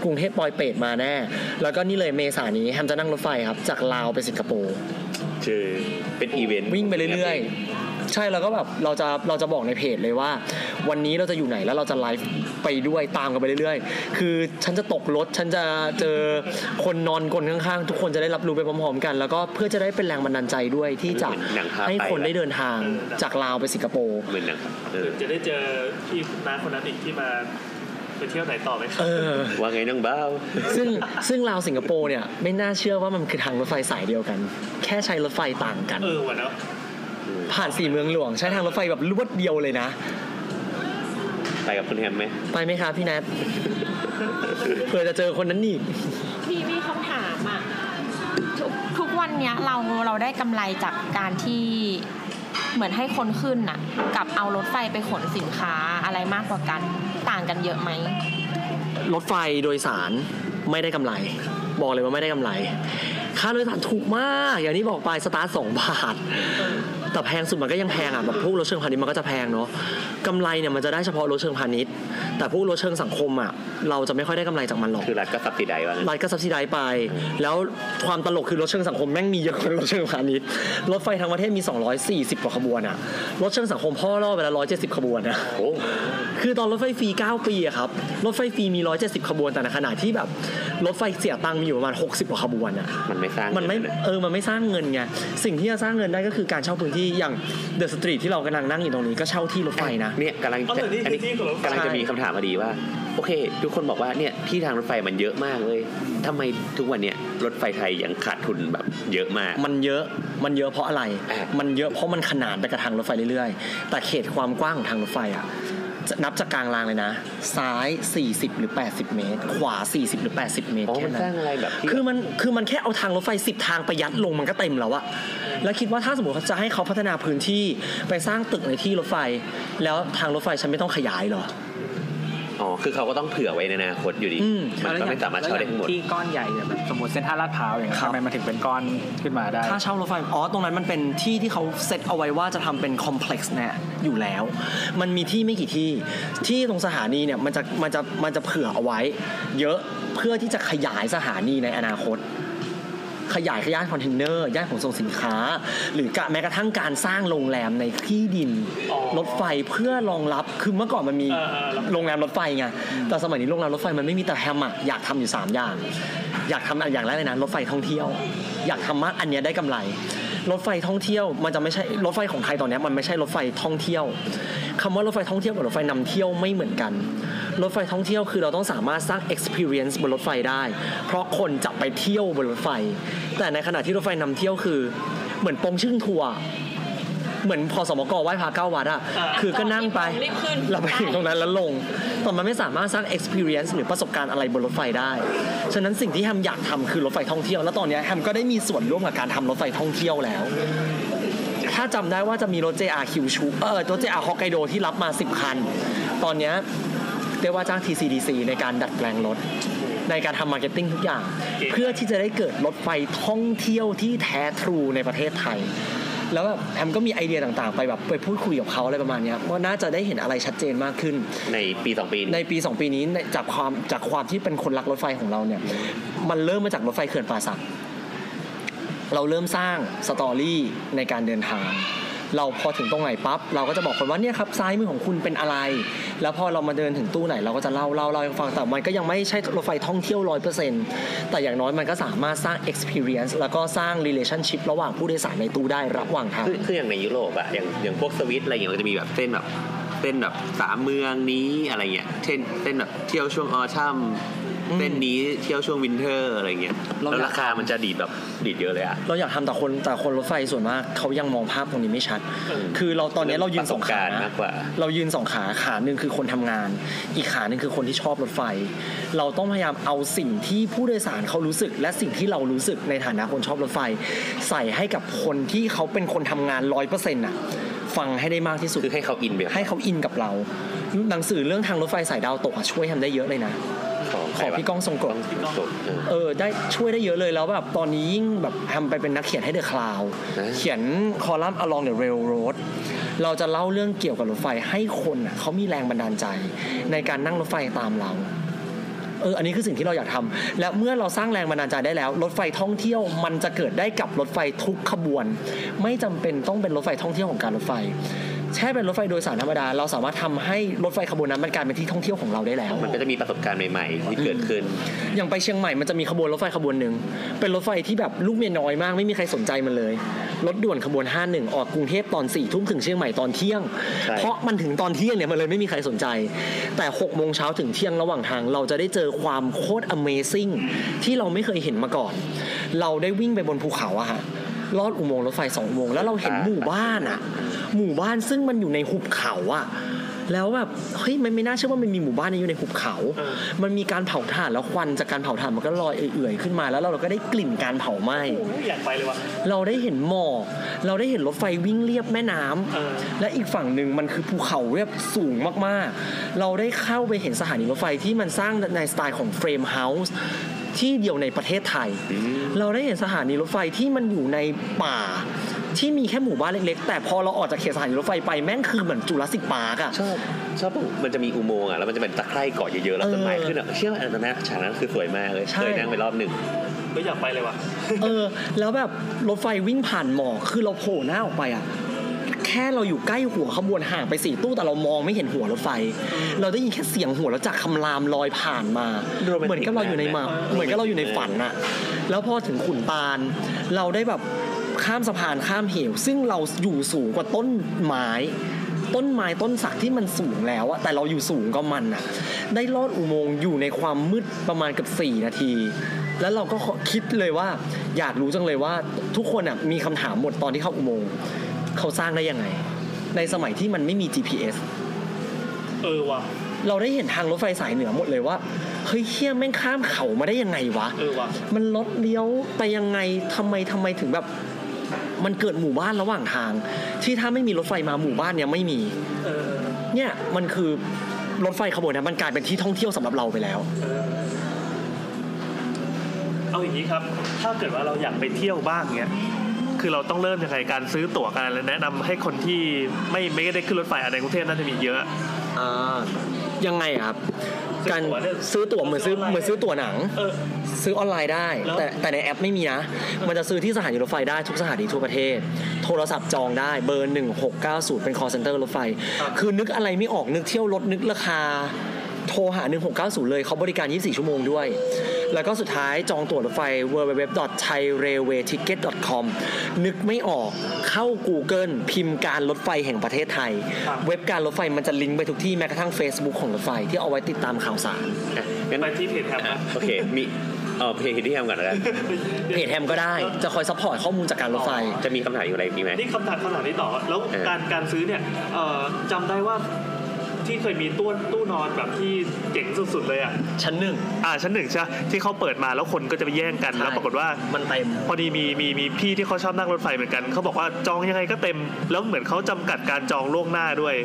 กรุงเทพปอยเปตมาแน่ แล้วก็นี่เลยเมษายนนี้แฮมจะนั่งรถไฟครับ จากลาวไปสิงคโปร์คือเป็นอีเวนต์วิ่งไปเรื่อยๆ ใช่แล้วก็แบบเราจะเราจะบอกในเพจเลยว่า วันนี้เราจะอยู่ไหนแล้วเราจะไลฟ์ไปด้วยตามกันไปเรื่อยๆ คือฉันจะตกรถฉันจะเจอคนนอนคนข้างๆ ทุกคนจะได้รับรู้ไปพร้อมๆกัน แล้วก็เพื่อจะได้เป็นแรงบันดาลใจด้วยที่จะหนังพาให้ไปคนได้เดินทางจากลาวไปสิงคโปร์เหมือนหนังเออจะได้เจอพี่น้าคนนั้นอีกที่มาไปเที่ยวไหนต่อไหมครับเออว่าไงน้องบ้าวซึ่งซึ่งลาวสิงคโปร์เนี่ยไม่น่าเชื่อว่ามันคือทางรถไฟสายเดียวกัน แค่ใช้รถไฟต่างกัน เออวันเนาะ ผ่านสี่เมืองหลวง ใช้ทางรถไฟแบบรวดเดียวเลยนะ ไปกับคุณแฮมไหมไปไหมครับพี่แนทเผื่อจะเจอคนนั้นอีกพี่มีคำถามอะทุกทุกวันเนี้ยเราเราได้กำไรจากการที่เหมือนให้คนขึ้นน่ะ กับเอารถไฟไปขนสินค้าอะไรมากกว่ากันต่างกันเยอะไหมรถไฟโดยสารไม่ได้กำไร บอกเลยว่าไม่ได้กำไร ค่าโดยสารถูกมาก อย่างที่บอกไปสตาร์ทสองบาท แต่แพงสุดมันก็ยังแพงอะแบบพวกรถเชิงพาณิชย์มันก็จะแพงเนาะกำไรเนี่ยมันจะได้เฉพาะรถเชิงพาณิชย์ แต่พวกรถเชิงสังคมอะเราจะไม่ค่อยได้กำไรจากมันหรอกคือรัฐก็ซับซิไดว่างั้นรัฐก็ซับซิไดไป แล้วความตลกคือรถเชิงสังคมแม่งมีเยอะกว่ารถเชิงพาณิชย์รถไฟทั้งประเทศมี 240กว่าขบวนอะรถเชิงสังคมพ่อล่อไปแล้ว170 ขบวนอะโอ้คือตอนรถไฟฟรี 9 ปีอะครับรถไฟฟรีมี 170 ขบวนแต่ในขณะที่แบบรถไฟเสียตังค์มีอยู่ประมาณ60กว่าขบวนอะมันไม่สร้างมันไม่เงิะเออมันไม่สร้างเงินไงสิ่งที่จะสร้างเงินได้ก็คือการเช่าพื้นที่อย่างเดอะสตรีทที่เรากำลังนั่งอยู่ตรงนี้ก็เช่าที่รถไฟนะ เนี่ยกำลังเอาจะแต่นี่อันคือนี้ที่ของรถไฟ กำลังจะมีคำถามมาดีว่า โอเค ทุกคนบอกว่าเนี่ยที่ทางรถไฟมันเยอะมากเลยทำไมทุกวันเนี่ยรถไฟไทยยังขาดทุนแบบเยอะมาก มันเยอะมันเยอะเพราะอะไร อะ มันเยอะเพราะมันขนานไปกับทางรถไฟเรื่อยๆ แต่เขตความกว้างของทางรถไฟอะจะ นับจากกลางรางเลยนะ ซ้าย 40 หรือ 80 เมตร ขวา 40 หรือ 80 เมตรอ๋อแค่มันนั้สร้างนอะไรแบบที่คือมันคือมันแค่เอาทางรถไฟ 10 ทางไปยัดลงมันก็เต็มแล้วอะแล้วคิดว่าถ้าสมมติเขาจะให้เขาพัฒนาพื้นที่ไปสร้างตึกในที่รถไฟ แล้วทางรถไฟฉันไม่ต้องขยายเหรอ อ๋อ คือเขาก็ต้องเผื่อไว้ในอนาคตอยู่ดี อืมมันก็ไม่สามารถเช่าได้ทั้งหมด ที่ก้อนใหญ่แบบสมมติเส้นท่าลาดพร้าวอย่างเงี้ยครับ ทำไมมันถึงเป็นก้อนขึ้นมาได้ ค่าเช่ารถไฟ อ๋อ ตรงนั้นมันเป็นที่ที่เขาเซตเอาไว้ว่าจะทำเป็น complex เนี่ยอยู่แล้ว มันมีที่ไม่กี่ที่ ที่ตรงสถานีเนี่ยมันจะมันจะมันจะเผื่อเอาไว้ เยอะเพื่อที่จะขยายสถานีในอนาคต ขยายย่านคอนเทนเนอร์ย่านขนส่งสินค้า หรือกะแม้กระทั่งการสร้างโรงแรมในที่ดินอ๋อรถไฟเพื่อรองรับคือเมื่อก่อนมันมีเออเออแล้วโรงแรมรถไฟไงแต่สมัยนี้โรงแรมรถไฟมันไม่มีแต่แฮมอะอยากทำอยู่สามอย่าง อยากทำอย่างแรกเลยนะรถไฟท่องเที่ยว อยากทำมากอันเนี้ยได้กำไรรถไฟท่องเที่ยวมันจะไม่ใช่รถไฟของไทยตอนเนี้ยมันไม่ใช่รถไฟท่องเที่ยว คำว่ารถไฟท่องเที่ยวกับรถไฟนำเที่ยวไม่เหมือนกัน รถไฟท่องเที่ยวคือเราต้องสามารถสร้าง experience บนรถไฟได้ เพราะคนจะไปเที่ยวบนรถไฟ แต่ในขณะที่รถไฟนำเที่ยวคือ เหมือนโปงชึ่งทัวร์เหมือนพอสมกไหว้พระเก้าวัดอะอ่าคือก็นั่งไปรีบขึ้นเราไปถึงตรงนั้นแล้วลง แต่มันไม่สามารถสร้าง experience หรือประสบการณ์อะไรบนรถไฟได้ ฉะนั้นสิ่งที่แฮมอยากทำคือรถไฟท่องเที่ยว แล้วตอนเนี้ยแฮมก็ได้มีส่วนร่วมกับการทำรถไฟท่องเที่ยวแล้ว ถ้าจำได้ว่าจะมีรถ JR คิวชูเออรถ JR ฮอกไกโดที่รับมา 10 คัน ตอนเนี้ยเรียกว่าจ้าง TCDC ในการดัดแปลงรถ ในการทำ marketing ทุกอย่าง เพื่อที่จะได้เกิดรถไฟท่องเที่ยวที่แท้ true ในประเทศไทย แล้วแบบแฮมก็มีไอเดียต่างๆ ไปแบบไปพูดคุยกับเขาอะไรประมาณเนี้ยว่าน่าจะได้เห็นอะไรชัดเจนมากขึ้น ในปีสองปีในนี้ปี 2 ปีนี้ในจากความจากความที่เป็นคนรักรถไฟของเราเนี่ยมันเริ่มมาจากรถไฟเขื่อนป่าสัก เราเริ่มสร้าง story ในการเดินทาง เราพอถึงตรงไหนปั๊บเราก็จะบอกคนว่าเนี่ยครับซ้ายมือของคุณเป็นอะไร แล้วพอเรามาเดินถึงตู้ไหนเราก็จะเล่าเล่าเล่าให้ฟังแต่มันก็ยังไม่ใช่รถไฟท่องเที่ยวร้อยเปอร์เซ็นต์แต่อย่างน้อยมันก็สามารถสร้าง experience แล้วก็สร้าง relationship ระหว่างผู้โดยสารในตู้ได้ระหว่างทางคือคืออย่างในยุโรปอะอย่างอย่างพวกสวิสอะไรอย่างเงี้ยมันจะมีแบบเส้นแบบเส้นแบบสามเมืองนี้อะไรเงี้ยเช่นเส้นแบบเที่ยวช่วง autumn อืม เส้นนี้เที่ยวช่วง winter อะไรเงี้ยเราแล้วอยากราคามันจะดีดแบบดีดเยอะเลยอะเราอยากทำแต่คนแต่คนรถไฟส่วนมากเขายังมองภาพตรงนี้ไม่ชัด คือเราตอนนี้เรายืนสองประสบขาการณ์นะมากกว่าเรายืนสองขาขาหนึ่งคือคนทำงาน อีกขาหนึ่งคือคนที่ชอบรถไฟ เราต้องพยายามเอาสิ่งที่ผู้โดยสารเขารู้สึก และสิ่งที่เรารู้สึกในฐานะคนชอบรถไฟ ใส่ให้กับคนที่เขาเป็นคนทำงานร้อยเปอร์เซ็นต์ะฟังให้ได้มากที่สุดคือให้เขาอินแบบให้เขาอินกับเรา หนังสือเรื่องทางรถไฟสายดาวตกอะช่วยทำได้เยอะเลยนะ ของขอพี่ก้องทรงกรดพี่ก้องเออเออได้ช่วยได้เยอะเลยแล้วแบบตอนนี้ยิ่งแบบทำไปเป็นนักเขียนให้เดอะคลาวนะเขียนคอลัมน์ along the railroad เราจะเล่าเรื่องเกี่ยวกับรถไฟให้คนอะเขามีแรงบันดาลใจ ในการนั่งรถไฟตามเราเออ อันนี้คือสิ่งที่เราอยากทำและเมื่อเราสร้างแรงบันดาลใจได้แล้ว รถไฟท่องเที่ยวมันจะเกิดได้กับรถไฟทุกขบวน ไม่จำเป็นต้องเป็นรถไฟท่องเที่ยวของการรถไฟ แค่เป็นรถไฟโดยสารธรรมดา เราสามารถทำให้รถไฟขบวนนั้นมันกลายเป็นที่ท่องเที่ยวของเราได้แล้ว มันก็จะมีประสบการณ์ใหม่ๆที่เกิดขึ้น อย่างไปเชียงใหม่มันจะมีขบวนรถไฟขบวนหนึ่งเป็นรถไฟที่แบบลูกเมียน้อยมากไม่มีใครสนใจมันเลยรถด่วนขบวน 51 ออกกรุงเทพตอน4ี่ทุ่มถึงเชียงใหม่ตอนเที่ยงใช่เพราะมันถึงตอนเที่ยงเนี่ยมันเลยไม่มีใครสนใจ แต่6โมงเช้าถึงเที่ยงระหว่างทาง เราจะได้เจอความโคตร Amazing ที่เราไม่เคยเห็นมาก่อน เราได้วิ่งไปบนภูเขาอะฮะ ลอดอุโมงค์รถไฟสองอุโมงค์แล้วเราเห็นหมู่บ้านอะหมู่บ้านซึ่งมันอยู่ในหุบเขาอะแล้วแบบเฮ้ยมันไม่น่าเชื่อว่ามันมีหมู่บ้านนี้อยู่ในหุบเขาเออมันมีการเผาถ่านแล้วควันจากการเผาถ่านมันก็ลอยเอื่อยๆขึ้นมาแล้วเราก็ได้กลิ่นการเผาไหม้โอ้ยอยากไปเลยว่ะเราได้เห็นหมอกเราได้เห็นรถไฟวิ่งเรียบแม่น้ำเออและอีกฝั่งหนึ่งมันคือภูเขาเรียบสูงมากๆ เราได้เข้าไปเห็นสถานีรถไฟที่มันสร้างในสไตล์ของเฟรมเฮาส์ ที่เดียวในประเทศไทย เราได้เห็นสถานีรถไฟที่มันอยู่ในป่า ที่มีแค่หมู่บ้านเล็ก ๆ แต่พอเราออกจากเขตสถานีรถไฟไปแม่งคือเหมือนจุลศิลป์ปาร์กอะชอบชอบตรงมันจะมีอุโมงค์อะแล้วมันจะเป็นตะไคร่เกาะเยอะๆแล้วต้นไม้เออขึ้นอะเชื่อว่าอันนั้นฉากนั้นคือสวยมากเลยใช่เคยนั่งไปรอบหนึ่งไม่อยากไปเลยว่ะเออ แล้วแบบรถไฟวิ่งผ่านหมอกคือเราโผล่หน้าออกไปอะ แค่เราอยู่ใกล้หัวขบวนห่างไปสี่ตู้แต่เรามองไม่เห็นหัวรถไฟ เราได้ยินแค่เสียงหัวแล้วจากคำรามลอยผ่านมาโรแมนติกเหมือนกับเราอยู่ในหมามากนะเหมือนกับเราอยู่ในฝันอะแล้วพอถึงขุนตาล เราได้แบบข้ามสะพานข้ามเหว ซึ่งเราอยู่สูงกว่าต้นไม้ต้นไม้ต้นสักที่มันสูงแล้วอะแต่เราอยู่สูงก็มันอะได้ลอดอุโมงค์อยู่ในความมืดประมาณเกับ 4 นาที แล้วเราก็คิดเลยว่า อยากรู้จังเลยว่าทุกคนอะมีคำถามหมดตอนที่เข้าอุโมงค์ เขาสร้างได้ยังไง ในสมัยที่มันไม่มี GPS เออว่ะเราได้เห็นทางรถไฟสายเหนือหมดเลยว่าเฮ้ยเฮี้ยแม่งข้ามเขามาได้ยังไงวะเออว่ะมันลดเลี้ยวไปยังไงทำไมทำไมถึงแบบ มันเกิดหมู่บ้านระหว่างทาง ที่ถ้าไม่มีรถไฟมาหมู่บ้านเนี่ยไม่มีเออเนี่ยมันคือรถไฟขบวนนั้นมันกลายเป็นที่ท่องเที่ยวสำหรับเราไปแล้วเออเอาอย่างนี้ครับ ถ้าเกิดว่าเราอยากไปเที่ยวบ้างเนี้ย คือเราต้องเริ่มยังไงการซื้อตั๋วกันและแนะนำให้คนที่ไม่ไม่ได้ขึ้นรถไฟอะไรกรุงเทพน่าจะมีเยอะอ่ายังไงอะครับซื้อการตั๋วเนี่ยซื้อตั๋วเหมือนซื้อเหมือนซื้อตั๋วหนังเออซื้อออนไลน์ได้แล้วแต่แต่ในแอปไม่มีนะ มันจะซื้อที่สถานีรถไฟได้ทุกสถานีทั่วประเทศ โทรศัพท์จองได้เบอร์ 1690 เป็น call center รถไฟ คือนึกอะไรไม่ออกนึกเที่ยวรถนึกราคา โทรหา 1690 เลยเขาบริการ 24 ชั่วโมงด้วย แล้วก็สุดท้ายจองตั๋วรถไฟ www.thairailwayticket.com นึกไม่ออกเข้า Google พิมพ์การรถไฟแห่งประเทศไทยครับเว็บการรถไฟมันจะลิงก์ไปทุกที่แม้กระทั่ง Facebook ของรถไฟที่เอาไว้ติดตามข่าวสารอะงั้นไปที่เพจแท็บอะนะโอเคมีเออเพจที่ทำก่อนแล้วกันเพจแฮมก็ได้จะคอย support ข้อมูลจากการรถไฟจะมีคำถามอยู่อะไรมีไหมนี่คำถามคำถามนี้ต่อแล้วเออการการซื้อเนี่ยเอ่อจำได้ว่า ที่เคยมีตู้ตู้นอนแบบที่เจ๋งสุดๆเลยอะชั้นหนึ่งอ่าชั้นหนึ่งใช่ไหมที่เขาเปิดมาแล้วคนก็จะไปแย่งกันใช่แล้วปรากฏว่ามันเต็มพอดีมีมีมีพี่ที่เขาชอบนั่งรถไฟเหมือนกันเขาบอกว่าจองยังไงก็เต็ม แล้วเหมือนเขาจำกัดการจองล่วงหน้าด้วย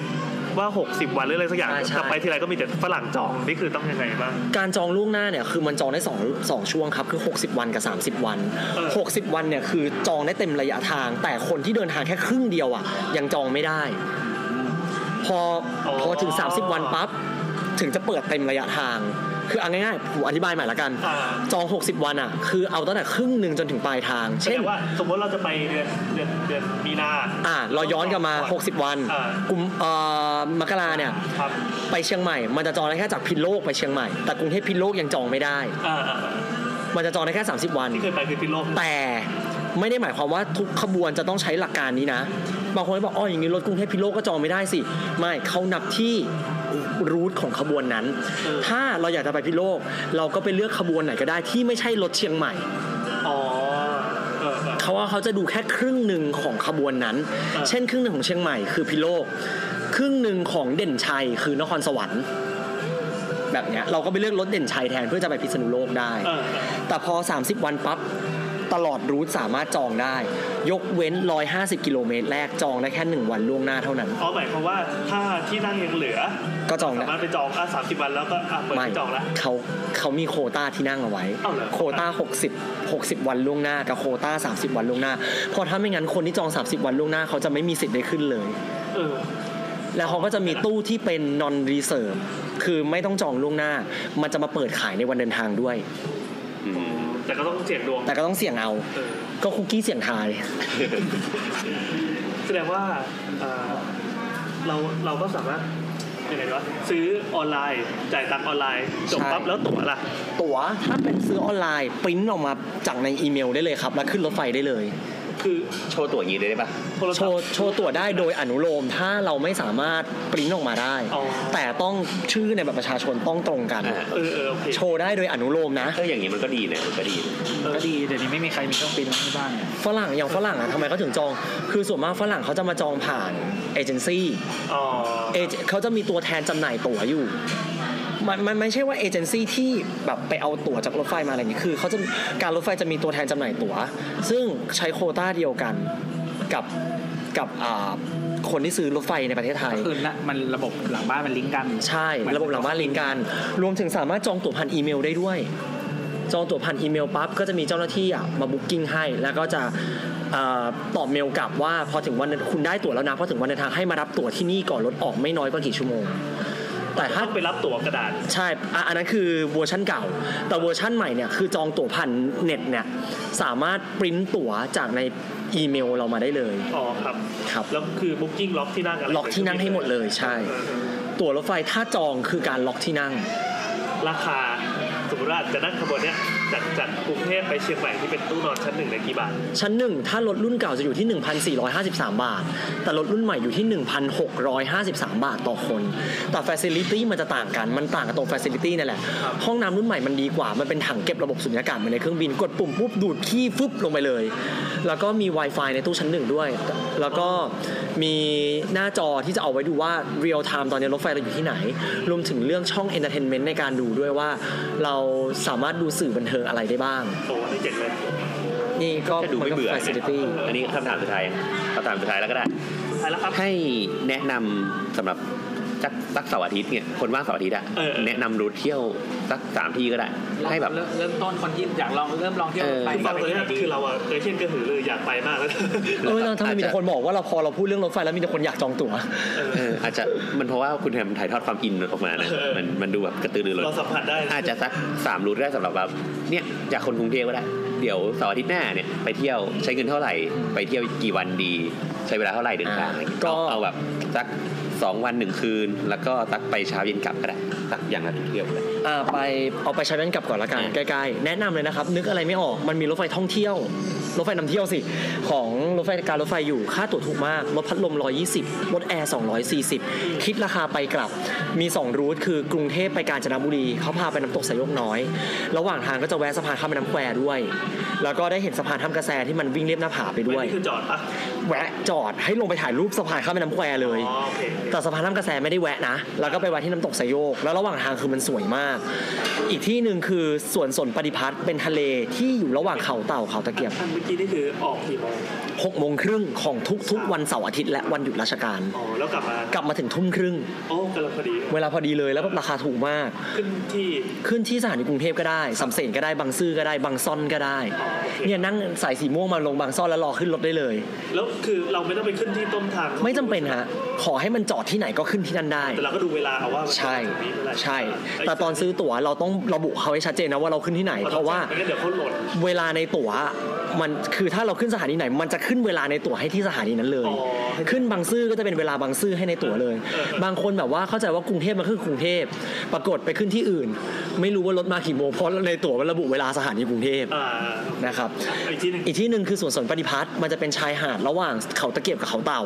ว่า 60 วันหรืออะไรสักอย่างใช่ใช่แต่ไปทีไรก็มีแต่ฝรั่งจองนี่คือต้องยังไงบ้างการจองล่วงหน้าเนี่ยคือมันจองได้2 2ช่วงครับคือ 60 วันกับ 30 วันเออ60 วันเนี่ยคือจองได้เต็มระยะทาง แต่คนที่เดินทางแค่ครึ่งเดียวอะยังจองไม่ได้ พอพอถึง 30 วันปั๊บถึงจะเปิดเต็มระยะทาง คือเอาง่ายๆผมอธิบายใหม่ละกันอ่าจอง 60 วันอะ คือเอาตั้งแต่ครึ่งหนึ่งจนถึงปลายทางแสดเช่นงว่าสมมติเราจะไปเดือนเดือนเดือนมีนาอ่าเราย้อนกลับมา 60 วันอ่ากุมเอ่อมกราเนี่ยครับไปเชียงใหม่ มันจะจองได้แค่จากพิษณุโลกไปเชียงใหม่ แต่กรุงเทพพิษณุโลกยังจองไม่ได้อ่าอ่าอ่ามันจะจองได้แค่ 30 วันที่เคยไปคือพิษณุโลกแต่ ไม่ได้หมายความว่าทุกขบวนจะต้องใช้หลักการนี้นะบางคนก็บอกอ๋ออย่างนี้รถกรุงเทพพิษณุโลกก็จองไม่ได้สิ ไม่เขานับที่รูทของขบวนนั้น ถ้าเราอยากจะไปพิษณุโลก เราก็ไปเลือกขบวนไหนก็ได้ที่ไม่ใช่รถเชียงใหม่อ๋อเออเออเขาว่าเขาจะดูแค่ครึ่งหนึ่งของขบวนนั้นอ่าเช่น ครึ่งหนึ่งของเชียงใหม่คือพิษณุโลก ครึ่งหนึ่งของเด่นชัยคือนครสวรรค์แบบเนี้ยเราก็ไปเลือกรถเด่นชัยแทนเพื่อจะไปพิษณุโลกได้เออเออแต่พอ 30 วันปั๊บ ตลอดรูทสามารถจองได้ ยกเว้น 150 กิโลเมตรแรกจองได้แค่ 1 วันล่วงหน้าเท่านั้น อ๋อหมายความว่าถ้าที่นั่งยังเหลือ ก็จองสาได้มารถไปจองอะสามสิบวันแล้วก็อะเปิดไม่ให้จองแล้วเขาเขามีโควต้าที่นั่งเอาไว้เอาเหรอโควต้า 60 60 วันล่วงหน้ากับโควต้า 30 วันล่วงหน้า เพราะถ้าไม่งั้นคนที่จอง 30 วันล่วงหน้าเขาจะไม่มีสิทธิ์ได้ขึ้นเลยเออแล้วเขาก็จะมีตู้ที่เป็น non reserve คือไม่ต้องจองล่วงหน้า มันจะมาเปิดขายในวันเดินทางด้วย อืม แต่ก็ต้องเสี่ยงดวงแต่ก็ต้องเสี่ยงเอา เออก็คุกกี้เสี่ยงทาย แสดงว่าเอ่อเราเราก็สามารถยังไงดีวะซื้อออนไลน์ จ่ายตังค์ออนไลน์จบใช่ ปั๊บแล้วตั๋วล่ะ ตั๋วถ้าเป็นซื้อออนไลน์ปริ้นออกมาจากในอีเมลได้เลยครับ แล้วขึ้นรถไฟได้เลย คือโชว์ตัวอย่างนี้ได้ปะโทรโชศัพว์ท์โชว์ตัวได้โดยอนุโลมถ้าเราไม่สามารถปริ้นออกมาได้ อ๋อ แต่ต้องชื่อในบัตรประชาชนต้องตรงกัน อ่าเออเออโอเคโชว์ได้โดยอนุโลมนะ เอออย่างนี้มันก็ดีนะมันก็ดีนะก็ดีเดี๋ยวนี้ไม่มีใครมีเครื่องปริ้นที่บ้านเนี่ยฝรั่งอย่างฝรั่งอะทำไมเขาถึงจอง คือส่วนมากฝรั่งเขาจะมาจองผ่านเอเจนซี่อ๋อเอเจเขาจะมีตัวแทนจำหน่ายตั๋วอยู่ มันมันไม่ใช่ว่าเอเจนซี่ที่แบบไปเอาตั๋วจากรถไฟมาอะไรอย่างนี้คือเขาจะการรถไฟจะมีตัวแทนจำหน่ายตั๋ว ซึ่งใช้โควต้าเดียวกันกับกับอ่าคนที่ซื้อรถไฟในประเทศไทยคือนะมันระบบหลังบ้านมันลิงก์กัน ใช่ ระบบหลังบ้านลิงก์กัน รวมถึงสามารถจองตั๋วผ่านอีเมลได้ด้วย จองตั๋วผ่านอีเมลปั๊บก็จะมีเจ้าหน้าที่อะมา booking ให้ แล้วก็จะเอ่อตอบเมลกลับว่าพอถึงวันคุณได้ตั๋วแล้วนะพอถึงวันเดินทางให้มารับตั๋วที่นี่ก่อนรถออกไม่น้อยกว่ากี่ชั่วโมง แต่ถ้าต้องไปรับตั๋วกระดาษ ใช่อะอันนั้นคือเวอร์ชันเก่า แต่เวอร์ชันใหม่เนี่ยคือจองตั๋วผ่านเน็ตเนี่ยสามารถปริ้นตั๋วจากในอีเมลเรามาได้เลยอ๋อครับครับแล้วคือ booking ล็อกที่นั่งอะไรล็อกที่นั่งให้หมดเลยใช่เออเออตั๋วรถไฟถ้าจองคือการล็อกที่นั่ง ราคาสมมติว่าจะนั่งขบวนเนี้ย จากจากกรุงเทพไปเชียงใหม่ที่เป็นตู้นอนชั้นหนึ่งในยกี่บาท ชั้นหนึ่งถ้ารถรุ่นเก่าจะอยู่ที่ 1,453 บาท แต่รถรุ่นใหม่อยู่ที่ 1,653 บาทต่อคน แต่ Facility มันจะต่างกัน มันต่างกับตรง Facility นั่นแหละครับห้องน้ำรุ่นใหม่มันดีกว่า มันเป็นถังเก็บระบบสุญญากาศเหมือนในเครื่องบิน กดปุ่มปุ๊บดูดขี้ฟึบลงไปเลย แล้วก็มี Wi-Fi ในตู้ชั้นหนึ่งด้วย แล้วก็มีหน้าจอที่จะเอาไว้ดูว่า real time ตอนนี้รถไฟเราอยู่ที่ไหน รวมถึงเรื่องช่อง entertainment ในการดูด้วยว่า เราสามารถดูสื่อบันเทิงอะไรได้บ้างโอ้นี่เจ๋งเลยนี่ก็จะดูมันไม่ก็เบื่อ facility อันนี้คำถามสุดท้ายคำถามสุดท้ายแล้วก็ได้สุดท้ายแล้วครับให้แนะนำสำหรับ สักสักเสาร์อาทิตย์เนี่ยคนว่างเสาร์อาทิตย์อะเออเออ แนะนำรูทเที่ยวสักสามที่ก็ได้ ให้แบบ เริ่มเริ่มต้นคนที่อยากลองเริ่มลองเที่ยวเออ ไปคือฟังเลยที่ไหนนะดีคือเราอะเคยเที่ยงกระหือรืออยากไปมากแล้ว เออทำไมมีแต่คนบอกว่าเราพอเราพูดเรื่องรถไฟแล้วมีแต่คนอยากจองตั๋ว เอออาจจะมันเพราะว่าคุณแฮมถ่ายทอดความอินออกมานะเออ มันมันดูแบบกระตือรือร้น เราสัมผัสได้ อาจจะสักสามรูทได้สำหรับแบบเนี่ยจากคนกรุงเทพก็ได้ เดี๋ยวเสาร์อาทิตย์หน้าเนี่ยไปเที่ยวใช้เงินเท่าไหร่ ไปเที่ยวกี่วันดี ใช้เวลาเท่าไหร่เดินทางอะไรอย่างเงี้ยก็ เอาเอาแบบสัก สองวันหนึ่งคืน แล้วก็สักไปเช้าเย็นกลับก็ได้สักอย่างละเที่ยวก็ได้ อ่าไปเอาไปใช้แว่นกลับก่อนละกันอืมใกล้ๆแนะนำเลยนะครับ นึกอะไรไม่ออกมันมีรถไฟท่องเที่ยว รถไฟนำเที่ยวสิ ของรถไฟการรถไฟอยู่ค่าตั๋วถูกมาก รถพัดลม 120 รถแอร์ 240 คิดราคาไปกลับมี 2 รูทคือกรุงเทพไปกาญจนบุรีเขาพาไปน้ำตกสายโยกน้อย ระหว่างทางก็จะแวะสะพานข้ามแม่น้ำแควด้วย แล้วก็ได้เห็นสะพานท่ามกระแสที่มันวิ่งเลียบหน้าผาไปด้วย นี่คือจอดปะแวะจอดให้ลงไปถ่ายรูปสะพานข้ามแม่น้ำแควเลย อ๋อโอเคแต่สะพานน้ำกระแสไม่ได้แวะนะ แล้วก็ไปแวะที่น้ำตกสายโยก แล้วระหว่างทางคือมันสวยมาก อีกที่หนึ่งคือสวนสนปฏิพัฒน์เป็นทะเลที่อยู่ระหว่างเขาเต่าเขาตะเกียบอันเมื่อกี้นี่คือออกกี่โมงหกโมงครึ่งของทุกๆ วันเสาร์อาทิตย์และวันหยุดราชการอ๋อแล้วกลับมากลับมาถึงทุ่มครึ่งโอ้กำลังพอดี เวลาพอดีเลยแล้วแบบราคาถูกมาก ขึ้นที่ขึ้นที่สถานีกรุงเทพก็ได้สำเสนก็ได้บางซื่อก็ได้บางซ่อนก็ได้อ๋อโอเคเนี่ยนั่งสายสีม่วงมาลงบางซ่อนแล้วรอขึ้นรถได้เลย แล้วคือเราไม่ต้องไปขึ้นที่ต้นทาง ไม่จำเป็นฮะขอให้มันจอดที่ไหนก็ขึ้นที่นั่นได้ แต่เราก็ดูเวลาเอาว่ามันใช่จะมีเมื่อไหร่ใช่ แต่ตอนซื้อตั๋วเราต้องระบุเขาให้ชัดเจนนะว่าเราขึ้นที่ไหน เพราะว่าไม่งั้นเดี๋ยวเขาโหลดเวลาในตั๋วมันคือถ้าเราขึ้นสถานีไหน มันจะขึ้นเวลาในตั๋วให้ที่สถานีนั้นเลยอ๋อให้ขึ้นบางซื่อก็จะเป็นเวลาบางซื่อให้ในตั๋วเลยเออเออบางคนแบบว่าเข้าใจว่ากรุงเทพมันคือกรุงเทพปรากฏไปขึ้นที่อื่น ไม่รู้ว่ารถมากี่โมงเพราะในตั๋วมันระบุเวลาสถานีกรุงเทพอ่านะครับอีกที่หนึ่งอีกที่หนึ่งคือสวนสนปฏิพัฒน์มันจะเป็นชายหาดระหว่างเขาตะเกียบกับเขาเต่า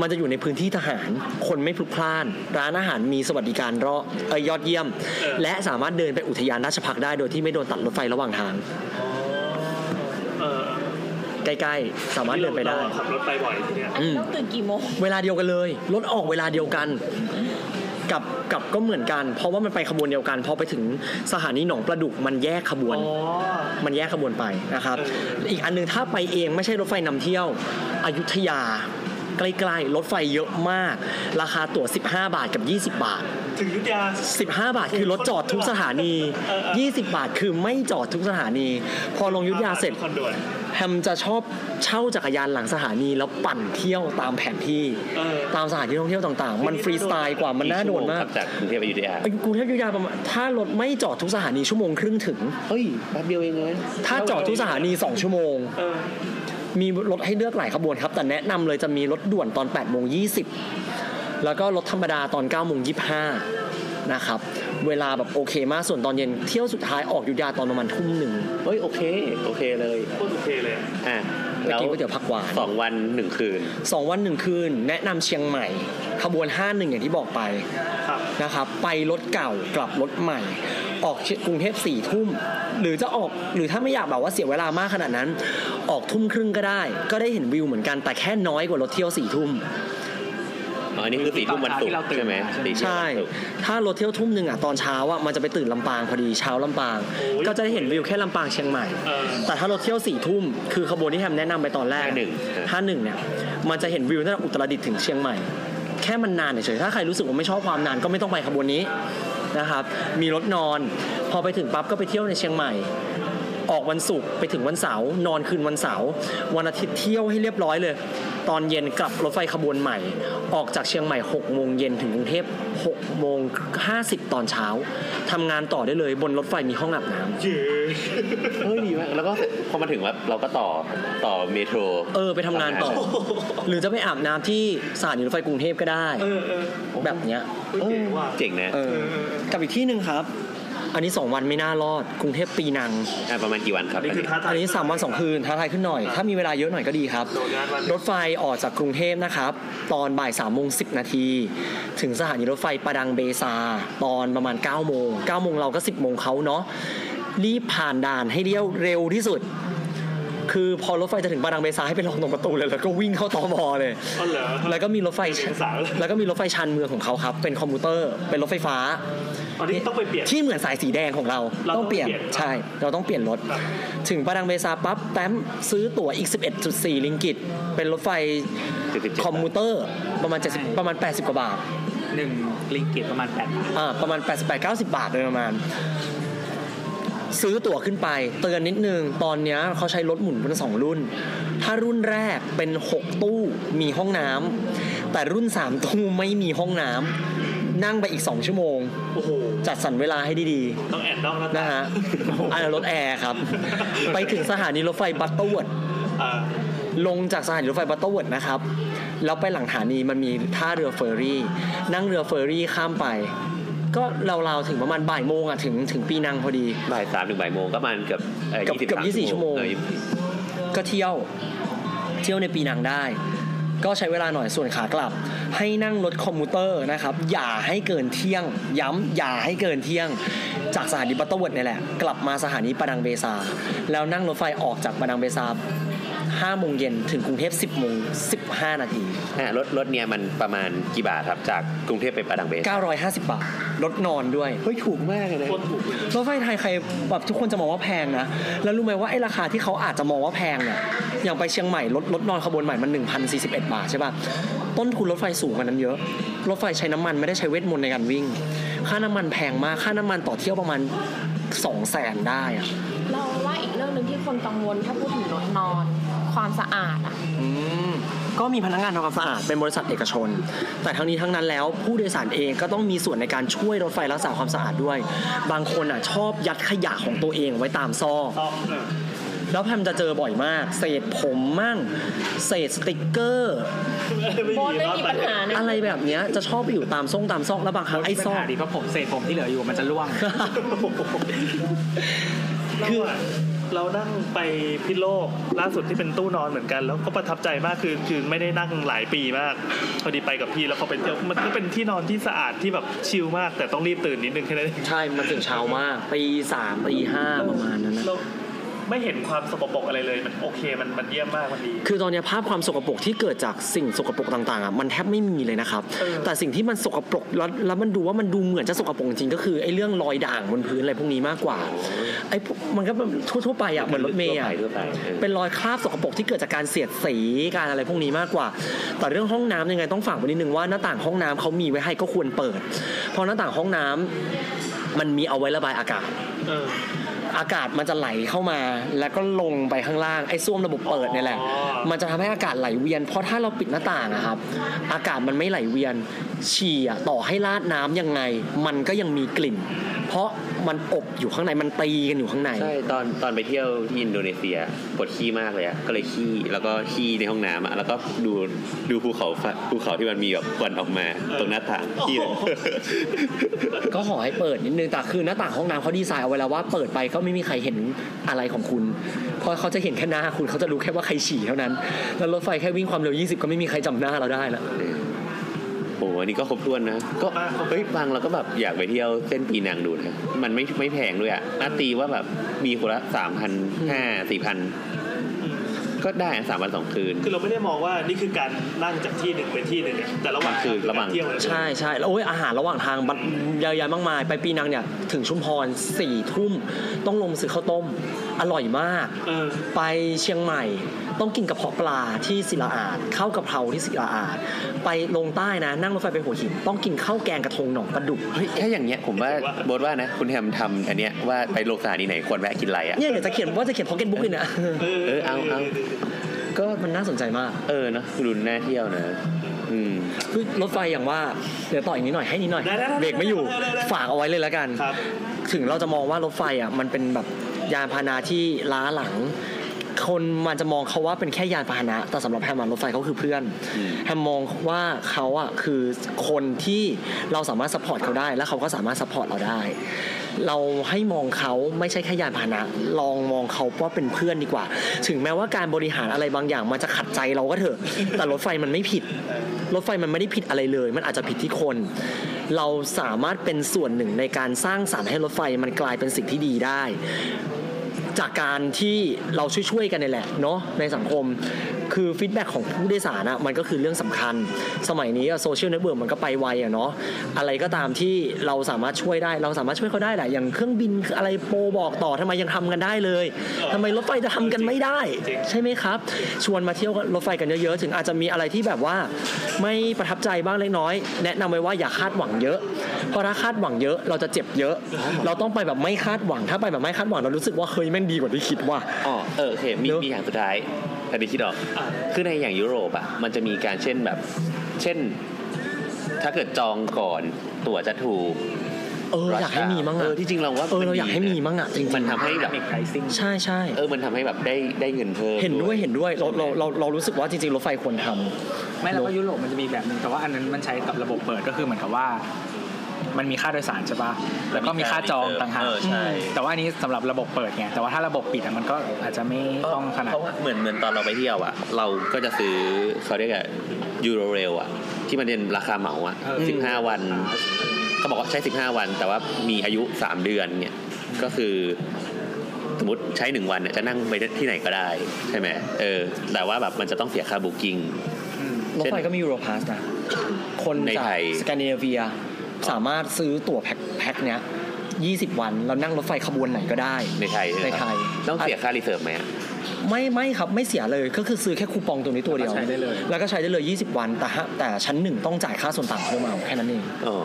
มันจะอยู่ในพื้นที่ทหารคนไม่พลุกพล่าน ร้านอาหารมีสวัสดิการรอเอ่ยยอดเยี่ยม และสามารถเดินไปอุทยานราชพักษ์ได้โดยที่ไม่โดนตัดรถไฟระหว่างทางเออใกล้ๆ สามารถเดินไปได้ราขับรถไปบ่อยทีเนี้ยอืมต้องตื่นกี่โมงเวลาเดียวกันเลยรถออกเวลาเดียวกันกับกับก็เหมือนกัน เพราะว่ามันไปขบวนเดียวกันพอไปถึงสถานีหนองประดุกมันแยกขบวนอ๋อมันแยกขบวนไปนะครับเอออีกอันหนึงถ้าไปเองไม่ใช่รถไฟนำเที่ยวอยุธยา ใกล้ๆ รถไฟเยอะมาก ราคาตั๋ว 15 บาทกับ 20 บาท ถึงอยุทธยา 15 บาทคือรถจอดทุกสถานีเออเออ20 บาทคือไม่จอดทุกสถานี พอลงอยุธยาเสร็จคอนด่วนแฮมจะชอบเช่าจักรยานหลังสถานีแล้วปั่นเที่ยวตามแผนที่เออตามสถานที่ท่องเที่ยวต่างๆ มันฟรีสไตล์กว่ามันน่าโดนมากขับจากกรุงเทพไปอยุธยาเอ้ยกรุงเทพอยุธยาประมาณถ้ารถไม่จอดทุกสถานีชั่วโมงครึ่งถึงเฮ้ยแป๊บเดียวเองเลยถ้าจอดทุกสถานี 2 ชั่วโมงเออ มีรถให้เลือกหลายขบวนครับ แต่แนะนำเลยจะมีรถด่วนตอน8โมง20แล้วก็รถธรรมดาตอน9โมง25นะครับ เวลาแบบโอเคมาก ส่วนตอนเย็นเที่ยวสุดท้ายออกอยุธยาตอนประมาณทุ่มหนึ่งเฮ้ยโอเค โอเคเลยโคตรโอเคเลยอะอะไปกินก๋วยเตี๋ยวผักหวานสองวันหนึ่งคืนสองวันหนึ่งคืน แนะนำเชียงใหม่ ขบวน5 1อย่างที่บอกไปครับนะครับไปรถเก่ากลับรถใหม่ ออกกรุงเทพสี่ทุ่ม หรือจะออกหรือถ้าไม่อยากแบบว่าเสียเวลามากขนาดนั้น ออกทุ่มครึ่งก็ได้ ก็ได้เห็นวิวเหมือนกันแต่แค่น้อยกว่ารถเที่ยวสี่ทุ่มอ๋ออันนี้คือสี่ทุ่มวันศุกร์ใช่ไหมสี่ทุ่มใช่วันศุกร์ถ้ารถเที่ยวทุ่มหนึ่งอะตอนเช้าอะมันจะไปตื่นลำปางพอดีเช้าลำปางโอ้ยก็จะได้เห็นวิวแค่ลำปางเชียงใหม่เออแต่ถ้ารถเที่ยวสี่ทุ่มคือขบวนที่แฮมแนะนำไปตอนแรกห้าหนึ่งห้าหนึ่งเนี่ยมันจะเห็นวิวตั้งแต่อุตรดิตถ์ถึงเชียงใหม่ แค่มันนานเฉยๆถ้าใครรู้สึกว่าไม่ชอบความนานก็ไม่ต้องไปขบวนนี้ นะครับ มีรถนอน พอไปถึงปั๊บก็ไปเที่ยวในเชียงใหม่ ออกวันศุกร์ไปถึงวันเสาร์นอนคืนวันเสาร์วันอาทิตย์เที่ยวให้เรียบร้อยเลย ตอนเย็นกลับรถไฟขบวนใหม่ ออกจากเชียงใหม่6โมงเย็นถึงกรุงเทพ6โมง50 ตอนเช้าทำงานต่อได้เลยบนรถไฟมีห้องอาบน้ำเฮ้ยดีมากแล้วก็พอมาถึงว่าเราก็ต่อต่อเมโทรเออไปทำงานต่อ หรือจะไปอาบน้ำที่สถานีรถไฟกรุงเทพก็ได้เออเออแบบเนี้ยเฮ้ยเจ๋งว่ะเจ๋งนะเออกับอีกที่หนึ่งครับ อันนี้ 2 วันไม่น่ารอด กรุงเทพปีนัง อะประมาณกี่วันครับนี่คือท้าทายอันนี้ 3 วัน 2 คืนท้าทายขึ้นหน่อย ถ้ามีเวลาเยอะหน่อยก็ดีครับโดนงานวันรถไฟออกจากกรุงเทพนะครับ ตอนบ่าย3ามโมงสินาที ถึงสถานีรถไฟประดังเบซา ตอนประมาณ9ก้าโมงเก้าโมงเราก็ 10บโมงเขาเนาะรีบผ่านด่านให้เลี้ยวเร็วที่สุด คือพอรถไฟจะถึงประดังเบซาให้ไปลงตรงประตูเลยแล้วก็วิ่งเข้าตอมอเลยอ๋อเหรอแล้วก็มีรถไฟเป็นสาวเลยแล้วก็มีรถไฟชานเมืองของเขาครับ เป็นคอมพิวเตอร์เป็นรถไฟฟ้าอันนี้ต้องไปเปลี่ยนที่เหมือนสายสีแดงของเราเราต้ต้อองงเปลี่ยนเปลี่ยนใช่ เราต้องเปลี่ยนรถครับถึงประดังเบซาปั๊บแต้มซื้อตั๋วอีก 11.4 ลิงกิต เป็นรถไฟ77คอมพิวเตอร์ประมาณ70ประมาณ 80 กว่าบาทหนึ่งริงกิตประมาณแปดบาทอ่าประมาณ 88-90 บาทโดยประมาณ ซื้อตั๋วขึ้นไป เตือนนิดนึง ตอนเนี้ยเขาใช้รถหมุนเป็นสองรุ่น ถ้ารุ่นแรกเป็น 6 ตู้มีห้องน้ำแต่รุ่น 3 ตู้ไม่มีห้องน้ำนั่งไปอีก 2 ชั่วโมงโอ้โหจัดสรรเวลาให้ดีต้องแอ่นนอกหน้าตานะฮะอันนั้นรถแอร์ครับ ไปถึงสถานีรถไฟบัตเตอร์เวิร์ดอ่าลงจากสถานีรถไฟบัตเตอร์เวิร์ดนะครับแล้วไปหลังสถานีมันมีท่าเรือเฟอร์รี่ นั่งเรือเฟอร์รี่ข้ามไป ก็ราวๆถึงประมาณบ่ายโมงอะถึงถึงปีนังพอดีบ่ายสามถึงบ่ายโมงก็ประมาณเกือบเอ่อเกือบ20เกือบ24ชั่วโมงเออก็เที่ยวเที่ยวในปีนังได้ ก็ใช้เวลาหน่อยส่วนขากลับ ให้นั่งรถ commuter นะครับ อย่าให้เกินเที่ยง ย้ำอย่าให้เกินเที่ยง จากสถานีบัตเตอร์เวิร์ดนี่แหละ กลับมาสถานีปาดังเบซาร์ แล้วนั่งรถไฟออกจากประดังเบซา 5โมง20.00นถึงกรุงเทพ10โมง15 นาทีอะรถรถเนี่ยมันประมาณกี่บาทครับจากกรุงเทพไปประดังเบส950 บาทรถนอนด้วยเฮ้ยถูกมากเลยนะโคตรถูกเลยรถไฟไทยใครแบบทุกคนจะมองว่าแพงนะแล้วรู้ไหมว่าไอ้ราคาที่เขาอาจจะมองว่าแพงเนี่ยอย่างไปเชียงใหม่รถรถนอนขบวนใหม่มัน1,041 บาทใช่ป่ะต้นทุนรถไฟสูงกว่านั้นเยอะ รถไฟใช้น้ำมันไม่ได้ใช้เวทมนต์ในการวิ่ง ค่าน้ำมันแพงมาก ค่าน้ำมันต่อเที่ยวประมาณ2แสนได้อะเราว่าอีกเรื่องหนึ่งที่คนกังวลถ้าพูดถึงรถนอน ความสะอาดอะอืมก็มีพนักงานทำความสะอาดเป็นบริษัทเอกชน แต่ทั้งนี้ทั้งนั้นแล้วผู้โดยสารเองก็ต้องมีส่วนในการช่วยรถไฟรักษาความสะอาดด้วย บางคนอะชอบยัดขยะของตัวเองไว้ตามซอกต้องเออแล้วแพมจะเจอบ่อยมาก เศษผมมั่ง เศษสติกเกอร์ โบนไม่มีปัญหานะอะไรแบบเนี้ยจะชอบไปอยู่ตามซ่งตามซอกแล้วบางครั้งไอ้ซอก ดีเพราะผมเศษผมที่เหลืออยู่มันจะร่วง คือ เรานั่งไปพิษโลกล่าสุดที่เป็นตู้นอนเหมือนกัน แล้วก็ประทับใจมากคือคือไม่ได้นั่งหลายปีมาก พอดีไปกับพี่แล้วเขาไปเที่ยวมันก็เป็นที่นอนที่สะอาดที่แบบชิลมาก แต่ต้องรีบตื่นนิดนึงแค่นั้นเองใช่มันถึงเช้ามากตีสามตีห้าประมาณนั้นนะเรา ไม่เห็นความสกปรกอะไรเลยมันโอเคมันมันเยี่ยมมากมันดีคือตอนเนี้ยภาพความสกปรกที่เกิดจากสิ่งสกปรกต่างๆอะมันแทบไม่มีเลยนะครับเออแต่สิ่งที่มันสกปรกแล้วแล้วมันดูว่ามันดูเหมือนจะสกปรกจริงๆก็คือไอ้เรื่องรอยด่างบนพื้นอะไรพวกนี้มากกว่าไอ้พวกมันก็แบบทั่วๆไปอะเหมือนรถเมย์อะทั่วไปเออเป็นรอยคราบสกปรกที่เกิดจากการเสียดสีการอะไรพวกนี้มากกว่า แต่เรื่องห้องน้ำยังไงต้องฝากไว้นิดนึงว่าหน้าต่างห้องน้ำเขามีไว้ให้ก็ควรเปิด เพราะหน้าต่างห้องน้ำมันมีเอาไว้ระบายอากาศเอออากาศมันจะไหลเข้ามา แล้วก็ลงไปข้างล่างไอ้ส้วมระบบเปิดเนี่ยแหละอ๋อมันจะทำให้อากาศไหลเวียน เพราะถ้าเราปิดหน้าต่างอะครับ อากาศมันไม่ไหลเวียนฉี่อะต่อให้ราดน้ำยังไง มันก็ยังมีกลิ่นพ เพราะมันอบอยู่ข้างในมันตีกันอยู่ข้างใน ใช่ตอนตอนไปเที่ยวที่อินโดนีเซียปวดขี้มากเลยอะก็เลยขี้แล้วก็ขี้ในห้องน้ำอะแล้วก็ดูดูภูเขาไฟภูเขาที่มันมีแบบควันออกมาตรงหน้าต่างขี้เลยก็ขอให้เปิดนิดนึงแต่คือหน้าต่างห้องน้ำเขาดีไซน์เอาไว้แล้วว่าเปิดไปก็ไม่มีใครเห็นอะไรของคุณเพราะเขาจะเห็นแค่หน้าคุณเขาจะรู้แค่ว่าใครฉี่เท่านั้น แล้วรถไฟแค่วิ่งความเร็ว 20 ก็ไม่มีใครจำหน้าเราได้ละโอ้โหอันนี้ก็ครบถ้วนนะ ก็เฮ้ยฟังเราก็แบบอยากไปเที่ยวเส้นปีนังดูนะมันไม่ไม่แพงด้วยอะน่าตีว่าแบบมีคนละสามพันห้าสี่พันก็ได้สามวันสองคืน คือเราไม่ได้มองว่านี่คือการนั่งจากที่หนึ่งไปที่หนึ่งเนี่ยแต่ระหว่างคือระหว่างเที่ยวเลยใช่ใช่แล้วโอ้ยอาหารระหว่างทางบัดเยอะแยะมากมาย ไปปีนังเนี่ย ถึงชุมพรสี่ทุ่มต้องลงซื้อข้าวต้มอร่อยมากเออไปเชียงใหม่ ต้องกินกระเพาะปลาที่ศิลาอาดข้าวกะเพราที่ศิลาอาดไปลงใต้นะ นั่งรถไฟไปหัวหิน ต้องกินข้าวแกงกระทงหนองปลาดุกเฮ้ยแค่อย่างเงี้ยผมว่าโบทว่านะ คุณแฮมทำอันเนี้ยว่าไปโลกสถานีไหนควรแวะกินอะไรอะเนี่ยเดี๋ยวจะเขียนว่าจะเขียนพ็อกเก็ตบุ๊กเลยนะเออเอาเอาก็มันน่าสนใจมาก เออเนอะดูน่าเที่ยวนะอืมคือรถไฟอย่างว่าเดี๋ยวต่ออีกนิดหน่อยให้นิดหน่อยได้ได้ได้เบรกไม่อยู่ได้ได้ได้ฝากเอาไว้เลยแล้วกันครับถึงเราจะมองว่ารถไฟอะมันเป็นแบบ ยานพาหนะที่ล้าหลัง คนมันจะมองเขาว่าเป็นแค่ยานพาหนะ แต่สำหรับแฮมอะรถไฟเขาคือเพื่อนอืมแฮมมองว่าเขาอะคือคนที่เราสามารถ support เขาได้ และเขาก็สามารถ support เราได้เราให้มองเขาไม่ใช่แค่ยานพาหนะ ลองมองเขาว่าเป็นเพื่อนดีกว่า ถึงแม้ว่าการบริหารอะไรบางอย่างมันจะขัดใจเราก็เถอะ แต่รถไฟมันไม่ผิด รถไฟมันไม่ได้ผิดอะไรเลย มันอาจจะผิดที่คน เราสามารถเป็นส่วนหนึ่งในการสร้างสรรค์ให้รถไฟมันกลายเป็นสิ่งที่ดีได้ จากการที่เราช่วยๆกันนี่แหละเนาะในสังคม คือ feedback ของผู้โดยสารอะมันก็คือเรื่องสำคัญ สมัยนี้ social network มันก็ไปไวอะเนาะอะไรก็ตามที่เราสามารถช่วยได้ เราสามารถช่วยเขาได้แหละอย่างเครื่องบินอะไรโปรบอกต่อทำไมยังทำกันได้เลยทำไมรถไฟจะทำกันไม่ได้ ใช่ไหมครับ ชวนมาเที่ยวรถไฟกันเยอะๆ ถึงอาจจะมีอะไรที่แบบว่า ไม่ประทับใจบ้างเล็กน้อย แนะนำไว้ว่าอย่าคาดหวังเยอะ เพราะถ้าคาดหวังเยอะเราจะเจ็บเยอะ เราต้องไปแบบไม่คาดหวังถ้าไปแบบไม่คาดหวังเรารู้สึกว่าเฮ้ยแม่งดีกว่าที่คิดว่าอ๋อเออโอเคมีเนอะมีอย่างสุดท้ายอันนี้คิดออกอะคือในอย่างยุโรปอะมันจะมีการเช่นแบบ เช่น ถ้าเกิดจองก่อนตั๋วจะถูกเอออยากให้มีมั้งเออะอที่จริงเราว่าเออเราอยากให้มีมั้งอะจริงๆมันทำให้แบบมีไพรซิ่งใช่ใช่เออมันทำให้แบบได้ได้เงินเพิ่มเห็นด้วยเห็นด้วยเราเราเราเรารู้สึกว่าจริงๆรถไฟควรทำไม่แล้วก็ยุโรปมันจะมีแบบหนึงแต่ว่าอันนั้นมันใช้กับระบบเปิดก็คือเหมือนกับว่า มันมีค่าโดยสารใช่ปะแล้วก็มีค่าจองต่างหากเออใช่แต่ว่าอันนี้สำหรับระบบเปิดไงแต่ว่าถ้าระบบปิดอะมันก็อาจจะไม่ต้องขนาดเพราะว่าเหมือนเหมือนตอนเราไปเที่ยวอะ เราก็จะซื้อเขาเรียกอะยูโรเรลอะ ที่มันเป็นราคาเหมาอะเออสิบห้าวันเขาบอกว่าใช้สิบห้าวัน แต่ว่ามีอายุสามเดือนเนี่ยก็คือสมมติใช้หนึ่งวันเนี่ยจะนั่งไปที่ไหนก็ได้ใช่ไหมเออ แต่ว่าแบบมันจะต้องเสียค่า bookingรถไฟก็มี Euro Pass นะ คนในจากไทยสแกนดิเนเวีย สามารถซื้อตั๋ว pack pack เนี้ย20 วันแล้วนั่งรถไฟขบวนไหนก็ได้ ในไทยใช่ไหมในไทย ต้องเสียค่า reserve ไหมอะ ไม่ไม่ครับไม่เสียเลยก็คือซื้อแค่คูปองตัวนี้ตัวเดียวแล้วก็ใช้ได้เลย แล้วก็ใช้ได้เลย 20 วันแต่ฮะแต่ชั้นหนึ่งต้องจ่ายค่าส่วนต่างเพิ่มเอาแค่นั้นเองอ๋อ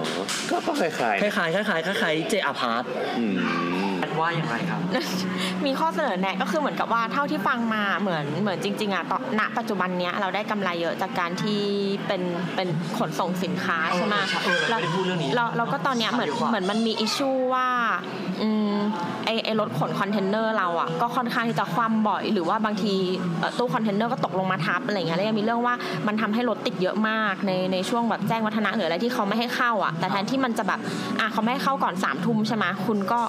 ก็ก็คล้ายคล้ายๆคล้ายๆคล้ายๆเจอาพาร์ตๆอืม ว่าอย่างไรครับ มีข้อเสนอแนะก็คือเหมือนกับว่าเท่าที่ฟังมาเหมือนเหมือนจริงๆอะตอนณปัจจุบันเนี้ยเราได้กำไรเยอะจากการที่เป็นเป็นขนส่งสินค้าใช่ไหมเออเราไม่ได้พูดเรื่องนี้เราเราก็ตอนเนี้ยเหมือนดีกว่าเหมือนมันมี issue ว่าอืมไอไอรถขนคอนเทนเนอร์เราอะก็ค่อนข้างที่จะคว่ำบ่อยหรือว่าบางทีตู้คอนเทนเนอร์ก็ตกลงมาทับอะไรเงี้ยแล้วยังมีเรื่องว่ามันทำให้รถติดเยอะมากในในช่วงแบบแจ้งวัฒนะหรืออะไรที่เขาไม่ให้เข้าอะแต่แทนที่มันจะแบบอะเขาไม่ให้เข้าก่อนสามทุ่มใช่ไหมคุณก็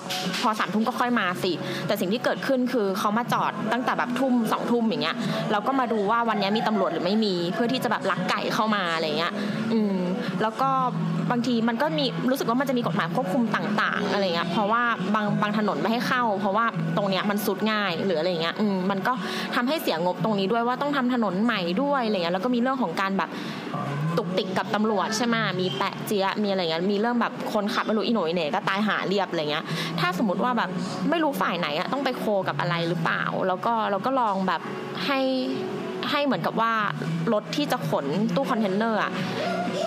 พอสามทุ่มก็ค่อยมาสิแต่สิ่งที่เกิดขึ้นคือเขามาจอดตั้งแต่แบบทุ่มสองทุ่มอย่างเงี้ยเราก็มาดูว่าวันนี้มีตำรวจหรือไม่มีเพื่อที่จะแบบลักไก่เข้ามาอะไรเงี้ยอืมแล้วก็บางทีมันก็มีรู้สึกว่ามันจะมีกฎหมายควบคุมต่าง ๆ อะไรเงี้ยเพราะว่าบางบางถนนไม่ให้เข้า เพราะว่าตรงเนี้ยมันสุดง่ายหรืออะไรเงี้ยอืมมันก็ทำให้เสียงบตรงนี้ด้วยว่าต้องทำถนนใหม่ด้วยอะไรเงี้ยแล้วก็มีเรื่องของการแบบตุกติกกับตำรวจใช่ไหมมีแป๊ะเจี๊ยะมีอะไรเงี้ยมีเรื่องแบบคนขับไม่รู้อีโหน่อีเหน่ก็ตายหาเรียบอะไรเงี้ยถ้าสมมติว่าแบบไม่รู้ฝ่ายไหนอะต้องไป co กับอะไรหรือเปล่า แล้วก็เราก็ลองแบบให้ให้เหมือนกับว่ารถที่จะขนตู้คอนเทนเนอร์อะ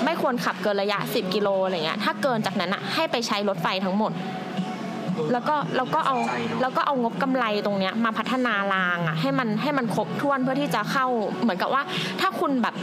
ไม่ควรขับเกินระยะ 10 กิโลอะไรเงี้ยถ้าเกินจากนั้นอะให้ไปใช้รถไฟทั้งหมด แล้วก็เราก็เอาแล้วก็เอางบกำไรตรงเนี้ยมาพัฒนารางอะให้มันให้มันครบถ้วนเพื่อที่จะเข้าเหมือนกับว่าถ้าคุณแบบ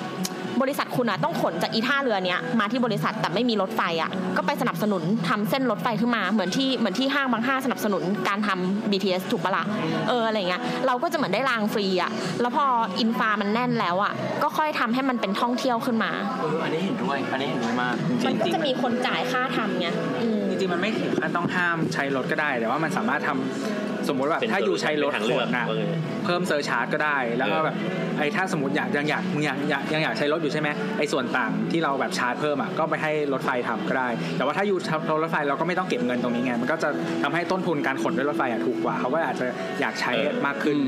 บริษัทคุณอะต้องขนจากอีท่าเรือเนี้ยมาที่บริษัทแต่ไม่มีรถไฟอะก็ไปสนับสนุนทำเส้นรถไฟขึ้นมาเหมือนที่เหมือนที่ห้างบางห้างสนับสนุนการทำ BTS ถูกปะล่ะเอออะไรเงี้ยเราก็จะเหมือนได้รางฟรีอะแล้วพออินฟามันแน่นแล้วอะก็ค่อยทำให้มันเป็นท่องเที่ยวขึ้นมาเอออันนี้เห็นด้วยอันนี้เห็นด้วยมากจมันก็ริงจะมีคนจ่ายค่าทำไงอืมๆจริงๆมันไม่ถึงขั้นต้องห้ามใช้รถก็ได้ แต่ว่ามันสามารถทำสมมุติแบบเป็นถ้าอยู่ใช้รถเป็นทางขเลือกนนะว่าไงเพิ่มเซอร์ชาร์จก็ได้ แล้วก็เออแบบไอ้ถ้าสมมติอยากยังอยากมึงอยากอยากยังอยากใช้รถอยู่ใช่ไหมไอ้ส่วนต่างที่เราแบบชาร์จเพิ่มอะก็ไปให้รถไฟทำก็ได้ แต่ว่าถ้าอยู่รถไฟเราก็ไม่ต้องเก็บเงินตรงนี้ไงมันก็จะทำให้ต้นทุนการขนด้วยรถไฟอะถูกกว่าเขาก็อาจจะอยากใช้มากขึ้น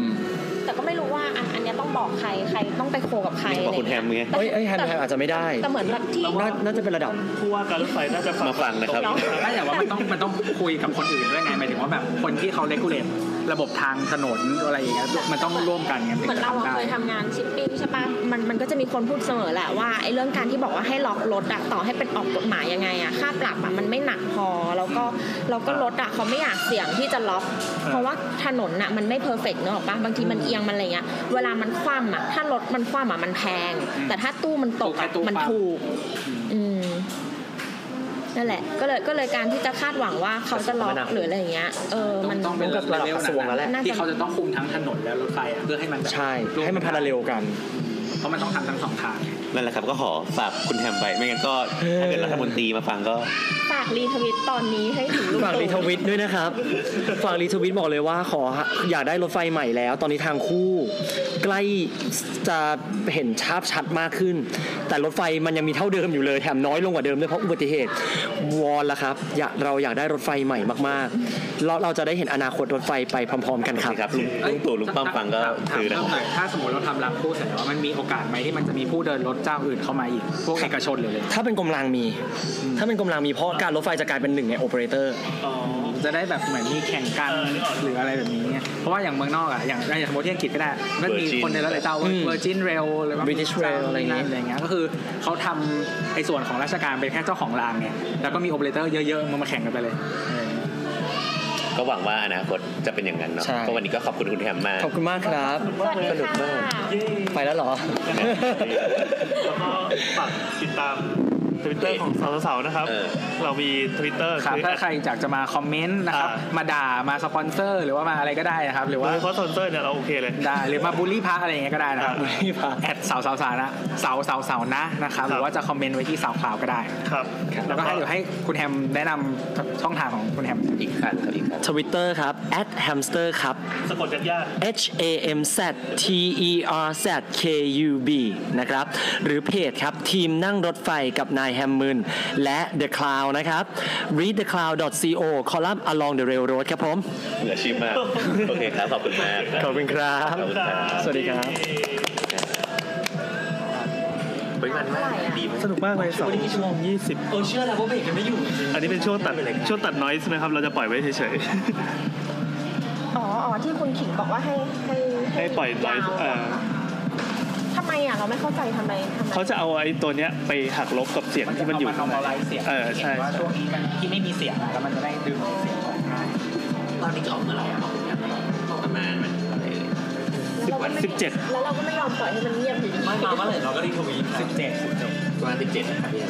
แต่ก็ไม่รู้ว่าอันอันเนี้ยต้องบอกใครใครต้องไปโคกับใครนี่บอกคุณแฮมไง เอ้ยเอ้ยแฮมแฮมอาจจะไม่ได้แต่เหมือนแบบที่ น่าน่าจะเป็นระดับ ผู้ว่าการรถไฟน่าจะฟังมาฟังนะครับตงไม่แต่ว่ามันต้องมันต้องคุยกับคนอื่นด้วยไงหมายถึงว่าแบบคนที่เขา regulate ระบบทางถนนอะไรอย่างเงี้ยมันต้องร่วมกันไงถึงเหมือนจะเราอะทำได้ เคยทำงานชิปปิ้งใช่ปะมันมันก็จะมีคนพูดเสมอแหละว่าไอ้เรื่องการที่บอกว่าให้ล็อกรถอะต่อให้เป็นออกกฎหมายยังไงอะค่าปรับอะมันไม่หนักพอแล้วก็แล้วก็รถอะเขาไม่อยากเสี่ยงที่จะล็อกเพราะว่าถนนอะมันไม่ perfect เนอะปะบางทีมันเอียงมันอะไรเงี้ยเวลามันคว่ำอะถ้ารถมันคว่ำอะมันแพง แต่ถ้าตู้มันตกอะมันถูก อืม นั่นแหละ ก็เลยก็เลยการที่จะคาดหวังว่าเขาจะล็อกหรืออะไรอย่างเงี้ยเออมันต้องเป็นต้องระดับกระทรวงแล้วแหละน่าจะที่เขาจะต้องคุมทั้งถนนและรถไฟอะเพื่อให้มันแบบใช่ให้มันพาราเรลกัน เพราะมันต้องทำทั้งสองทางนั่นแหละครับก็ขอฝากคุณแฮมไปไม่งั้นก็ถ้าเกิดรัฐมนตรีมาฟังก็ฝากรีทวิตตอนนี้ให้ถึงลูกฝากรีทตู่วิตด้วยนะครับฝากรีทวิตบอกเลยว่าขออยากได้รถไฟใหม่แล้ว ตอนนี้ทางคู่ ใกล้จะเห็นชาบชัดมากขึ้น แต่รถไฟมันยังมีเท่าเดิมอยู่เลยแถมน้อยลงกว่าเดิมด้วยเพราะอุบัติเหตุวอนละครับอยากเราอยากได้รถไฟใหม่มากๆเราเราจะได้เห็นอนาคตรถไฟไปพร้อม ๆ กันครับครับลุงลุงตู่ลุงป้อมฟังก็ถามคือนะเพิ่มหน่อยถ้าสมมติเราทำรับคู่เสร็จแล้วมันมีโอกาสไหมที่มันจะมีผู้เดินรถเจ้าอื่นเข้ามาอีก พวกเอกชนหรืออะไรถ้าเป็นกรมรางมี ถ้าเป็นกรมรางมีเพราะการรถไฟจะกลายเป็นหนึ่งในโอเปอเรเตอร์อ๋อจะได้แบบเหมือนมีแข่งกันเออนึกออกหรืออะไรแบบนี้ไงเพราะว่าอย่างเมืองนอกอะอย่างอย่างสมมติที่อังกฤษก็ได้มันก็มี Virgin คนเดินรถหลายเจ้าอืม Virgin Rail หรือว่า British Rail อะไรอย่างงี้อะไรอย่างเงี้ยก็คือเขาทำไอ้ส่วนของราชการเป็นแค่เจ้าของรางไงแล้วก็มีโอเปอเรเตอร์เยอะๆมันมาแข่งกันไปเลยเออ ก็หวังว่าอนาคตจะเป็นอย่างนั้นเนาะใช่ ก็วันนี้ก็ขอบคุณคุณแฮมมากขอบคุณมากครับ สวัสดีสนุกมากค่ะเย้ไปแล้วเหรอ แล้วก็ฝากติดตาม ทวิตเตอร์ของเสาๆนะครับ เออ เรามีทวิตเตอร์ครับถ้าใครอยากจะมาคอมเมนต์นะครับ อ่ามาด่ามาสปอนเซอร์ หรือว่ามาอะไรก็ได้นะครับ หรือโดว่ายเฉพาะสปอนเซอร์เนี่ยเราโอเคเลย ได้หรือมาบูลลี่พระอะไรอย่างเงี้ยก็ได้นะครับอ่าบูลลี่พระแอดเสาเสาเสานะเสาเสาเสานะนะครับครับ หรือว่าจะคอมเมนต์ไว้ที่สาวข่าวก็ได้ ครับแล้วก็ให้เดี๋ยวให้คุณแฮมแนะนำช่องทางของคุณแฮม อีกครั้งครับอีกครั้ง ทวิตเตอร์ครับ @hamster ครับ สะกดยาก H A M Z T E R Z K U B นะครับ หรือเพจครับ ทีมนั่งรถไฟกับนายแฮมมืนและ The Cloud นะครับ readthecloud.co คอลัมน์ along the railroad ครับผมเหลือชีพมาก โอเคครับ ขอบคุณมากขอบคุณครับขอบคุณครับสวัสดีครับเฮ้ยมันมากดีมากสนุกมากเลยสองชั่วโมงยี่สิบเออเชื่อแล้วว่าเบรกกันไม่อยู่ อันนี้เป็นช่วงตัดช่วงตัดน้อยใช่ไหมครับ เราจะปล่อยไว้เฉยอ๋อ อ๋อ ที่คุณขิงบอกว่าให้ให้ๆให้ปล่อยน้อยาวเอ่อ ทำไมอะเราไม่เข้าใจทำไมทำไมเขาจะเอาไอ้ตัวเนี้ยไปหักลบกับเสียงที่มันอยู่นข้างในเามา normalize เสียงเออใช่ว่าช่วงนี้มันที่ไม่มีเสียงอะแล้วมันจะได้ดึงเสียงออกง่ายตอนนี้จะออกเมื่อไหร่อะบอกยังประมาณมันอะไรเราก็ไม่สิบเจ็ด แล้วเราก็ไม่ยอมปล่อยให้มันเงียบอยู่ดี ไม่มาเมื่อไหร่เราก็รีทวีตสิบเจ็ดสิบเจ็ดประมาณสิบเจ็ดนะครับพี่